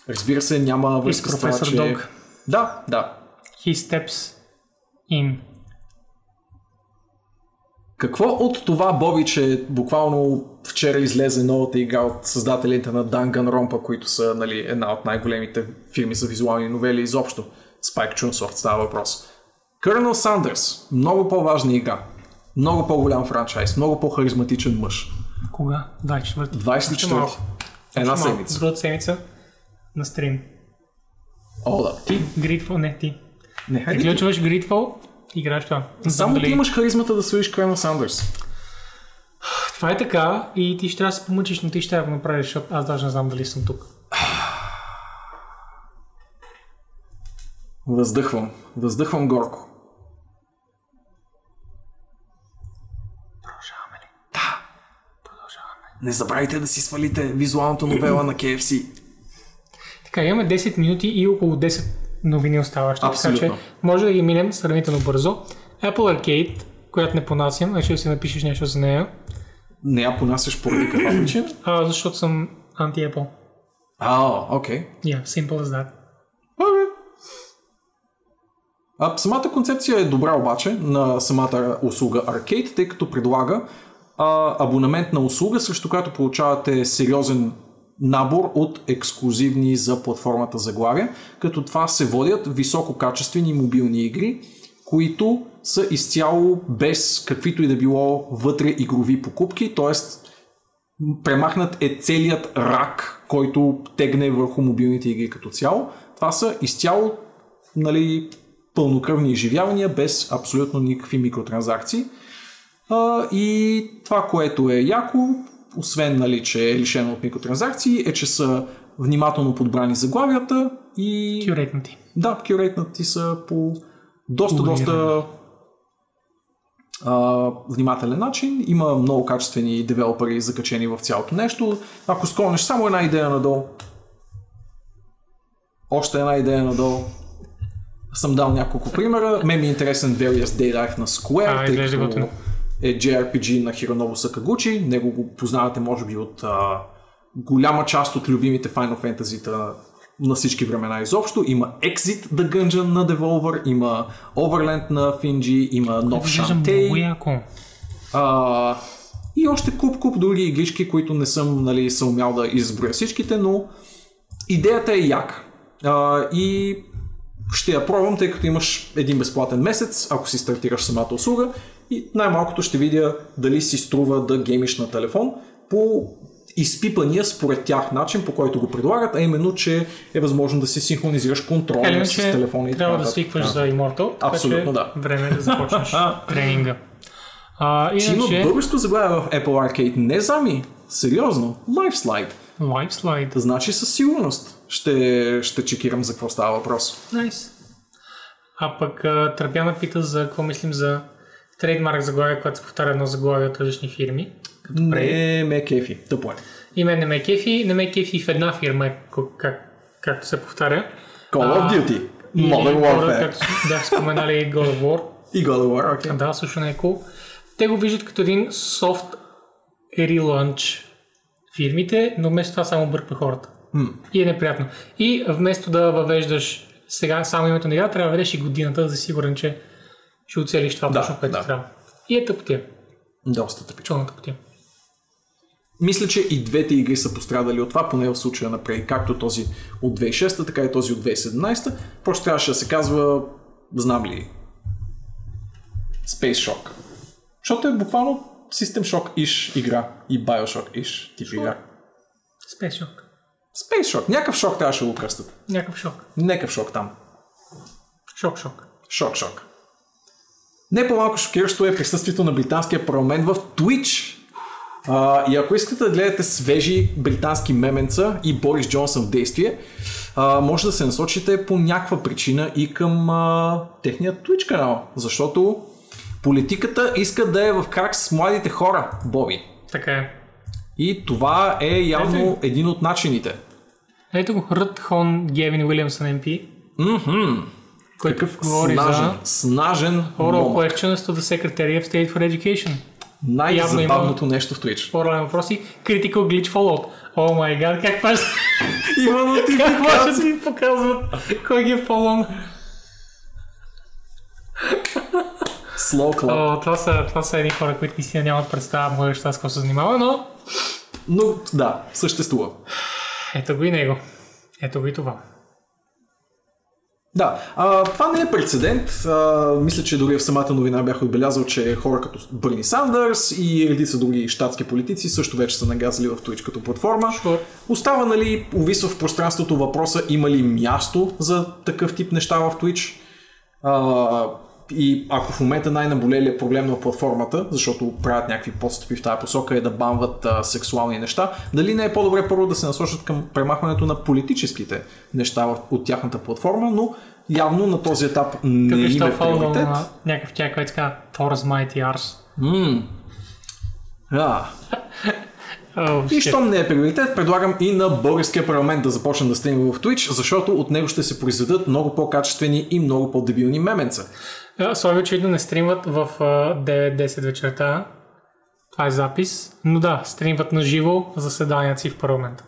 разбира се, няма връзка с това, че... Дог. Да, да. He steps in. Какво от това, Боби, че буквално вчера излезе новата игра от създателите на Danganronpa, които са нали, една от най-големите фирми за визуални новели изобщо. Spike Chunsoft става въпрос. Colonel Sanders, много по-важна игра. Много по-голям франчайз, много по-харизматичен мъж. Кога? 24. 24. малко. Една Малко. седмица. Другата седмица на стрим. О, да. Ти, Gridfall, не ти. Не, Ти хайде. ти. ключваш Gridfall, играеш това. Само ти имаш харизмата да свириш Colonel Sanders. Това е така и ти ще трябва да се помъчиш, но ти ще трябва да го направиш, защото аз даже не знам дали съм тук. Въздъхвам. Въздъхвам горко. Не забравяйте да си свалите визуалната новела на KFC. Така, имаме 10 минути и около 10 новини оставащи. Абсолютно. Така че може да ги минем сравнително бързо. Apple Arcade, която не понасям, решил си напишеш нещо за нея, Не я понасяш поради каква [clears throat] причина? а, защото съм анти-Apple. А, окей. Yeah, simple as that. Окей. А, самата концепция е добра обаче на самата услуга Arcade, тъй като предлага а, абонаментна услуга, срещу която получавате сериозен набор от ексклюзивни за платформата заглавия, като това се водят висококачествени мобилни игри, които са изцяло без каквито и да било вътре игрови покупки, т.е. премахнат е целият рак, който тегне върху мобилните игри като цяло. Това са изцяло нали, пълнокръвни изживявания без абсолютно никакви микротранзакции. А, и това, което е яко, освен нали, че е лишено от микротранзакции, е, че са внимателно подбрани заглавията и Кюрейтнати. да, кюрейтнати са по доста, доста а, внимателен начин. Има много качествени девелопери закачени в цялото нещо. Ако скронеш само една идея надолу, още една идея надолу, съм дал няколко примера. Мен ми е интересен Various Day Life на Square, А, изглежда като готино. Е JRPG на Хироноbu Сакагучи. Него го познавате може би от а, голяма част от любимите Final Fantasy-та на всички времена изобщо. Има Exit the Gungeon на Devolver, има Overland на Finji, има нов Shantae. А, и още куп-куп други игрички, които не съм нали, съм умял да изброя всичките, но идеята е яка. А, и ще я пробвам, тъй като имаш един безплатен месец, ако си стартираш самата услуга и най-малкото ще видя дали си струва да геймиш на телефон по изпипания според тях начин, по който го предлагат, а именно, че е възможно да си синхронизираш контрола Или с телефона и трябва да свикваш Да. за Immortal, Абсолютно, да. време е да започнеш [laughs] тренинга. А, Че има иначе, българско заглавие в Apple Arcade. Не зами. Сериозно. Lifeslide. LiveSlide. Значи със сигурност ще, ще чекирам за какво става въпрос. Найс. А пък а, Трапяна пита за какво мислим за трейдмарк заглавие, когато се повтаря едно заглавие от различни фирми. Не ме кефи. Тъпо е. И мен не ме кефи, не ме кефи в една фирма, е как, как, както се повтаря. Call of Duty. Modern Warfare. Както бях споменали God of War. [laughs] И God of War, окей. Да, също не е cool. Те го виждат като един soft relaunch фирмите, но вместо това само бърква хората. И е неприятно. И вместо да въвеждаш сега само името на игра, трябва да въведеш и годината, за да си сигурен, че ще оцелиш това Да, точно, което да. трябва. И е тъпотия. Доста тъпичко. Тъпотия. Мисля, че и двете игри са пострадали от това, поне в случая на Prey, както този от 2006, така и този от 2017. Просто трябваше да се казва, знам ли, Space Shock. Защото е буквално System Shock-иш игра и Bioshock-иш тип игра. Спешок. Space Shock. Някакъв шок трябваше да го кръстат. Някакъв шок. Някакъв шок там. Шок, шок. Шок, шок. Не по-малко шокиращо е присъствието на британския парламент в Twitch. А, и ако искате да гледате свежи британски меменца и Борис Джонсън в действие, а, може да се насочите по някаква причина и към а, техния Twitch канал. Защото политиката иска да е в крак с младите хора, Боби. Така е. И това е явно Ето един от начините. Ето го Рът Хон Гевин Уилямсън МП, Мхм. който Какъв говори снажен, за снажен Oral questions to the Secretary of State for Education. Най-забавното нещо в Twitch. По-рано въпроси. Critical Glitch Fallout. О май гад, как паш... [laughs] Има Как може да нотификация. ти показват кой ги е фолон? Slow clap. О, това, са, това са едни хора, които наистина нямат представа неща с какво се занимава, но Но да, съществува. ето го и него. Ето го и това. Да, а, това не е прецедент. А, мисля, че дори в самата новина бях отбелязал, че хора като Бърни Сандърс и редица други щатски политици също вече са нагазали в Twitch като платформа. Sure. Остава, нали, увисва в пространството въпроса има ли място за такъв тип неща в Twitch. А, и ако в момента най-наболелият проблем на платформата, защото правят някакви подстъпи в тази посока е да банват а, сексуални неща, дали не е по-добре първо да се насочат към премахването на политическите неща от тяхната платформа, но явно на този етап не Тук им е приоритет. на някакъв тя, който казва Thor's Mighty Arse. М. А, [laughs] Oh, И щом не е приоритет, предлагам и на българския парламент да започне да стримва в Twitch, защото от него ще се произведат много по-качествени и много по-дебилни меменца. Слави очевидно не стримват в а, 9-10 вечерта. Това е запис. Но да, стримват на живо заседанията си в парламента.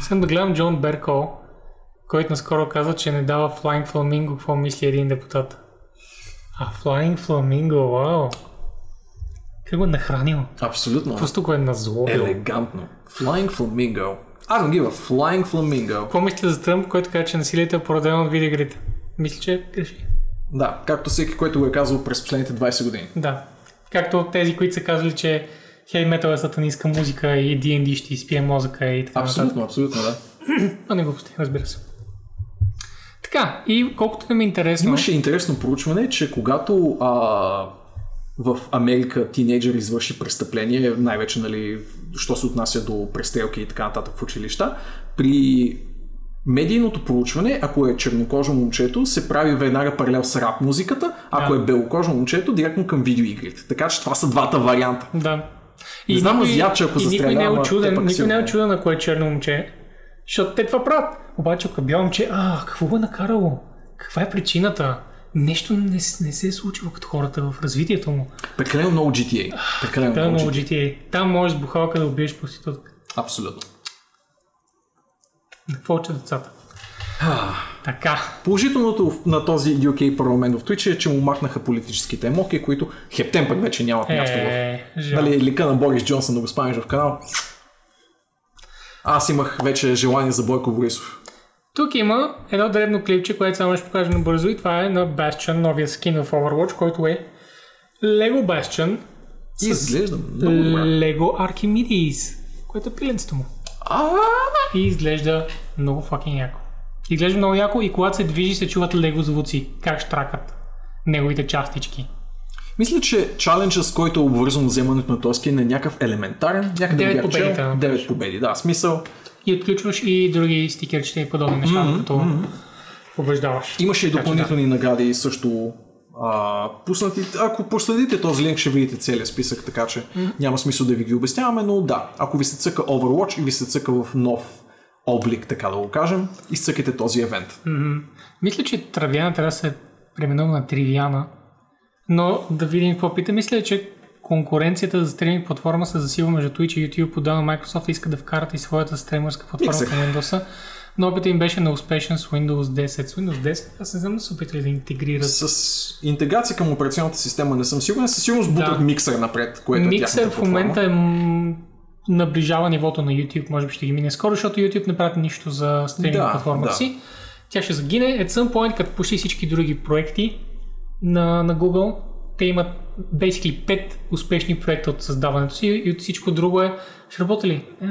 Искам да гледам Джон Берко, който наскоро каза, че не дава Flying Flamingo, какво мисли един депутат. А Flying Flamingo, вау! Как го е нахранил? Абсолютно. Просто го е назлобил. Елегантно. Flying Flamingo. I don't give a flying flamingo. Какво мислите за Тръмп, който каза, че насилието е породено от видеоигрите? Мисля, че греши. Да, както всеки, който го е казал през последните 20 години. Да. Както тези, които са казали, че хей метал е сатанинска музика и D&D ще изпие мозъка и така нататък. Абсолютно, абсолютно, да. [clears throat] Но не глупости, разбира се. Така, и колкото да ми е интересно... Имаше интересно проучване, че когато а, в Америка тинейджър извърши престъпление, най-вече, нали, що се отнася до престрелки и така нататък в училища, при медийното проучване, ако е чернокожо момчето, се прави веднага паралел с рап музиката, ако Да. е белокожо момчето, директно към видеоигрите. Така че това са двата варианта. Да. Не знам азиатче, ако и никой не е очуден, никой сигурно. не е очуден, ако е черно момче. Защото те това правят. Обаче, ако е бяло момче, а, какво го е накарало? Каква е причината? Нещо не, не се е случило като хората в развитието му. Прекалено много GTA. Прекалено много GTA. GTA. Там можеш с бухалка да убиеш проститутка. Абсолютно. Какво учат децата? Така. Положителното на този UK парламент в Twitch е, че му махнаха политическите емоки, които хептен пък вече нямат място в Е, жал. нали, лика на Борис Джонсън да го спамиш в канал. Аз имах вече желание за Бойко Борисов. Тук има едно дребно клипче, което само ще покажа набързо и това е на Bastion, новия скин в Overwatch, който е Lego Bastion изглежда много добре. Lego Archimedes, което е пиленцето му. И изглежда много факен яко. Изглежда много яко и когато се движи се чуват лего звуци, как штракат неговите частички. Мисля, че чаленджа, с който е обвързано вземането на този е някакъв елементарен. Някъде Девет го бях победи чел. трябва да Девет победи, да. Смисъл. И отключваш и други стикерчета и подобни неща, като побеждаваш. Имаше и допълнителни награди също а, пуснати. Ако проследите този линк, ще видите целият списък, така че няма смисъл да ви ги обясняваме, но да, ако ви се цъка Overwatch и ви се цъка в нов облик, така да го кажем, изцъкайте този евент. Мисля, че Травяна трябва да се преименува на Тривиана, но да видим какво пита. Мисля, че конкуренцията за стриминг платформа се засилва между Twitch и YouTube. Подавна Microsoft иска да вкарат и своята стримърска платформа към Windows. Но опитът им беше неуспешен с Windows 10. С Windows 10 аз не знам да се опитали да интегрират. С интеграция към операционната система не съм сигурен, със сигурност бутат Да. миксър напред, което е Миксер тяхната в момента е м- наближава нивото на YouTube, може би ще ги мине скоро, защото YouTube не прави нищо за стриминг Да, платформата да. си. Тя ще загине. At some point, като почти всички други проекти на, на Google, те имат basically 5 успешни проекта от създаването си и от всичко друго е, ще работи ли? Е,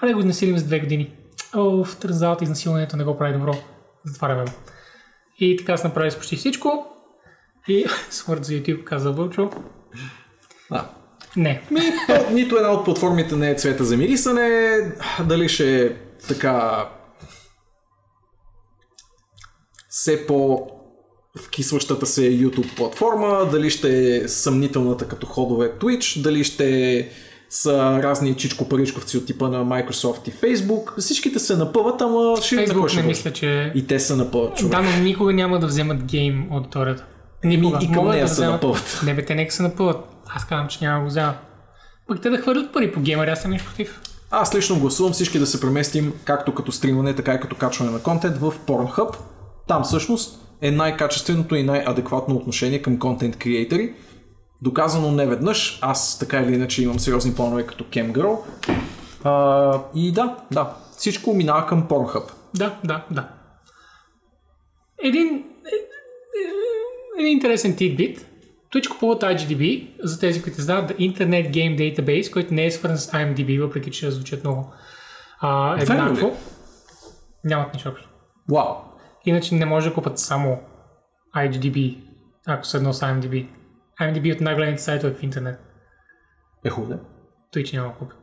айде го изнасилим за 2 години. В тързалата изнасилването не го прави добро. Затваряме го. И така се направи с почти всичко. И [laughs] смърт за YouTube, каза Вълчо. Да. Не, Ми, то, нито една от платформите не е цвета за мирисане, дали ще е така все по вкисващата се YouTube платформа, дали ще е съмнителната като ходове Twitch, дали ще са разни чичко-паричковци от типа на Microsoft и Facebook. Всичките се напъват, ама ще Facebook не мисля, че... И те се напъват, човек. Да, но никога няма да вземат гейм аудиторията. Никога. и към Могат нея да се вземат- напъват. Не бе, те нека се напъват. Аз казвам, че няма да го вземат. Пък те да хвърлят пари по геймери, аз съм нищо против. Аз лично гласувам всички да се преместим както като стримване, така и като качване на контент в Pornhub. Там всъщност е най-качественото и най-адекватно отношение към контент креатори. Доказано не веднъж. Аз така или иначе имам сериозни планове като Cam Girl. А, и да, да. Всичко минава към Pornhub. Да, да, да. Един, е- е- един интересен титбит. Twitch купуват IGDB, за тези, които знаят, Internet Game Database, който не е свързан с IMDb, въпреки че звучат много а, еднакво. Нямат нищо общо. Вау! Иначе не може да купат само IGDB, ако са едно с IMDb. IMDb е от най-големите сайтове в интернет. Е хубаво. Twitch няма да купят.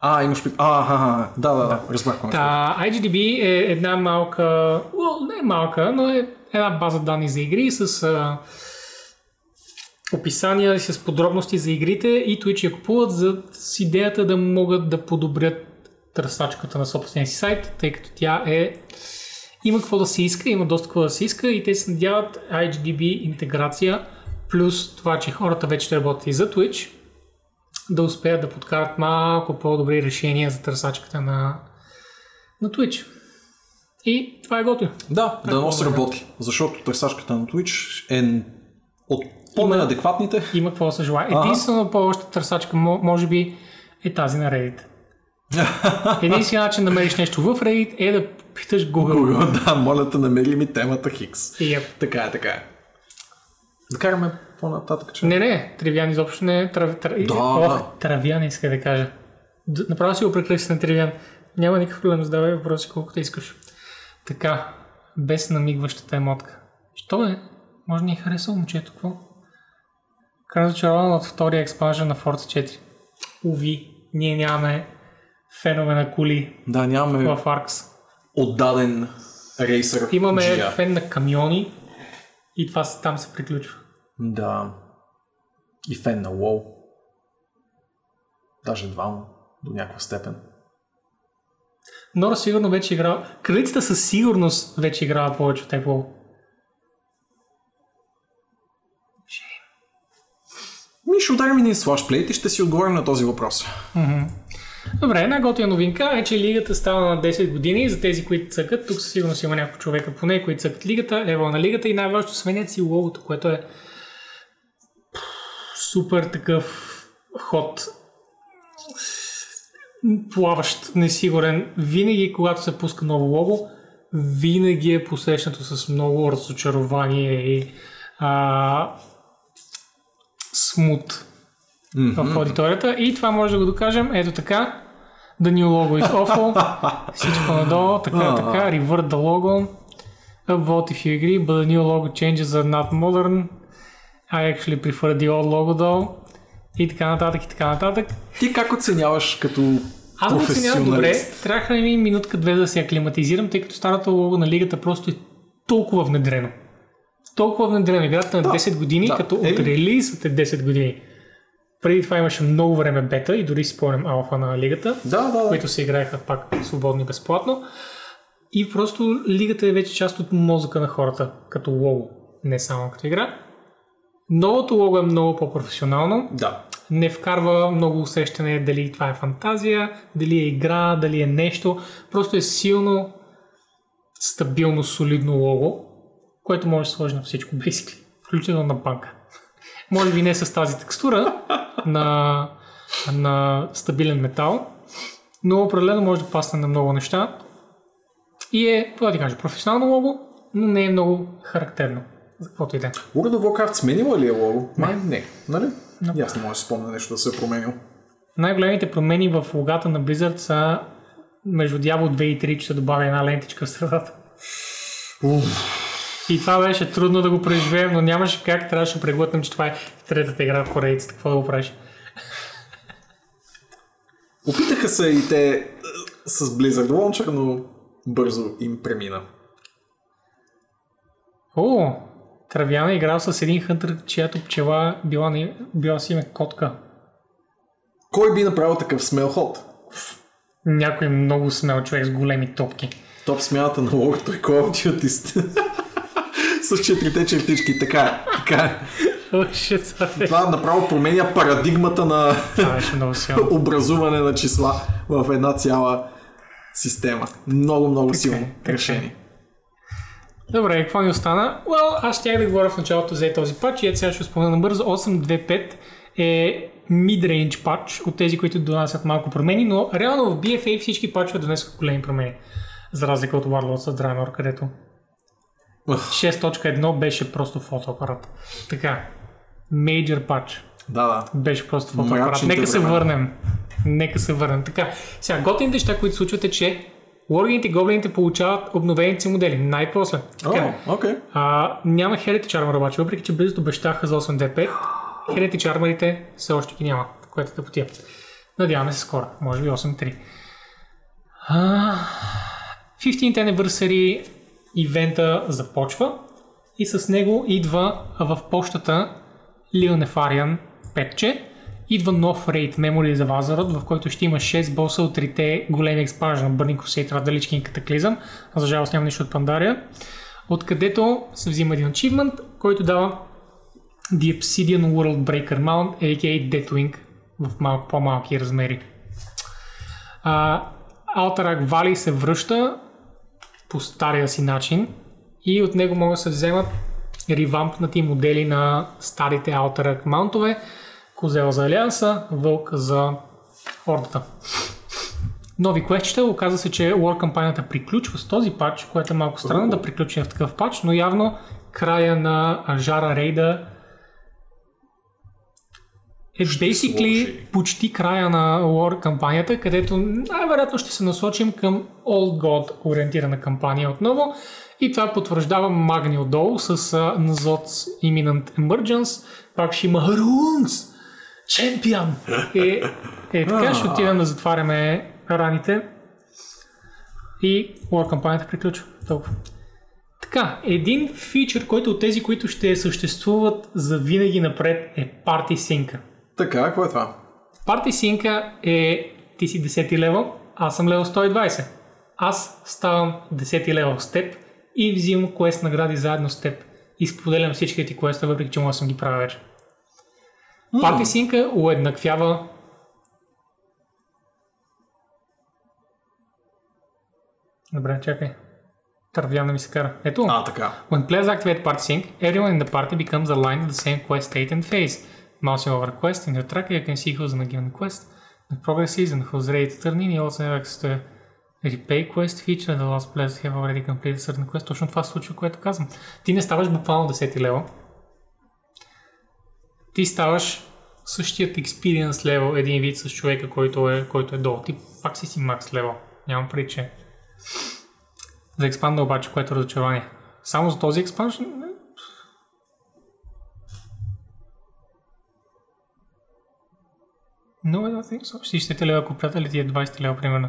А, имаш пред... А, аха, аха, да, да, да, разбрах. Та, IGDB е една малка, well, не е малка, но е една база данни за игри с а, описания с подробности за игрите и Twitch я купуват за, с идеята да могат да подобрят търсачката на собствения си сайт, тъй като тя е има какво да се иска, има доста какво да се иска и те се надяват IGDB интеграция плюс това, че хората вече ще работят и за Twitch, да успеят да подкарат малко по-добри решения за търсачката на, на Twitch. И това е готино. Да, да но се работи, защото търсачката на Twitch е от по-неадекватните. Има какво да се желая. Единствено по-обща търсачка мо- може би е тази на Reddit. [laughs] Единственият начин да намериш нещо в Reddit е да питаш Google. Google, да, моля те, намери ми темата Хикс. Yep. Така е, така е. Да караме по-нататък, че... Не, не, Тривиан изобщо не е трав... Тра... Да, Ох, да. Травян иска да кажа. Направо си го прекръсти на Тривиан. Няма никакъв проблем, задавай въпроси колкото искаш. Така, без намигващата емотка. Що бе? Може ни е харесал момчето, какво? Крайно зачарован от втория експанжен на Forza 4. Уви, ние нямаме фенове на коли Да, нямаме в Arx. отдаден рейсър. Имаме GR. фен на камиони и това там се приключва. Да. И фен на WoW. Даже двама до някаква степен. Нора сигурно вече играва. Кралицата със сигурност вече играва повече от Apple. Ми ще ударим един слашплейт и ще си отговорим на този въпрос. Добре, една готина новинка е, че лигата става на 10 години. За тези, които цъкат, тук със сигурност има няколко човека поне, които цъкат лигата, лева на лигата и най-важното сменят си логото, което е супер такъв ход плаващ, несигурен. Винаги, когато се пуска ново лого, винаги е посрещнато с много разочарование и а, смут в аудиторията. И това може да го докажем. Ето така. The new logo is awful. Всичко надолу. Така, така. Revert the logo. Upvote if you agree, but the new logo changes are not modern. I actually prefer the old logo though. И така нататък, и така нататък. Ти как оценяваш като Аз го оценявам добре. Трябваха ми минутка-две да се аклиматизирам, тъй като старото лого на лигата просто е толкова внедрено. Толкова внедрено. Играта на Да, 10 години, да. като Е. от релизът е 10 години. Преди това имаше много време бета и дори си спомням алфа на лигата, Да, да, да. които се играеха пак свободно и безплатно. И просто лигата е вече част от мозъка на хората, като лого, не само като игра. Новото лого е много по-професионално Да. не вкарва много усещане дали това е фантазия, дали е игра, дали е нещо. Просто е силно, стабилно, солидно лого, което може да сложи на всичко, basically, включително на банка. Може би не с тази текстура на, на стабилен метал, но определено може да пасне на много неща. И е, какво да кажа, професионално лого, но не е много характерно. За каквото и да е. World of Warcraft сменила ли е лого? Май не, нали? Аз не мога да спомня нещо да се е променил. Най-големите промени в логата на Blizzard са между Diablo 2 и 3, че се добавя една лентичка в средата. И това беше трудно да го преживеем, но нямаше как, трябваше да преглътнем, че това е третата игра в корейците. Какво да го правиш? Опитаха се и те е, с Blizzard Launcher, но бързо им премина. О, Травяна е играл с един хънтър, чиято пчела била, на- била си име Котка. Кой би направил такъв смел ход? Някой много смел човек с големи топки. Топ смяната на логото е Call of Duty. С четирите чертички. Така. Така. Това направо променя парадигмата на [laughs] образуване на числа в една цяла система. Много, много силно така решение. Добре, какво ни остана? Well, аз щях да говоря в началото за този пач и ето сега ще спомена набързо. 8.2.5 е mid-range пач от тези, които донасят малко промени, но реално в BFA всички пачове донесоха големи промени. За разлика от Warlords of където 6.1 беше просто фотоапарат. Така, major пач Да, да. беше просто фотоапарат. Нека се върнем. Нека се върнем. Така, сега, готините неща, които случват е, че Wargames и гоблините получават обновените си модели. Най-после. Така, О, окей. а, няма Heritage Armor обаче, въпреки че близо обещаха за 8D5, Heritage Armorите все още ги няма, което е тъпотия. Надяваме се скоро, може би 8.3. А, 15th Anniversary ивента започва и с него идва в почтата Lil Nefarian 5 Идва нов рейд Memory за Вазарот, в който ще има 6 боса от 3 големи експанжа на Burning Crusade, Радалички и Катаклизъм. За жалост няма нищо от Пандария. Откъдето се взима един ачивмент, който дава The Obsidian World Breaker Mount, a.k.a. Deathwing в малко по-малки размери. Alterac Valley се връща по стария си начин и от него могат да се вземат ревампнати модели на старите Alterac маунтове, Козел за Алианса, Вълк за Ордата. Нови квестчета, оказа се, че War кампанията приключва с този патч, което е малко странно да приключи в такъв патч, но явно края на Жара Рейда е basically почти края на War кампанията, където най-вероятно ще се насочим към Old God ориентирана кампания отново. И това потвърждава Магни отдолу с Nazot's Imminent Emergence. Пак ще има Haruns! Чемпион! И, е, така ще отидем да затваряме раните. И War кампанията приключва. Толкова. Така, един фичър, който от тези, които ще съществуват за винаги напред е Party Sync. Така, какво е това? Party Sync е ти си 10 левел, аз съм левел 120. Аз ставам 10 левел с теб и взимам квест награди заедно с теб. И споделям всичките ти квеста, въпреки че да съм ги правя вече. Mm. Party Sync уеднаквява Добре, чакай. Тървяна ми се кара. Ето. А, така. When players activate Party Sync, everyone in the party becomes aligned with the same quest state and phase. Mousing over quest in your tracker, you can see who's on a given quest, the progress is and who's ready to turn in. You also have access to a repay quest feature. The last players have already completed certain quest. Точно това случва, което казвам. Ти не ставаш буквално 10 лева. Ти ставаш същият experience level, един вид с човека, който е, който е долу. Ти пак си си макс левел. Нямам причина. За експанда обаче, което е разочарование. Само за този експаншн? No, I don't think so. 60 лева, ако приятели ти е 20 лева, примерно.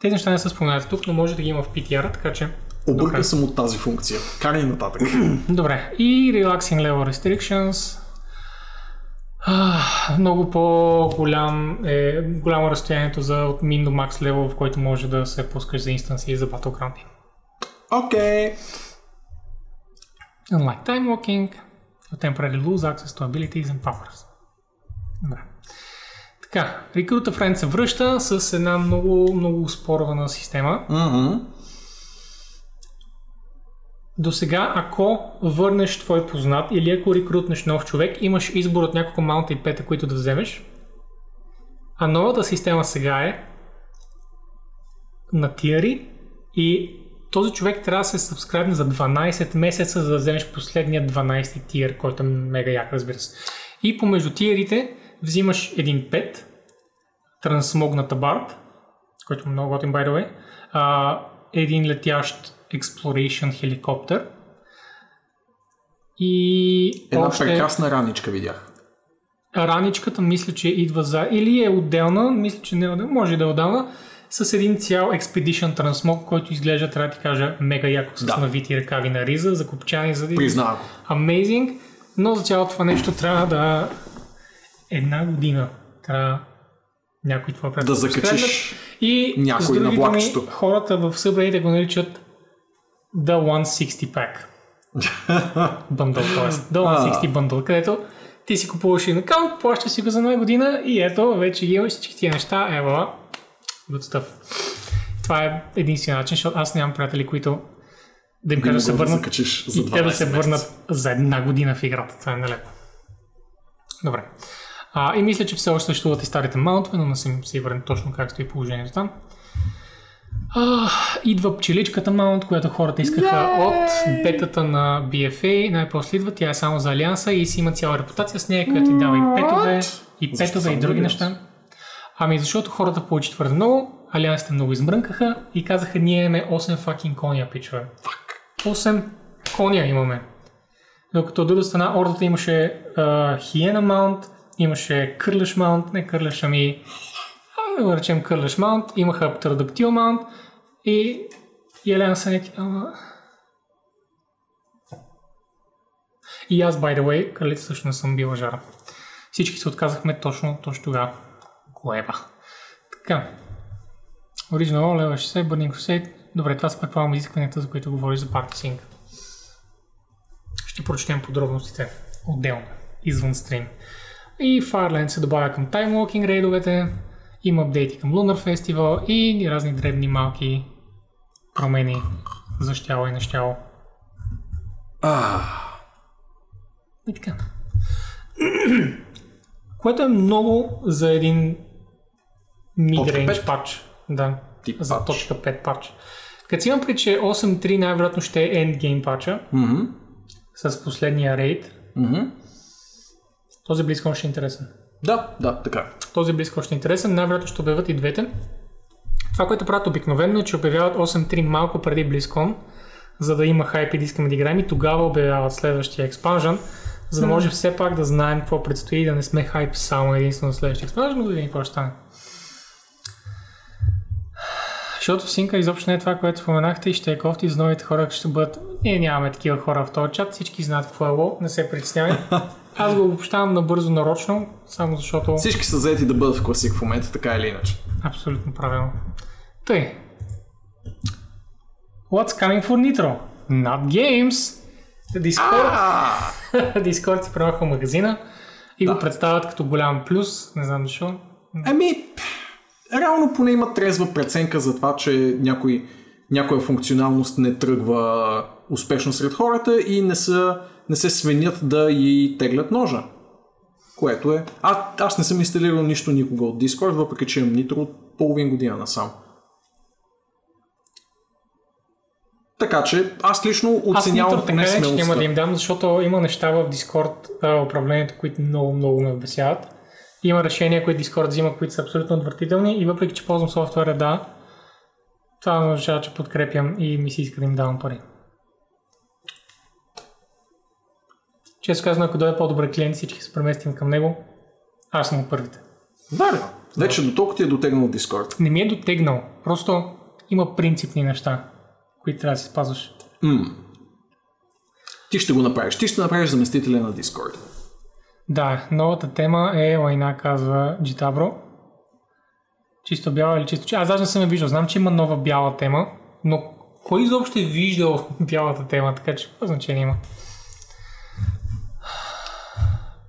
Тези неща не са споменати тук, но може да ги има в PTR, така че... Обърка съм от тази функция. Карай нататък. Добре. И Relaxing Level Restrictions. Много по-голям е голямо разстоянието за от min до max level, в който може да се пускаш за инстанси и за Battleground. Окей. Okay. Unlike time walking, temporarily lose access to abilities and powers. Добре. Така, Recruit a Friend се връща с една много, много спорована система. Mm-hmm. До сега, ако върнеш твой познат или ако рекрутнеш нов човек, имаш избор от няколко маунта и пета, които да вземеш. А новата система сега е на тиари и този човек трябва да се сабскрайбне за 12 месеца, за да вземеш последния 12 тиер, който е мега як, разбира се. И помежду тиерите взимаш един пет, трансмогната бард, който е много готин, by the way, а, един летящ Exploration хеликоптер. И Една още... прекрасна раничка видях. Раничката мисля, че идва за... Или е отделна, мисля, че не е отделна, може да е отделна, с един цял Expedition Transmog, който изглежда, трябва да ти кажа, мега яко с Да. навити ръкави на риза, закопчани за Признава го. Amazing, но за цялото това нещо трябва да една година трябва някой това приятел Да закачиш и някой с на влакчето. хората в събраните го наричат The 160 Pack. [laughs] Бъндъл, т.е. The 160 Bundle, където ти си купуваш един аккаунт, плащаш си го за една година и ето, вече ги имаш всички тия неща, ева, good stuff. Това е единствения начин, защото аз нямам приятели, които да им кажа да се да върнат за и те да се 12 върнат за една година в играта. Това е нелепо. Добре. А, и мисля, че все още съществуват и старите маунтове, но не съм сигурен точно как стои положението там. А, идва пчеличката маунт, която хората искаха от бетата на BFA. Най-после идва, тя е само за Алианса и си има цяла репутация с нея, която ти дава и петове, и Защо петове и други за неща. Ами защото хората получи твърде много, Алиансите много измрънкаха и казаха, ние имаме 8 fucking коня, пичове. 8 коня имаме. Докато от друга страна ордата имаше а, Хиена маунт, имаше кърлеш маунт, не кърлеш, ами а, да го речем кърлеш маунт, имаха птеродактил маунт и, Елена са някакви, ама... И аз, by the way, кралица също не съм била жара. Всички се отказахме точно, точно тогава. Гоеба. Така. Original level 60, Burning Crusade. Добре, това са предполагам изискванията, за които говориш за Party Ще прочетем подробностите отделно, извън стрим. И Fireland се добавя към Time Walking рейдовете, има апдейти към Lunar Festival и разни дребни малки промени за щяло и нещяло. А, И така. Което е много за един mid-range патч. Да, Тип за патч. точка 5 патч. Като си имам при, че 8.3 най-вероятно ще е endgame патча мгм, с последния рейд, мгм. Този близко ще е интересен. Да, да, така. Този близко ще е интересен, най-вероятно ще обявят и двете. Това, което правят обикновено е, че обявяват 8.3 малко преди BlizzCon, за да има хайп и да искаме да играем и тогава обявяват следващия експанжен, за да може все пак да знаем какво предстои и да не сме хайп само единствено за следващия експанжен, но да видим какво ще стане. Защото синка изобщо не е това, което споменахте и ще е кофти за новите хора, ще бъдат... Ние нямаме такива хора в този чат, всички знаят какво е ло, не се притеснявай. [laughs] Аз го обобщавам набързо, нарочно, само защото... Всички са заети да бъдат в класик в момента, така или иначе. Абсолютно правилно. Тъй. What's coming for Nitro? Not games. Discord, [laughs] Discord си премаха магазина и го представят като голям плюс. Не знам защо. Ами, реално поне има трезва преценка за това, че някой, някоя функционалност не тръгва успешно сред хората и не, са, не се свенят да и теглят ножа. Което е... А, аз не съм инсталирал нищо никога от Discord, въпреки че имам нитро от половин година насам. Така че аз лично Аз оценявам така поне не, че няма смелостта. да им дам, защото има неща в Discord а, управлението, които много, много ме обесяват. Има решения, които Discord взима, които са абсолютно отвратителни и въпреки, че ползвам софтуера, да, това означава, че подкрепям и ми се иска да им давам пари. Често казано, ако дойде по-добър клиент, всички се преместим към него. Аз съм първите. Да, да. Вече до толкова ти е дотегнал Discord. Не ми е дотегнал. Просто има принципни неща, които трябва да си спазваш. М. Ти ще го направиш. Ти ще направиш заместителя на Discord. Да, новата тема е Лайна, казва Джитабро. Чисто бяла или чисто... Аз даже не съм я виждал. Знам, че има нова бяла тема, но кой изобщо е виждал [laughs] бялата тема, така че какво значение има?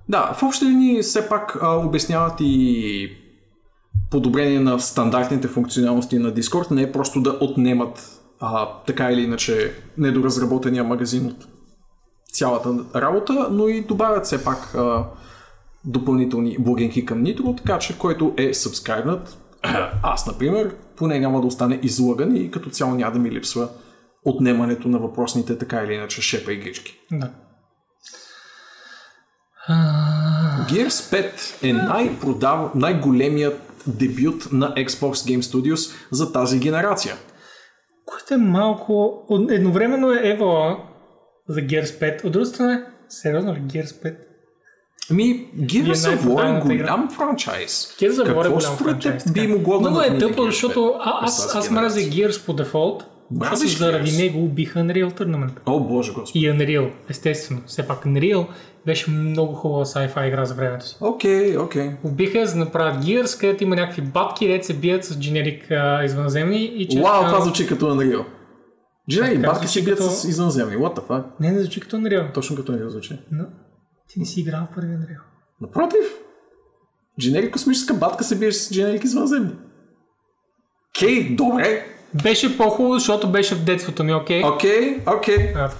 Да, в общи линии все пак а, обясняват и подобрение на стандартните функционалности на Discord, не е просто да отнемат а, така или иначе недоразработения магазин от цялата работа, но и добавят все пак а, допълнителни блогинки към Nitro, така че който е сабскрайбнат, [clears throat] аз например, поне няма да остане излъган и като цяло няма да ми липсва отнемането на въпросните така или иначе шепа и гички. Да. Gears 5 е най-продав... най-големият дебют на Xbox Game Studios за тази генерация. Което е малко... Едновременно е Евала за Gears 5. От друга страна, сериозно ли Gears 5? Ами, Gears of War е голям франчайз. Gears of War е голям според теб би могло да Много е тъпо, защото 5 а, аз, аз мразя? Gears по дефолт, защото заради него убиха Unreal Tournament. О, боже господи. И Unreal, естествено. Все пак Unreal беше много хубава sci-fi игра за времето си. Окей, окей. Убиха я, за да направят Gears, където има някакви батки, дет се бият с дженерик а, извънземни и че... Вау, това звучи като Unreal. Джинери, Така батки си бият като- с извънземни. What the fuck? Не, не звучи като Unreal. Точно като Unreal звучи. Но ти не си играл в първи Unreal. Напротив. Дженери космическа батка се биеш с дженерик извънземни. Окей, добре. Беше по-хубаво, защото беше в детството ми, окей? Окей, окей. А,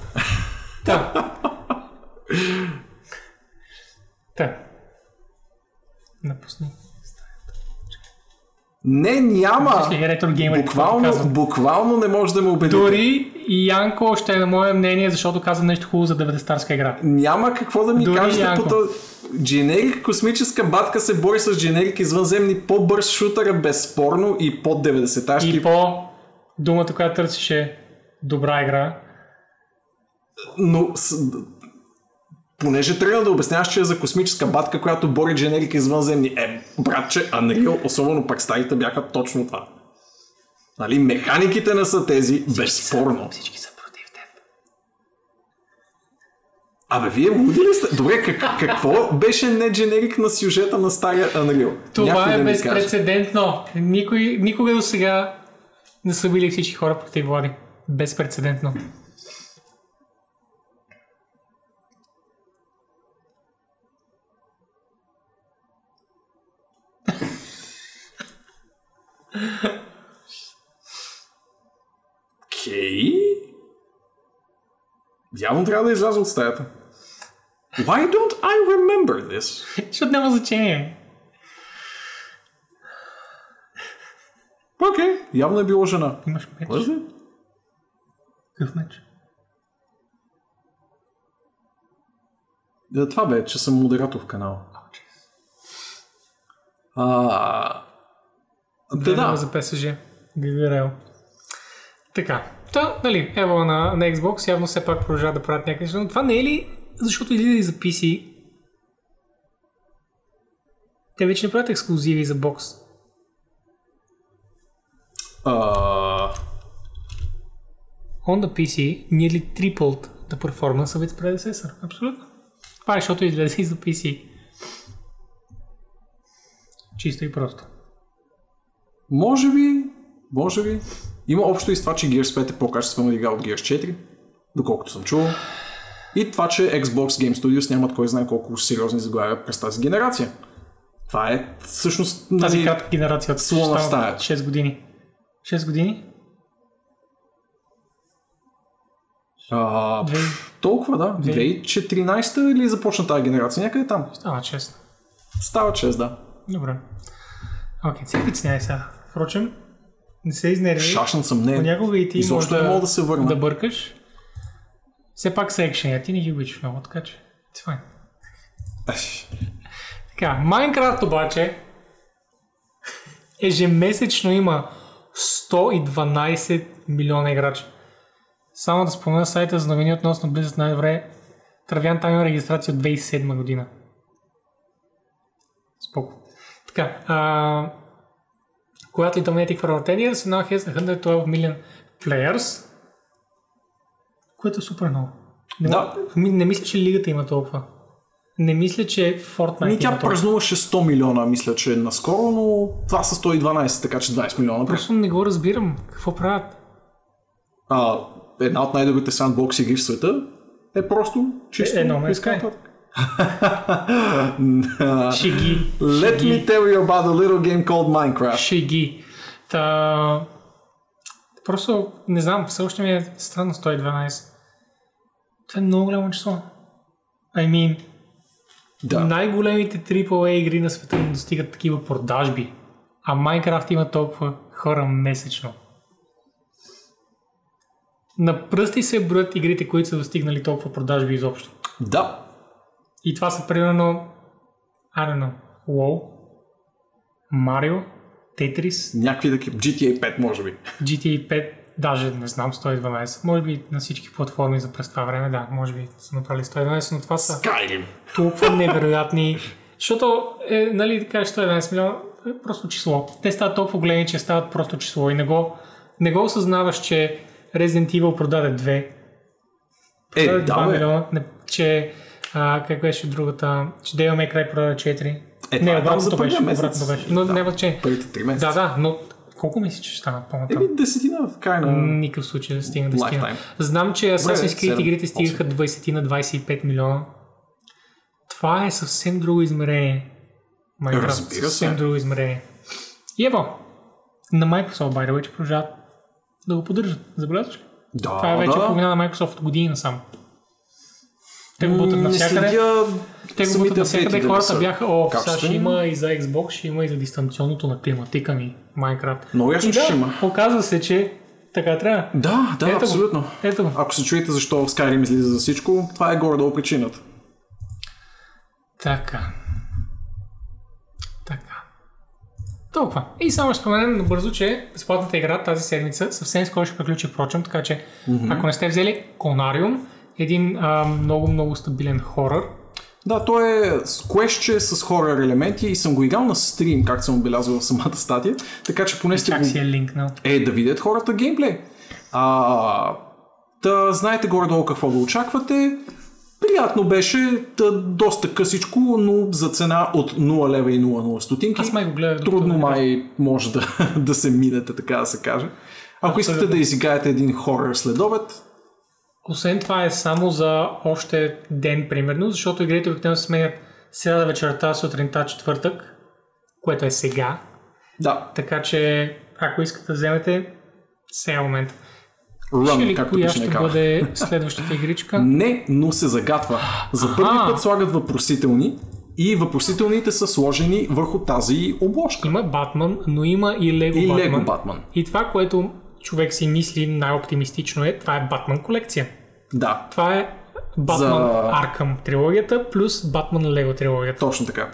[laughs] Та. Та. Напусни. Не, няма. Какво Буквално, буквално не може да ме убедите. Дори и Янко ще е на мое мнение, защото каза нещо хубаво за 90-тарска игра. Няма какво да ми Дори кажете Янко. по този... Дженерик космическа батка се бори с дженерик извънземни по-бърз шутър е безспорно и под 90-ташки. И по думата, която търсеше добра игра. Но с... понеже тръгна да обясняваш, че е за космическа батка, която бори дженерик извънземни. Е, братче, Unreal, особено пак стаите бяха точно това. Нали, механиките не са тези, безспорно. Всички са против теб. Абе, вие луди ли сте? Добре, как, какво беше не дженерик на сюжета на стария Unreal? Това Някой е да безпредседентно. Никой, никога до сега не са били всички хора против Влади. Безпредседентно. Окей. Явно трябва да изляза от стаята. Why don't I remember this? Защото няма значение. Окей, явно е било жена. Имаш меч. Was it? Какъв меч? Да, това бе, че съм модератор в канала. А, да, Да, за PSG. Гиверел. Така. Та, нали, ево на, на Xbox явно все пак продължават да правят някакви неща, но това не е ли защото излиза и за PC? Те вече не правят ексклюзиви за бокс. А, On the PC nearly tripled the performance of its predecessor. Абсолютно. Това е защото излезе и за PC. Чисто и просто. Може би, може би. Има общо и с това, че Gears 5 е по-качествена игра от Gears 4, доколкото съм чувал. И това, че Xbox Game Studios нямат кой знае колко сериозни заглавия през тази генерация. Това е всъщност... Тази нали, кратка генерация от слона стая. 6 години. 6 години? а, Две... толкова, да. Две- 2014 или започна тази генерация? Някъде там. Става 6. Става 6, да. Добре. Окей, okay, притесняй сега. Впрочем, не се изнерви. Шашен съм, не. Понякога и ти може Изобщо не да, мога да се върна. да бъркаш. Все пак са екшени, а ти не ги обичаш много, така че. Ех, Така, Майнкрафт обаче ежемесечно има 112 милиона играчи. Само да спомена сайта за новини относно близост на евре. Травян там има регистрация от 2007 година. Споко. Така, а, когато и Dominatic for 10 years, now has 112 million players, което е супер много. Не, Да. ми- не мисля, че лигата има толкова. Не мисля, че Fortnite Ми, тя празнуваше 100 милиона, мисля, че наскоро, но това са 112, така че 20 милиона. Просто не го разбирам. Какво правят? А, една от най-добрите сандбокс игри в света е просто чисто... Е, No Man's така [laughs] Шеги. Let me tell you about a little game called Minecraft. Шеги. Та... Просто не знам, все още ми е странно 112. Това е много голямо число. I mean, Да. най-големите AAA игри на света не достигат такива продажби. А Майнкрафт има толкова хора месечно. На пръсти се броят игрите, които са достигнали толкова продажби изобщо. Да. И това са примерно, I don't know, WoW, Mario, Tetris, Някакви такива. GTA 5, може би. GTA 5, даже не знам 112. Може би на всички платформи за през това време, да, може би са направили 112, но това са Skyrim. толкова невероятни. Защото, е, нали, да кажеш 111 милиона, е просто число. Те стават толкова големи, че стават просто число и не го, не го осъзнаваш, че Resident Evil продаде 2, Е, продаде 2 да, милиона, не, че а, как беше другата, че Devil May Cry продаде 4. Е, не, е обратното беше, обратното беше. Но Да. няма значение. Първите 3 месеца. Да, да, но колко мислиш, че ще станат по-натам? Еми, десетина в край на... Никакъв случай да стигна да. Lifetime. Знам, че Assassin's Creed игрите стигаха 20 на 25 милиона. Това е съвсем друго измерение. Minecraft. Разбира се. Съвсем друго измерение. И ево, на Microsoft, by the way, че продължават да го поддържат. Забелязваш ли? Да, Това е вече да. по вина на Microsoft от години насам. Те го бутат навсякъде. следя Те го бутат навсякъде. Хората бяха, о, сега ще качествени. има и за Xbox, ще има и за дистанционното на климатика ми, Minecraft. Много ясно, да, ще има. оказва се, че така трябва. Да, да, Ето го. абсолютно. Ето го. Ако се чуете защо Skyrim излиза за всичко, това е горе-долу причината. Така. Така. Толкова. И само ще споменем набързо, че безплатната игра тази седмица съвсем скоро ще приключи, впрочем, така че ако не сте взели Конариум, един а, много, много стабилен хорър. Да, то е с квестче с хорър елементи и съм го играл на стрим, както съм отбелязал в самата статия, така че поне сте го... си е линкнал. Е, да видят хората геймплей. А, да знаете горе-долу какво да очаквате. Приятно беше, да, доста късичко, но за цена от 0 лева и 0,0 стотинки. Аз май го докато Трудно май може да, [laughs] да се минете, така да се каже. Ако искате Абсолютно. да изиграете един хорър следобед, Освен това е само за още ден, примерно, защото игрите обикновено се сменят сряда вечерта, сутринта, четвъртък, което е сега. да, Така че, ако искате да вземете, сега е момент. Ще run, ли както коя ще екрана. бъде следващата игричка? [laughs] Не, но се загатва. За първи Аха. път слагат въпросителни и въпросителните са сложени върху тази обложка. Има Батман, но има и Лего И Батман. Лего Батман. И това, което човек си мисли най-оптимистично е, това е Батман колекция. Да, Това е Батман За- Аркъм трилогията плюс Батман Лего трилогията. точно така.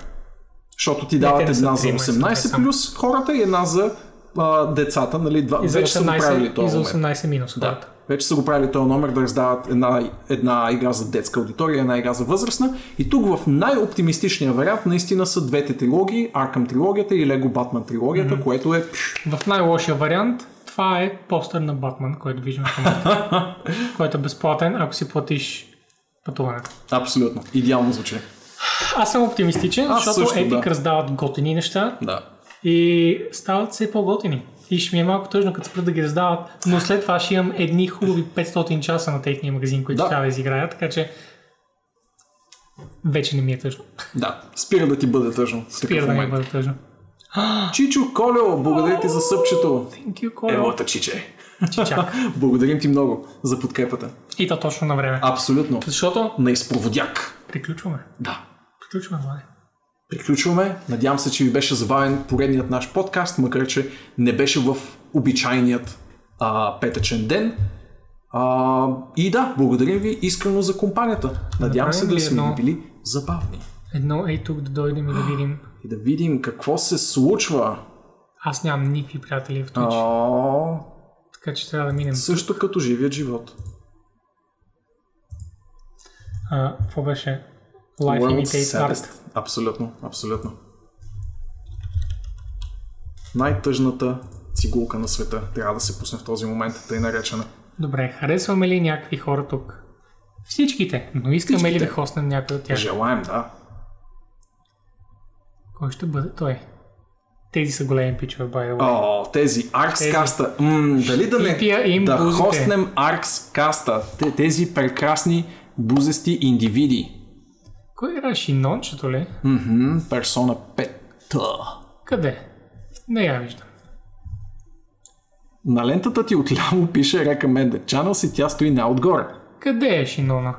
Защото ти дават една за трима, са две 18 само. плюс хората и една за а, децата. Нали? Два, И за вече са го правили 18, този и за момент. 18 минус Да. Вече са го правили този номер да раздават една, една игра за детска аудитория, една игра за възрастна. И тук в най-оптимистичния вариант наистина са двете трилогии, Arkham трилогията и Lego Batman трилогията, mm-hmm. което е В най-лошия вариант това е постър на Батман, който виждаме в момента. [laughs] който е безплатен, ако си платиш пътуването. абсолютно идеално звучи. Аз съм оптимистичен, Аз защото също, Epic да. раздават готини неща Да. и стават все по-готини. И ще ми е малко тъжно, като спрат да ги раздават, но след това ще имам едни хубави 500 часа на техния магазин, които Да. трябва да изиграя, така че вече не ми е тъжно. Да, спира да ти бъде тъжно. Спира да ми бъде тъжно. [gasps] Чичо, Колео, благодаря ти за съпчето. Thank you, Коля. Елата, чиче. Чичак. [laughs] Благодарим ти много за подкрепата. И то точно на време. Абсолютно. Защото На изпроводяк. приключваме. Да. Приключваме, Влади. Приключваме. Надявам се, че ви беше забавен поредният наш подкаст, макар че не беше в обичайният а, петъчен ден. А, и да, благодарим ви искрено за компанията. Надявам се Направим да ли сме едно- били забавни. Едно ей тук да дойдем и да видим. И да видим какво се случва. Аз нямам никакви приятели в Twitch, А, така че трябва да минем. също като живият живот. А, какво беше? Life World's Imitates saddest. Art. Абсолютно, абсолютно. Най-тъжната цигулка на света трябва да се пусне в този момент, тъй наречена. Добре, харесваме ли някакви хора тук? Всичките, но искаме Всичките. ли да хоснем някой от тях? Желаем, да. Кой ще бъде той? Тези са големи пичове, by the way. О, тези Аркскаста. М, дали да не им да бузите. хостнем Аркскаста. Те, тези прекрасни бузести индивиди. Кой играе Шинончето ли? Мгм, Персона 5. Къде? Не я виждам. На лентата ти отляво пише Recommended Channels и тя стои най-отгоре. Къде е Шинона?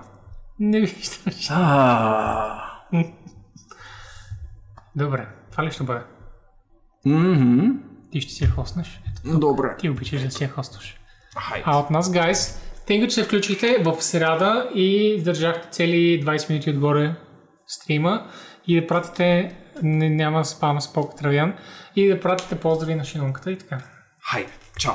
Не виждам. Добре, това ли ще бъде? мгм, Ти ще си я хоснеш. Ето, Добре. ти обичаш да си я хостваш. Хайде. А от нас, гайс, тъй като се включихте в среда и издържахте цели 20 минути отгоре стрима и да пратите, не, няма спам с по-травян, и да пратите поздрави на шинонката и така. Хайде. Чао.